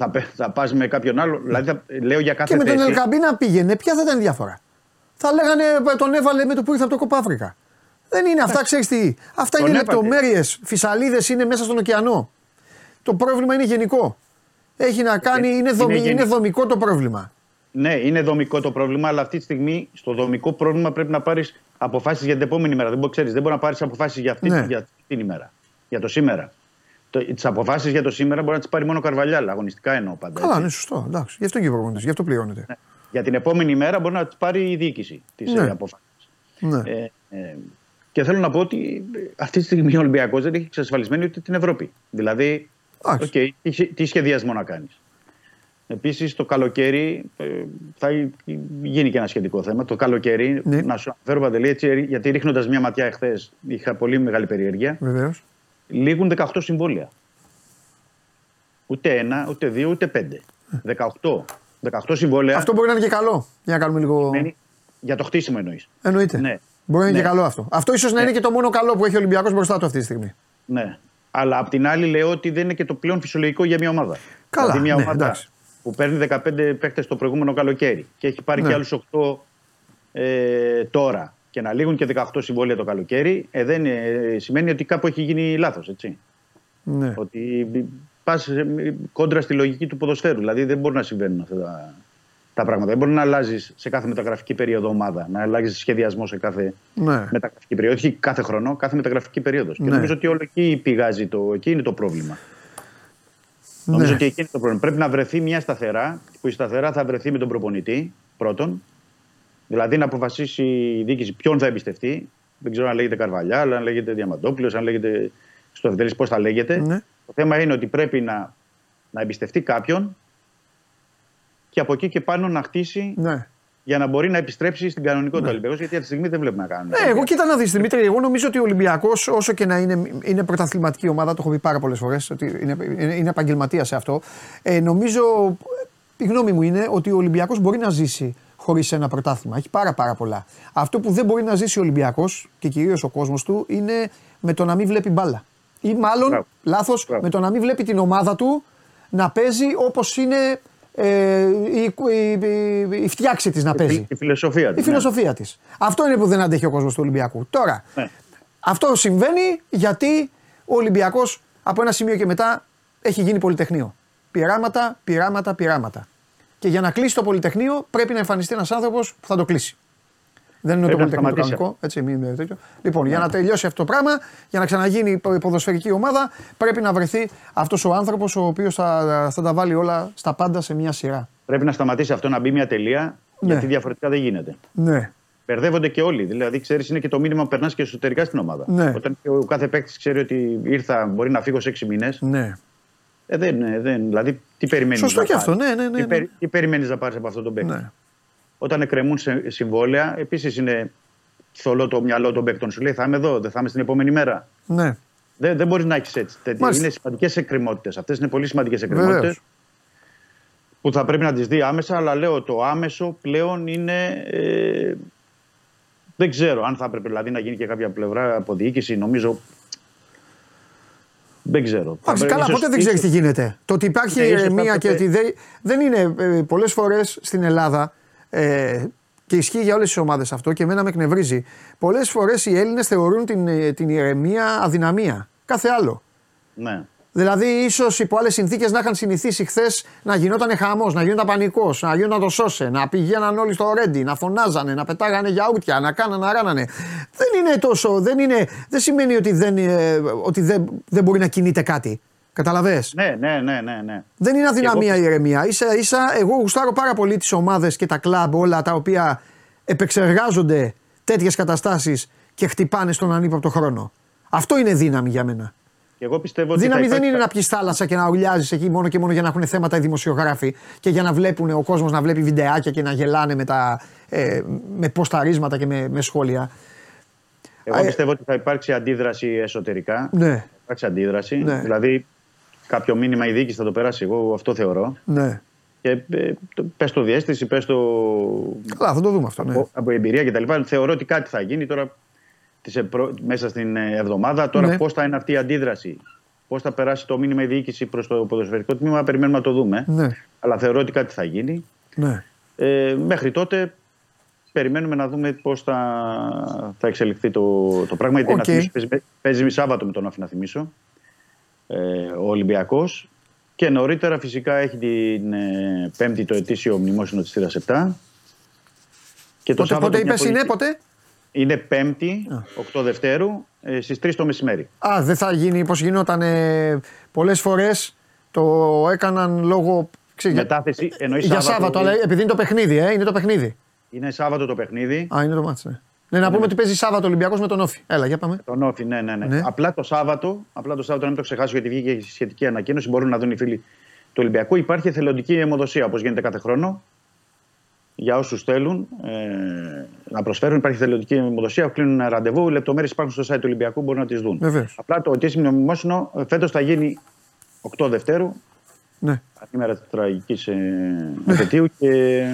Speaker 12: Θα, πε- θα πας με κάποιον άλλο. Δηλαδή θα, λέω για κάθε
Speaker 1: Και με τον
Speaker 12: θέση.
Speaker 1: Ελκαμπή να πήγαινε, ποια θα ήταν η διάφορα. Θα λέγανε ε, τον έβαλε με το που ήρθε από το Κοπάφρικα. Δεν είναι αυτά, ξέρεις τι. Αυτά
Speaker 12: Τον
Speaker 1: είναι
Speaker 12: έβαλε.
Speaker 1: λεπτομέρειες. Φυσαλίδες είναι μέσα στον ωκεανό. Το πρόβλημα είναι γενικό. Έχει να κάνει, είναι, δομη- είναι,
Speaker 12: γενικό.
Speaker 1: δομικό το πρόβλημα.
Speaker 12: Ναι, είναι δομικό το πρόβλημα, αλλά αυτή τη στιγμή στο δομικό πρόβλημα πρέπει να πάρεις αποφάσεις για την επόμενη μέρα. Δεν μπορεί, ξέρεις, δεν μπορεί να πάρεις αποφάσεις για, αυτή,
Speaker 1: Ναι.
Speaker 12: για αυτή την ημέρα. Για το σήμερα. Τις αποφάσεις για το σήμερα μπορεί να τις πάρει μόνο ο Καρβαλιάλ. Αγωνιστικά εννοώ πάντα.
Speaker 1: Καλά,
Speaker 12: έτσι.
Speaker 1: είναι σωστό. Εντάξει. Γι' αυτό και προπονητής, γι' αυτό πληρώνεται.
Speaker 12: Για την επόμενη μέρα μπορεί να τις πάρει η διοίκηση τις
Speaker 1: Ναι.
Speaker 12: ναι. αποφάσεις.
Speaker 1: Ναι.
Speaker 12: Ε, ε, και θέλω να πω ότι αυτή τη στιγμή ο Ολυμπιακός δεν έχει εξασφαλισμένη ούτε την Ευρώπη. Δηλαδή, οκ,
Speaker 1: Εντάξει.
Speaker 12: τι, τι σχεδιασμό να κάνεις. Επίσης, το καλοκαίρι ε, θα γίνει και ένα σχετικό θέμα. Το καλοκαίρι,
Speaker 1: Ναι.
Speaker 12: να σου αναφέρω Παντελή, έτσι, γιατί ρίχνοντας μια ματιά εχθές, είχα πολύ μεγάλη περιέργεια.
Speaker 1: Βεβαίως.
Speaker 12: Λήγουν 18 συμβόλαια. Ούτε ένα, ούτε δύο, ούτε πέντε. 18. 18 συμβόλαια.
Speaker 1: Αυτό μπορεί να είναι και καλό. Για να κάνουμε λίγο.
Speaker 12: σημαίνει- Για το χτίσιμο εννοείς.
Speaker 1: Εννοείται.
Speaker 12: Ναι.
Speaker 1: Μπορεί να είναι
Speaker 12: Ναι.
Speaker 1: και καλό αυτό. Αυτό ίσως να είναι και το μόνο καλό που έχει ο Ολυμπιακός μπροστά του αυτή τη στιγμή.
Speaker 12: Ναι. Αλλά απ' την άλλη λέω ότι δεν είναι και το πλέον φυσιολογικό για μια ομάδα.
Speaker 1: Καλά,
Speaker 12: Δηλαδή μια
Speaker 1: ναι,
Speaker 12: ομάδα
Speaker 1: εντάξει.
Speaker 12: που παίρνει 15 παίχτε το προηγούμενο καλοκαίρι και έχει πάρει
Speaker 1: Ναι.
Speaker 12: και άλλους 8 ε, τώρα και να λήγουν και 18 συμβόλαια το καλοκαίρι, ε, δεν, ε, σημαίνει ότι κάπου έχει γίνει λάθος.
Speaker 1: Ναι.
Speaker 12: Ότι πας κόντρα στη λογική του ποδοσφαίρου. Δηλαδή δεν μπορεί να συμβαίνουν αυτά τα, τα πράγματα. Δεν μπορεί να αλλάζεις σε κάθε μεταγραφική περίοδο ομάδα, να αλλάζεις σχεδιασμό σε κάθε
Speaker 1: Ναι.
Speaker 12: μεταγραφική περίοδο. Όχι κάθε χρόνο, κάθε μεταγραφική περίοδος. Και
Speaker 1: Ναι.
Speaker 12: νομίζω ότι όλο εκεί πηγάζει το. Εκεί είναι το πρόβλημα. Νομίζω
Speaker 1: Ναι.
Speaker 12: ότι εκεί είναι το πρόβλημα. Πρέπει να βρεθεί μια σταθερά, που η σταθερά θα βρεθεί με τον προπονητή πρώτον. Δηλαδή να αποφασίσει η διοίκηση ποιον θα εμπιστευτεί. Δεν ξέρω αν λέγεται Καρβαλιά, αν λέγεται Διαμαντόπουλος, αν λέγεται Στοφιδέλη, πώς θα λέγεται.
Speaker 1: Ναι.
Speaker 12: Το θέμα είναι ότι πρέπει να, να εμπιστευτεί κάποιον και από εκεί και πάνω να χτίσει
Speaker 1: Ναι.
Speaker 12: για να μπορεί να επιστρέψει στην κανονικότητα του Ολυμπιακός, γιατί αυτή τη στιγμή δεν βλέπουμε να κάνουν.
Speaker 1: Ναι, εγώ κοίτα να δεις Δημήτρη. Εγώ νομίζω ότι ο Ολυμπιακός, όσο και να είναι, είναι πρωταθληματική ομάδα, το έχω πει πάρα πολλές φορές, ότι είναι, είναι, είναι επαγγελματία σε αυτό. Ε, νομίζω, η γνώμη μου είναι ότι ο Ολυμπιακός μπορεί να ζήσει χωρίς ένα πρωτάθλημα. Έχει πάρα, πάρα πολλά. Αυτό που δεν μπορεί να ζήσει ο Ολυμπιακός και κυρίως ο κόσμος του είναι με το να μην βλέπει μπάλα. Ή μάλλον,
Speaker 12: Μπράβο.
Speaker 1: λάθος,
Speaker 12: Μπράβο.
Speaker 1: με το να μην βλέπει την ομάδα του να παίζει όπως είναι ε, η, η, η, η φτιάξη της να παίζει.
Speaker 12: Η φιλοσοφία
Speaker 1: Η
Speaker 12: της,
Speaker 1: φιλοσοφία της. Αυτό είναι που δεν αντέχει ο κόσμος του Ολυμπιακού. Τώρα,
Speaker 12: Ναι.
Speaker 1: αυτό συμβαίνει γιατί ο Ολυμπιακός από ένα σημείο και μετά έχει γίνει πολυτεχνείο. Πειράματα, πειράματα, πειράματα. Και για να κλείσει το πολυτεχνείο πρέπει να εμφανιστεί ένας άνθρωπος που θα το κλείσει. Δεν είναι
Speaker 12: Πρέπει
Speaker 1: το
Speaker 12: να
Speaker 1: πολυτεχνείο το
Speaker 12: σταματήσει
Speaker 1: κανονικό. Έτσι, μην είναι τέτοιο. Λοιπόν, για να τελειώσει αυτό το πράγμα, για να ξαναγίνει η ποδοσφαιρική ομάδα, πρέπει να βρεθεί αυτός ο άνθρωπος ο οποίος θα, θα τα βάλει όλα στα πάντα σε μια σειρά.
Speaker 12: Πρέπει να σταματήσει αυτό να μπει μια τελεία,
Speaker 1: Ναι.
Speaker 12: γιατί διαφορετικά δεν γίνεται.
Speaker 1: Ναι.
Speaker 12: Μπερδεύονται και όλοι. Δηλαδή, ξέρεις, είναι και το μήνυμα που περνάς και εσωτερικά στην ομάδα.
Speaker 1: Ναι.
Speaker 12: Όταν και ο κάθε παίκτης ξέρει ότι ήρθα, μπορεί να φύγω σε 6 μήνες.
Speaker 1: Ναι.
Speaker 12: Ε, δεν, ε, δεν, δηλαδή, τι περιμένεις.
Speaker 1: Σωστό και αυτό, ναι, ναι, ναι,
Speaker 12: Τι,
Speaker 1: ναι.
Speaker 12: περι- τι περιμένεις να πάρεις από αυτόν τον παίκτη;
Speaker 1: ναι.
Speaker 12: Όταν εκκρεμούν σε- συμβόλαια, επίσης είναι θολό το μυαλό των παίκτων. Σου λέει θα είμαι εδώ, δεν θα είμαι στην επόμενη μέρα.
Speaker 1: ναι.
Speaker 12: Δεν, δεν μπορείς να έχεις έτσι. τέτοια.
Speaker 1: Μάλιστα.
Speaker 12: Είναι σημαντικές εκκρεμότητες. Αυτές είναι πολύ σημαντικές εκκρεμότητες.
Speaker 1: Βεβαίως.
Speaker 12: Που θα πρέπει να τις δει άμεσα, αλλά λέω το άμεσο πλέον είναι. Ε, δεν ξέρω αν θα έπρεπε δηλαδή να γίνει και κάποια πλευρά από διοίκηση. Νομίζω. Δεν ξέρω. Θα
Speaker 1: Εντάξει,
Speaker 12: πρέπει-
Speaker 1: καλά,
Speaker 12: ίσως-
Speaker 1: ποτέ δεν ξέρεις
Speaker 12: ίσως-
Speaker 1: τι γίνεται. Το ότι υπάρχει
Speaker 12: Ναι, ίσως θα
Speaker 1: ηρεμία και
Speaker 12: έπρεπε-
Speaker 1: ότι δεν, δεν είναι ε, πολλές φορές στην Ελλάδα ε, και ισχύει για όλες τις ομάδες αυτό και εμένα με εκνευρίζει. Πολλές φορές οι Έλληνες θεωρούν την, ε, την ηρεμία αδυναμία. Κάθε άλλο.
Speaker 12: Ναι.
Speaker 1: Δηλαδή, ίσως υπό άλλες συνθήκες να είχαν συνηθίσει χθες να γινόταν χαμός, να γινόταν πανικός, να γινόταν το σώσε, να πηγαίναν όλοι στο ρέντι, να φωνάζανε, να πετάγανε γιαούρτια, να κάνανε, να ράνανε. Δεν είναι τόσο. Δεν, είναι, δεν σημαίνει ότι, δεν, ε, ότι δεν, δεν μπορεί να κινείται κάτι. Καταλαβες;
Speaker 12: Ναι, ναι, ναι, ναι, ναι.
Speaker 1: Δεν είναι αδυναμία
Speaker 12: Και
Speaker 1: η ηρεμία. Ίσα ίσα, εγώ γουστάρω πάρα πολύ τις ομάδες και τα κλαμπ όλα τα οποία επεξεργάζονται τέτοιες καταστάσεις και χτυπάνε στον ανύποπτο χρόνο. Αυτό είναι δύναμη για μένα.
Speaker 12: Και εγώ πιστεύω ότι.
Speaker 1: Δύναμη
Speaker 12: θα
Speaker 1: δεν
Speaker 12: υπάρξει-
Speaker 1: είναι να πιεις θάλασσα και να ουρλιάζει εκεί μόνο και μόνο για να έχουν θέματα οι δημοσιογράφοι και για να βλέπουν ο κόσμος να βλέπει βιντεάκια και να γελάνε με, τα, ε, με ποσταρίσματα και με, με σχόλια.
Speaker 12: Εγώ
Speaker 1: Ε,
Speaker 12: πιστεύω ότι θα υπάρξει αντίδραση εσωτερικά.
Speaker 1: Ναι,
Speaker 12: Θα υπάρξει αντίδραση.
Speaker 1: Ναι.
Speaker 12: Δηλαδή, κάποιο μήνυμα η διοίκηση θα το περάσει. Εγώ αυτό θεωρώ.
Speaker 1: ναι.
Speaker 12: Και ε, το- πες το διέστηση, πες το
Speaker 1: Καλά, θα το δούμε αυτό. Ναι.
Speaker 12: από, από εμπειρία κτλ. Θεωρώ ότι κάτι θα γίνει τώρα τις επρο- μέσα στην ε, εβδομάδα. Τώρα
Speaker 1: Ναι.
Speaker 12: πώς θα είναι αυτή η αντίδραση; Πώς θα περάσει το μήνυμα η διοίκηση προς το ποδοσφαιρικό τμήμα, περιμένουμε να το δούμε.
Speaker 1: Ναι,
Speaker 12: Αλλά θεωρώ ότι κάτι θα γίνει.
Speaker 1: ναι.
Speaker 12: Ε, μέχρι τότε περιμένουμε να δούμε πώς θα, θα εξελιχθεί το, το πράγμα. Γιατί
Speaker 1: Οκ.
Speaker 12: να θυμίσω, παίζει, παίζει Σάββατο με τον ΟΦΗ να θυμίσω. Ε, ο Ολυμπιακός. Και νωρίτερα φυσικά έχει την ε, πέμπτη το ετήσιο μνημόσυνο της Θύρας 7. Και
Speaker 1: Πότε,
Speaker 12: Σάββατο
Speaker 1: πότε
Speaker 12: μια
Speaker 1: είπες
Speaker 12: πολύ-
Speaker 1: είναι, πότε;
Speaker 12: Είναι πέμπτη, 8 Δευτέρου, ε, στις 3 το μεσημέρι.
Speaker 1: Α, δεν θα γίνει πώς γινόταν ε, πολλές φορές. Το έκαναν λόγω. ξέρεις, για-
Speaker 12: Μετάθεση εννοείς
Speaker 1: για Σάββατο, αλλά επειδή είναι το παιχνίδι, ε, είναι το παιχνίδι.
Speaker 12: Είναι Σάββατο το παιχνίδι.
Speaker 1: Α, είναι το μάτι, ναι. Ναι, να πούμε ότι παίζει Σάββατο Ολυμπιακός με τον Όφη. Έλα, για πάμε.
Speaker 12: Τον Όφη, ναι, ναι, ναι.
Speaker 1: Ναι.
Speaker 12: Απλά το Σάββατο, απλά το Σάββατο, να μην το ξεχάσω γιατί βγήκε η σχετική ανακοίνωση, μπορούν να δουν οι φίλοι του Ολυμπιακού. Υπάρχει εθελοντική αιμοδοσία όπως γίνεται κάθε χρόνο. Για όσους θέλουν ε, να προσφέρουν, υπάρχει εθελοντική αιμοδοσία. Κλείνουν ραντεβού. Οι λεπτομέρειες υπάρχουν στο site του Ολυμπιακού, μπορούν να τις δουν.
Speaker 1: Βεβαίως.
Speaker 12: Απλά το ετήσιμο μνημόσυνο φέτος θα γίνει 8 Δευτέρου,
Speaker 1: Ναι.
Speaker 12: ημέρα της τραγικής ε, επαιτίου και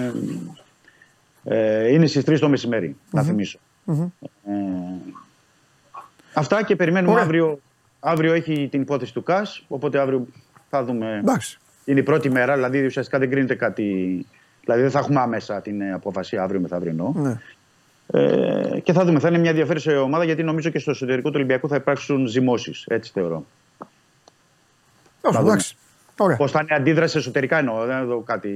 Speaker 12: ε, είναι στις 3 το μεσημέρι, να θυμισω Ε, αυτά και περιμένουμε
Speaker 1: Ωραία.
Speaker 12: αύριο. Αύριο έχει την υπόθεση του ΚΑΣ, οπότε αύριο θα δούμε.
Speaker 1: Εντάξει.
Speaker 12: Είναι η πρώτη μέρα, δηλαδή ουσιαστικά δεν κρίνεται κάτι. Δηλαδή δεν θα έχουμε άμεσα την ε, απόφαση αύριο μεθαύριο εννοώ.
Speaker 1: Ναι.
Speaker 12: Ε, και θα δούμε. Θα είναι μια ενδιαφέρουσα ομάδα γιατί νομίζω και στο εσωτερικό του Ολυμπιακού θα υπάρξουν ζυμώσεις. Έτσι θεωρώ.
Speaker 1: Όχι,
Speaker 12: δούμε.
Speaker 1: εντάξει. Ωραία.
Speaker 12: Πώς θα είναι η αντίδραση εσωτερικά εννοώ. Δεν εδώ κάτι.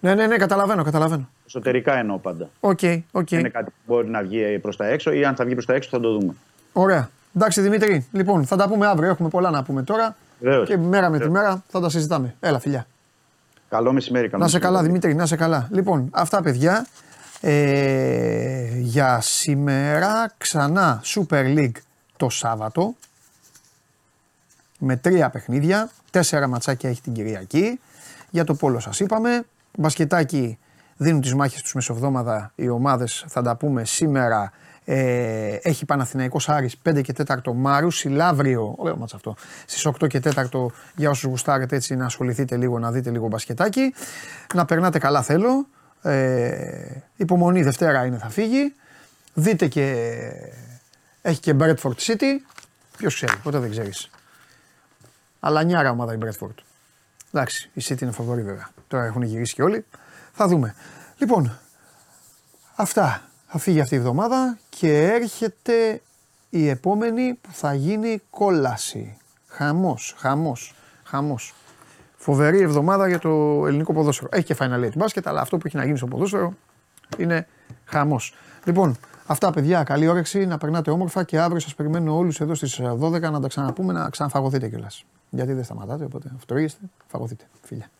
Speaker 1: Ναι, ναι, ναι, καταλαβαίνω, καταλαβαίνω.
Speaker 12: Εσωτερικά εννοώ πάντα.
Speaker 1: Οκ, οκ.
Speaker 12: Δεν είναι κάτι που μπορεί να βγει προς τα έξω ή αν θα βγει προς τα έξω θα το δούμε.
Speaker 1: Ωραία. Εντάξει, Δημήτρη. Λοιπόν, θα τα πούμε αύριο. Έχουμε πολλά να πούμε τώρα.
Speaker 12: Βεβαίως.
Speaker 1: Και μέρα με τη
Speaker 12: Βεβαίως.
Speaker 1: μέρα θα τα συζητάμε. Έλα, φιλιά.
Speaker 12: Καλό μεσημέρι. Καλό
Speaker 1: Να 'σαι
Speaker 12: μεσημέρι.
Speaker 1: καλά, Δημήτρη, να 'σαι καλά. Λοιπόν, αυτά παιδιά. Ε, για σήμερα ξανά Super League το Σάββατο με τρία παιχνίδια. Τέσσερα ματσάκια έχει την Κυριακή. Για το πόλο σας είπαμε. Μπασκετάκι δίνουν τις μάχες τους μεσοβδόμαδα οι ομάδες. Θα τα πούμε σήμερα. Ε, έχει Παναθηναϊκός Άρης 5 και 4 Μάρους, Σιλάβριο, ωραίο μάτς αυτό, στις 8 και 4 για όσους γουστάρετε έτσι να ασχοληθείτε λίγο, να δείτε λίγο μπασκετάκι. Να περνάτε καλά θέλω. Ε, υπομονή Δευτέρα είναι θα φύγει. Δείτε και έχει και Bradford City. Ποιος ξέρει, ποτέ δεν ξέρεις. Αλλά νιάρα ομάδα η Bradford. Εντάξει, η City είναι φαβορή βέβαια. Τώρα έχουν γυρίσει και όλοι. Θα δούμε. Λοιπόν, αυτά. Θα φύγει αυτή η εβδομάδα και έρχεται η επόμενη που θα γίνει κόλαση. Χαμός, χαμός, χαμός. Φοβερή εβδομάδα για το ελληνικό ποδόσφαιρο. Έχει και Final Eight μπάσκετ, αλλά αυτό που έχει να γίνει στο ποδόσφαιρο είναι χαμός. Λοιπόν, αυτά παιδιά, καλή όρεξη, να περνάτε όμορφα και αύριο σας περιμένω όλους εδώ στις 12 να τα ξαναπούμε, να ξαναφαγωθείτε κιόλας. Γιατί δεν σταματάτε, οπότε αυτοργήστε, φαγωθείτε. Φίλια.